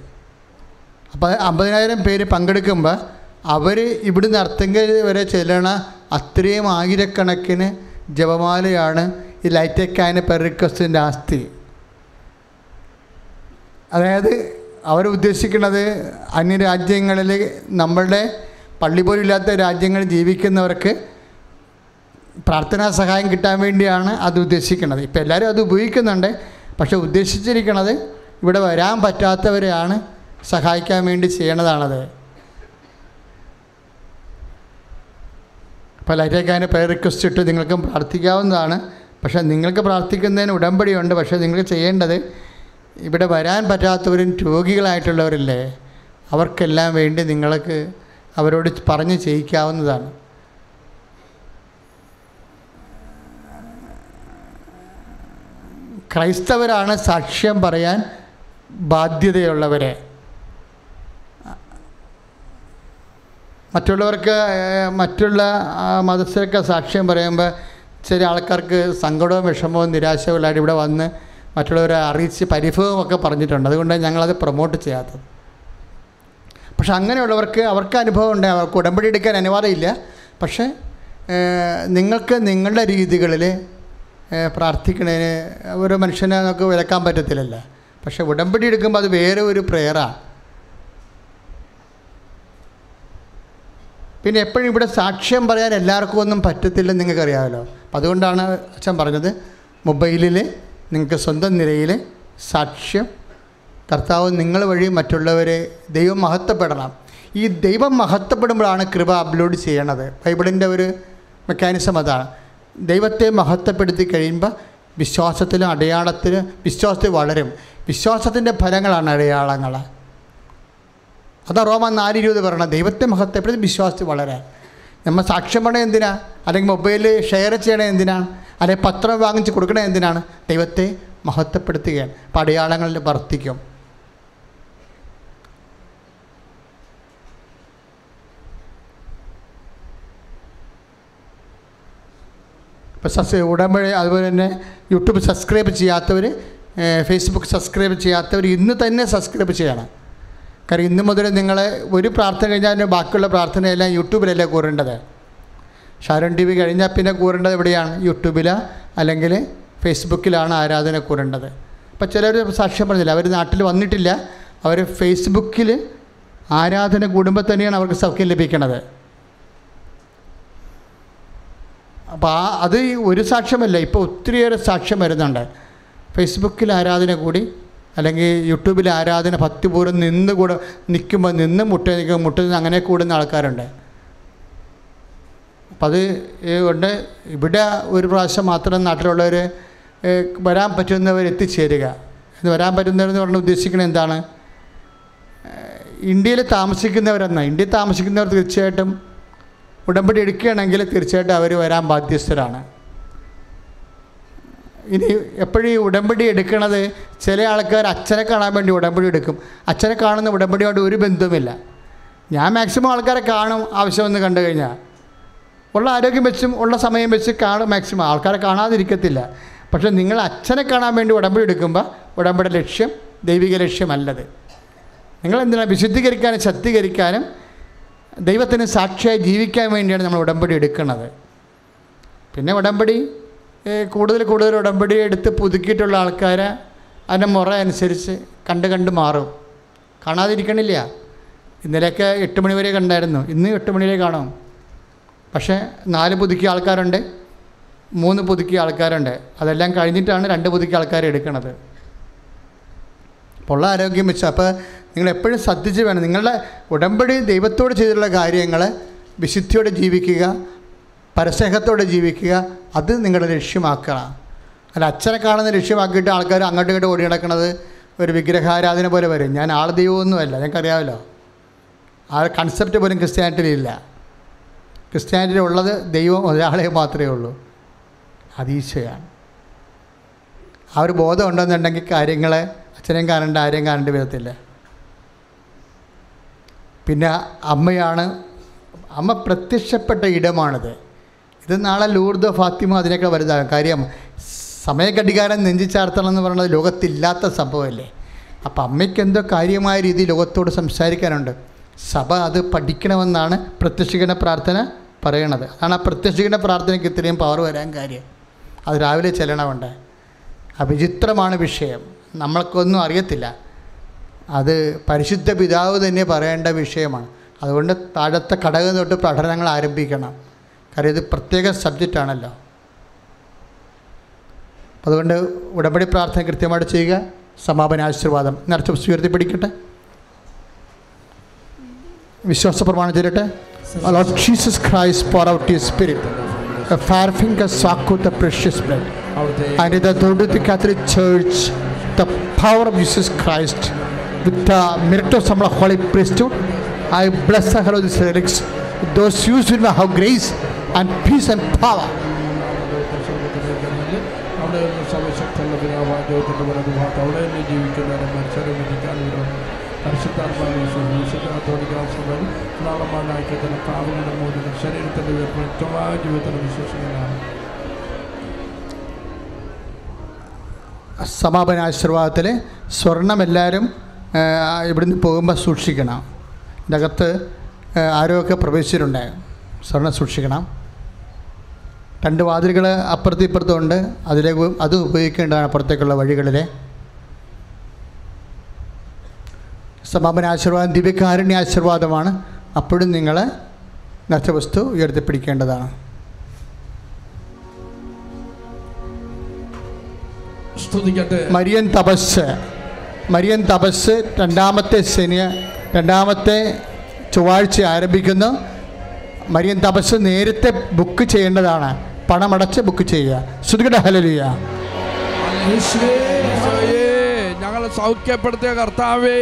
അപ്പോൾ അമ്പതിനായിരം പേര് പങ്കെടുക്കുമ്പോൾ അവർ ഇവിടുന്ന് അർത്തിങ്കൽ വരെ ചെല്ലണ അത്രയും ആയിരക്കണക്കിന് ജപമാലയാണ് ഈ ലൈറ്റക്കാന് പെർ റിക്വസ്റ്റിന്റെ ആസ്തി. അതായത് അവർ ഉദ്ദേശിക്കുന്നത് അന്യരാജ്യങ്ങളിൽ നമ്മളുടെ പള്ളി പോലും ഇല്ലാത്ത രാജ്യങ്ങളിൽ ജീവിക്കുന്നവർക്ക് പ്രാർത്ഥനാ സഹായം കിട്ടാൻ വേണ്ടിയാണ് അത് ഉദ്ദേശിക്കുന്നത്. ഇപ്പോൾ എല്ലാവരും അത് ഉപയോഗിക്കുന്നുണ്ട്. പക്ഷെ ഉദ്ദേശിച്ചിരിക്കുന്നത് ഇവിടെ വരാൻ പറ്റാത്തവരെയാണ് സഹായിക്കാൻ വേണ്ടി ചെയ്യണതാണത്. അപ്പോൾ ലൈറ്റേക്കാന്റെ പേർ റിക്വസ്റ്റ് ഇട്ട് നിങ്ങൾക്കും പ്രാർത്ഥിക്കാവുന്നതാണ്. പക്ഷേ നിങ്ങൾക്ക് പ്രാർത്ഥിക്കുന്നതിന് ഉടമ്പടിയുണ്ട്. പക്ഷേ നിങ്ങൾ ചെയ്യേണ്ടത് ഇവിടെ വരാൻ പറ്റാത്തവരും രോഗികളായിട്ടുള്ളവരില്ലേ അവർക്കെല്ലാം വേണ്ടി നിങ്ങൾക്ക് അവരോട് പറഞ്ഞ് ചെയ്യിക്കാവുന്നതാണ്. ക്രൈസ്തവരാണ് സാക്ഷ്യം പറയാൻ ബാധ്യതയുള്ളവരെ. മറ്റുള്ളവർക്ക് മറ്റുള്ള മതസ്ഥരൊക്കെ സാക്ഷ്യം പറയുമ്പോൾ ചില ആൾക്കാർക്ക് സങ്കടവും വിഷമവും നിരാശയുള്ളതായിട്ട് ഇവിടെ വന്ന് മറ്റുള്ളവരെ അറിയിച്ച് പരിഭവം ഒക്കെ പറഞ്ഞിട്ടുണ്ട്. അതുകൊണ്ടാണ് ഞങ്ങളത് പ്രൊമോട്ട് ചെയ്യാത്തത്. പക്ഷെ അങ്ങനെയുള്ളവർക്ക് അവർക്ക് അനുഭവം ഉണ്ട്. അവർക്ക് ഉടമ്പടി എടുക്കാൻ അനുവാദമില്ല. പക്ഷേ നിങ്ങൾക്ക് നിങ്ങളുടെ രീതികളിൽ പ്രാർത്ഥിക്കുന്നതിന് ഒരു മനുഷ്യനെ നമുക്ക് വിലക്കാൻ പറ്റത്തില്ലല്ലോ. പക്ഷേ ഉടമ്പടി എടുക്കുമ്പോൾ അത് വേറെ ഒരു പ്രേയറാണ് പിന്നെ എപ്പോഴും ഇവിടെ സാക്ഷ്യം പറയാൻ എല്ലാവർക്കും ഒന്നും പറ്റത്തില്ലെന്ന് നിങ്ങൾക്കറിയാമല്ലോ. അതുകൊണ്ടാണ് അച്ഛൻ പറഞ്ഞത് മൊബൈലിൽ നിങ്ങൾക്ക് സ്വന്തം നിലയിൽ സാക്ഷ്യം കർത്താവ് നിങ്ങൾ വഴി മറ്റുള്ളവരെ ദൈവം മഹത്വപ്പെടണം. ഈ ദൈവം മഹത്വപ്പെടുമ്പോഴാണ് കൃപ അപ്ലോഡ് ചെയ്യണത്. ബൈബിളിന്റെ ഒരു മെക്കാനിസം അതാണ്. ദൈവത്തെ മഹത്വപ്പെടുത്തി കഴിയുമ്പോൾ വിശ്വാസത്തിലും അടയാളത്തിലും വിശ്വാസത്തിൽ വളരും. വിശ്വാസത്തിന്റെ ഫലങ്ങളാണ് അടയാളങ്ങൾ. അതാ റോമ നാല് ഇരുപത് പറയണം ദൈവത്തെ മഹത്വപ്പെടുത്തി വിശ്വാസത്തിൽ വളരാൻ നമ്മൾ സാക്ഷ്യം പറയണത് എന്തിനാ? അല്ലെങ്കിൽ മൊബൈൽ ഷെയർ ചെയ്യണേ എന്തിനാ? അല്ലെങ്കിൽ പത്രം വാങ്ങിച്ച് കൊടുക്കണേ എന്തിനാണ്? ദൈവത്തെ മഹത്വപ്പെടുത്തുകയാണ്. അപ്പം അടയാളങ്ങളിൽ വർദ്ധിക്കും ഇപ്പോൾ സസ് ഉടമ്പടി അതുപോലെ തന്നെ യൂട്യൂബ് സബ്സ്ക്രൈബ് ചെയ്യാത്തവർ ഫേസ്ബുക്ക് സബ്സ്ക്രൈബ് ചെയ്യാത്തവർ ഇന്ന് തന്നെ സബ്സ്ക്രൈബ് ചെയ്യണം. കാരണം ഇന്ന് മുതൽ നിങ്ങൾ ഒരു പ്രാർത്ഥന കഴിഞ്ഞാൽ ബാക്കിയുള്ള പ്രാർത്ഥനയെല്ലാം യൂട്യൂബിലല്ലേ കൂറേണ്ടത്? ഷാരോൺ ടി വി കഴിഞ്ഞാൽ പിന്നെ കൂറേണ്ടത് എവിടെയാണ്? യൂട്യൂബിലോ അല്ലെങ്കിൽ ഫേസ്ബുക്കിലാണ് ആരാധന കൂറേണ്ടത്? അപ്പോൾ ചിലർ സാക്ഷ്യം പറഞ്ഞില്ല അവർ നാട്ടിൽ വന്നിട്ടില്ല അവർ ഫേസ്ബുക്കിൽ ആരാധന കൂടുമ്പോൾ തന്നെയാണ് അവർക്ക് സൗഖ്യം ലഭിക്കണത്. അപ്പോൾ ആ അത് ഒരു സാക്ഷ്യമല്ല ഇപ്പോൾ ഒത്തിരിയേറെ സാക്ഷ്യം വരുന്നുണ്ട്. ഫേസ്ബുക്കിൽ ആരാധന കൂടി അല്ലെങ്കിൽ യൂട്യൂബിൽ ആരാധന ഭക്തിപൂർവം നിന്ന് കൂടെ നിൽക്കുമ്പോൾ നിന്ന് മുട്ട നിൽക്കുമ്പോൾ മുട്ട നിന്ന് അങ്ങനെ കൂടുന്ന ആൾക്കാരുണ്ട്. അപ്പം അത് കൊണ്ട് ഇവിടെ ഒരു പ്രാവശ്യം മാത്രം നാട്ടിലുള്ളവർ വരാൻ പറ്റുന്നവർ എത്തിച്ചേരുക. ഇത് വരാൻ പറ്റുന്നവരെന്ന് പറഞ്ഞാൽ ഉദ്ദേശിക്കുന്നത് എന്താണ്? ഇന്ത്യയിൽ താമസിക്കുന്നവരെന്ന. ഇന്ത്യയിൽ താമസിക്കുന്നവർ തീർച്ചയായിട്ടും ഉടമ്പടി എടുക്കുകയാണെങ്കിൽ തീർച്ചയായിട്ടും അവർ വരാൻ ബാധ്യസ്ഥരാണ്. ഇനി എപ്പോഴും ഈ ഉടമ്പടി എടുക്കണത്? ചില ആൾക്കാർ അച്ഛനെ കാണാൻ വേണ്ടി ഉടമ്പടി എടുക്കും. അച്ഛനെ കാണുന്ന ഉടമ്പടിയോട് ഒരു ബന്ധവുമില്ല. ഞാൻ മാക്സിമം ആൾക്കാരെ കാണും ആവശ്യമെന്ന് കണ്ടു കഴിഞ്ഞാൽ ഉള്ള ആരോഗ്യം വെച്ചും ഉള്ള സമയം വെച്ച് കാണും മാക്സിമം ആൾക്കാരെ കാണാതിരിക്കത്തില്ല. പക്ഷെ നിങ്ങൾ അച്ഛനെ കാണാൻ വേണ്ടി ഉടമ്പടി എടുക്കുമ്പോൾ ഉടമ്പടി ലക്ഷ്യം ദൈവിക ലക്ഷ്യമല്ലത് നിങ്ങൾ എന്തിനാണ് വിശുദ്ധീകരിക്കാനും ശക്തീകരിക്കാനും ദൈവത്തിന് സാക്ഷിയായി ജീവിക്കാൻ വേണ്ടിയാണ് നമ്മൾ ഉടമ്പടി എടുക്കുന്നത്. പിന്നെ ഉടമ്പടി കൂടുതൽ കൂടുതൽ ഉടമ്പടി എടുത്ത് പുതുക്കിയിട്ടുള്ള ആൾക്കാരെ അതിന്റെ മുറ അനുസരിച്ച് കണ്ട് കണ്ട് മാറും. കാണാതിരിക്കണില്ല. ഇന്നലെയൊക്കെ എട്ട് മണി വരെ കണ്ടായിരുന്നു. ഇന്ന് എട്ട് മണിവരെ കാണാം. പക്ഷേ നാല് പുതുക്കിയ ആൾക്കാരുണ്ട് മൂന്ന് പുതുക്കിയ ആൾക്കാരുണ്ട്. അതെല്ലാം കഴിഞ്ഞിട്ടാണ് രണ്ട് പുതുക്കിയ ആൾക്കാർ എടുക്കുന്നത് അപ്പോൾ ഉള്ള ആരോഗ്യം വെച്ച് അപ്പോൾ നിങ്ങൾ എപ്പോഴും ശ്രദ്ധിച്ച് വേണം. നിങ്ങളുടെ ഉടമ്പടി ദൈവത്തോട് ചെയ്തിട്ടുള്ള കാര്യങ്ങൾ വിശുദ്ധിയോടെ ജീവിക്കുക. പരസ്നേഹത്തോടെ ജീവിക്കുക അത് നിങ്ങളുടെ ലക്ഷ്യമാക്കുക. അല്ല അച്ഛനെ കാണുന്ന ലക്ഷ്യമാക്കിയിട്ട് ആൾക്കാർ അങ്ങോട്ടും ഇങ്ങോട്ടും ഓടി നടക്കുന്നത് ഒരു വിഗ്രഹാരാധന പോലെ വരും. ഞാൻ ആൾ ദൈവമൊന്നുമല്ല ഞങ്ങൾക്കറിയാമല്ലോ. ആ കൺസെപ്റ്റ് പോലും ക്രിസ്ത്യാനിറ്റിയിലില്ല ക്രിസ്ത്യാനിറ്റി ഉള്ളത് ദൈവം ഒരാളെ മാത്രമേ ഉള്ളൂ. അത് ഈശോയാണ്. ആ ഒരു ബോധം ഉണ്ടെന്നുണ്ടെങ്കിൽ കാര്യങ്ങളെ അച്ഛനെയും കാണേണ്ട ആരെയും കാണേണ്ടി വരത്തില്ല പിന്നെ അമ്മയാണ് അമ്മ പ്രത്യക്ഷപ്പെട്ട ഇടമാണിത്. ഇത് നാളെ ലൂർദ് ഫാത്തിമ അതിനൊക്കെ വലുതാകും. കാര്യം സമയഘടികാരം നെഞ്ചി ചാർത്തണം എന്ന് പറയുന്നത് ലോകത്തില്ലാത്ത സംഭവമല്ലേ? അപ്പം അമ്മയ്ക്ക് എന്തോ കാര്യമായ രീതി ലോകത്തോട് സംസാരിക്കാനുണ്ട്. സഭ അത് പഠിക്കണമെന്നാണ് പ്രത്യക്ഷീകരണ പ്രാർത്ഥന പറയണത്. അതാണ് ആ പ്രത്യക്ഷീകരണ പ്രാർത്ഥനയ്ക്ക് ഇത്രയും പവർ വരാൻ കാര്യം. അത് രാവിലെ ചെല്ലണമുണ്ട് അവിചിത്രമാണ് വിഷയം. നമ്മൾക്കൊന്നും അറിയത്തില്ല. അത് പരിശുദ്ധ പിതാവ് തന്നെ പറയേണ്ട വിഷയമാണ്. അതുകൊണ്ട് താഴത്തെ ഘടകം തൊട്ട് പഠനങ്ങൾ ആരംഭിക്കണം. കാര്യം ഇത് പ്രത്യേക സബ്ജക്റ്റ് ആണല്ലോ അതുകൊണ്ട് ഉടമ്പടി പ്രാർത്ഥന കൃത്യമായിട്ട് ചെയ്യുക സമാപന ആശീർവാദം നിറച്ച് ഉയർത്തി പിടിക്കട്ടെ വിശ്വാസ പ്രമാണം ചെയ്യട്ടെ Lord Jesus Christ, pour out your spirit. A fire finger soak with the precious blood. and in the authority of the Catholic Church, the power of Jesus Christ, with the merit of some holy priesthood, I bless the head relics. Those used will have grace and peace and power. സമാപന ആശീർവാദത്തിൽ സ്വർണം എല്ലാവരും ഇവിടുന്ന് പോകുമ്പോൾ സൂക്ഷിക്കണം. ഇതിനകത്ത് ആരോഗ്യ ആരോഗ്യമൊക്കെ പ്രവേശിച്ചിട്ടുണ്ട് സ്വർണം സൂക്ഷിക്കണം. രണ്ട് വാതിലുകൾ അപ്പുറത്തും ഇപ്പുറത്തും ഉണ്ട്. അതിലേക്ക് അത് ഉപയോഗിക്കേണ്ടതാണ് അപ്പുറത്തേക്കുള്ള വഴികളിലെ. സമാപന ആശീർവാദം ദിവ്യകാരുണ്യ ആശീർവാദമാണ്. അപ്പോഴും നിങ്ങൾ നഷ്ടവസ്തു ഉയർത്തിപ്പിടിക്കേണ്ടതാണ്. മരിയൻ തപസ് മരിയൻ തപസ് രണ്ടാമത്തെ ശനി രണ്ടാമത്തെ ചൊവ്വാഴ്ച ആരംഭിക്കുന്നു. മരിയൻ തപസ് നേരത്തെ ബുക്ക് ചെയ്യേണ്ടതാണ്. പണമടച്ച് ബുക്ക് ചെയ്യുക. ശ്രുതികട ഹലലിയ ഞങ്ങളെ സൗഖ്യപ്പെടുത്തിയ കർത്താവേ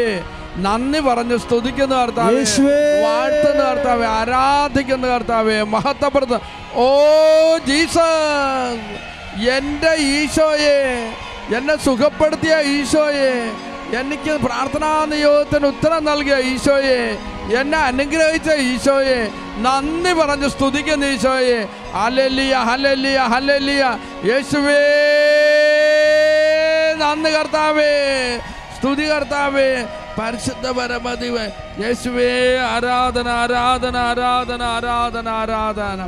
നന്ദി പറഞ്ഞ് സ്തുതിക്കുന്ന കർത്താവേ യേശുവേ. വാഴ്ത്തുന്ന കർത്താവേ ആരാധിക്കുന്ന കർത്താവേ മഹത്വപ്പെടുത്ത ഓ ജീസ എന്റെ ഈശോയെ എന്നെ സുഖപ്പെടുത്തിയ ഈശോയെ എനിക്ക് പ്രാർത്ഥനാ നിയോഗത്തിന് ഉത്തരം നൽകിയ ഈശോയെ എന്നെ അനുഗ്രഹിച്ച ഈശോയെ നന്ദി പറഞ്ഞ് സ്തുതിക്കുന്ന ഈശോയെ. ഹലലിയ ഹലലിയ ഹലലിയ യേശുവേ നന്ദി കർത്താവേ സ്തുതി കർത്താവേ. പരിശുദ്ധ പരമതിവേ യേശുവേ ആരാധന ആരാധന ആരാധന ആരാധന ആരാധന.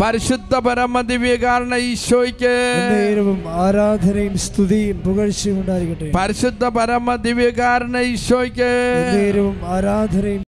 പരിശുദ്ധ പരമദിവ്യകാരണ ഈശോയ്ക്ക് ആരാധനയും സ്തുതിയും പുകഴ്ചയും ഉണ്ടായിരിക്കട്ടെ. പരിശുദ്ധ പരമദിവ്യകാരണ ഈശോയ്ക്ക് ആരാധനയും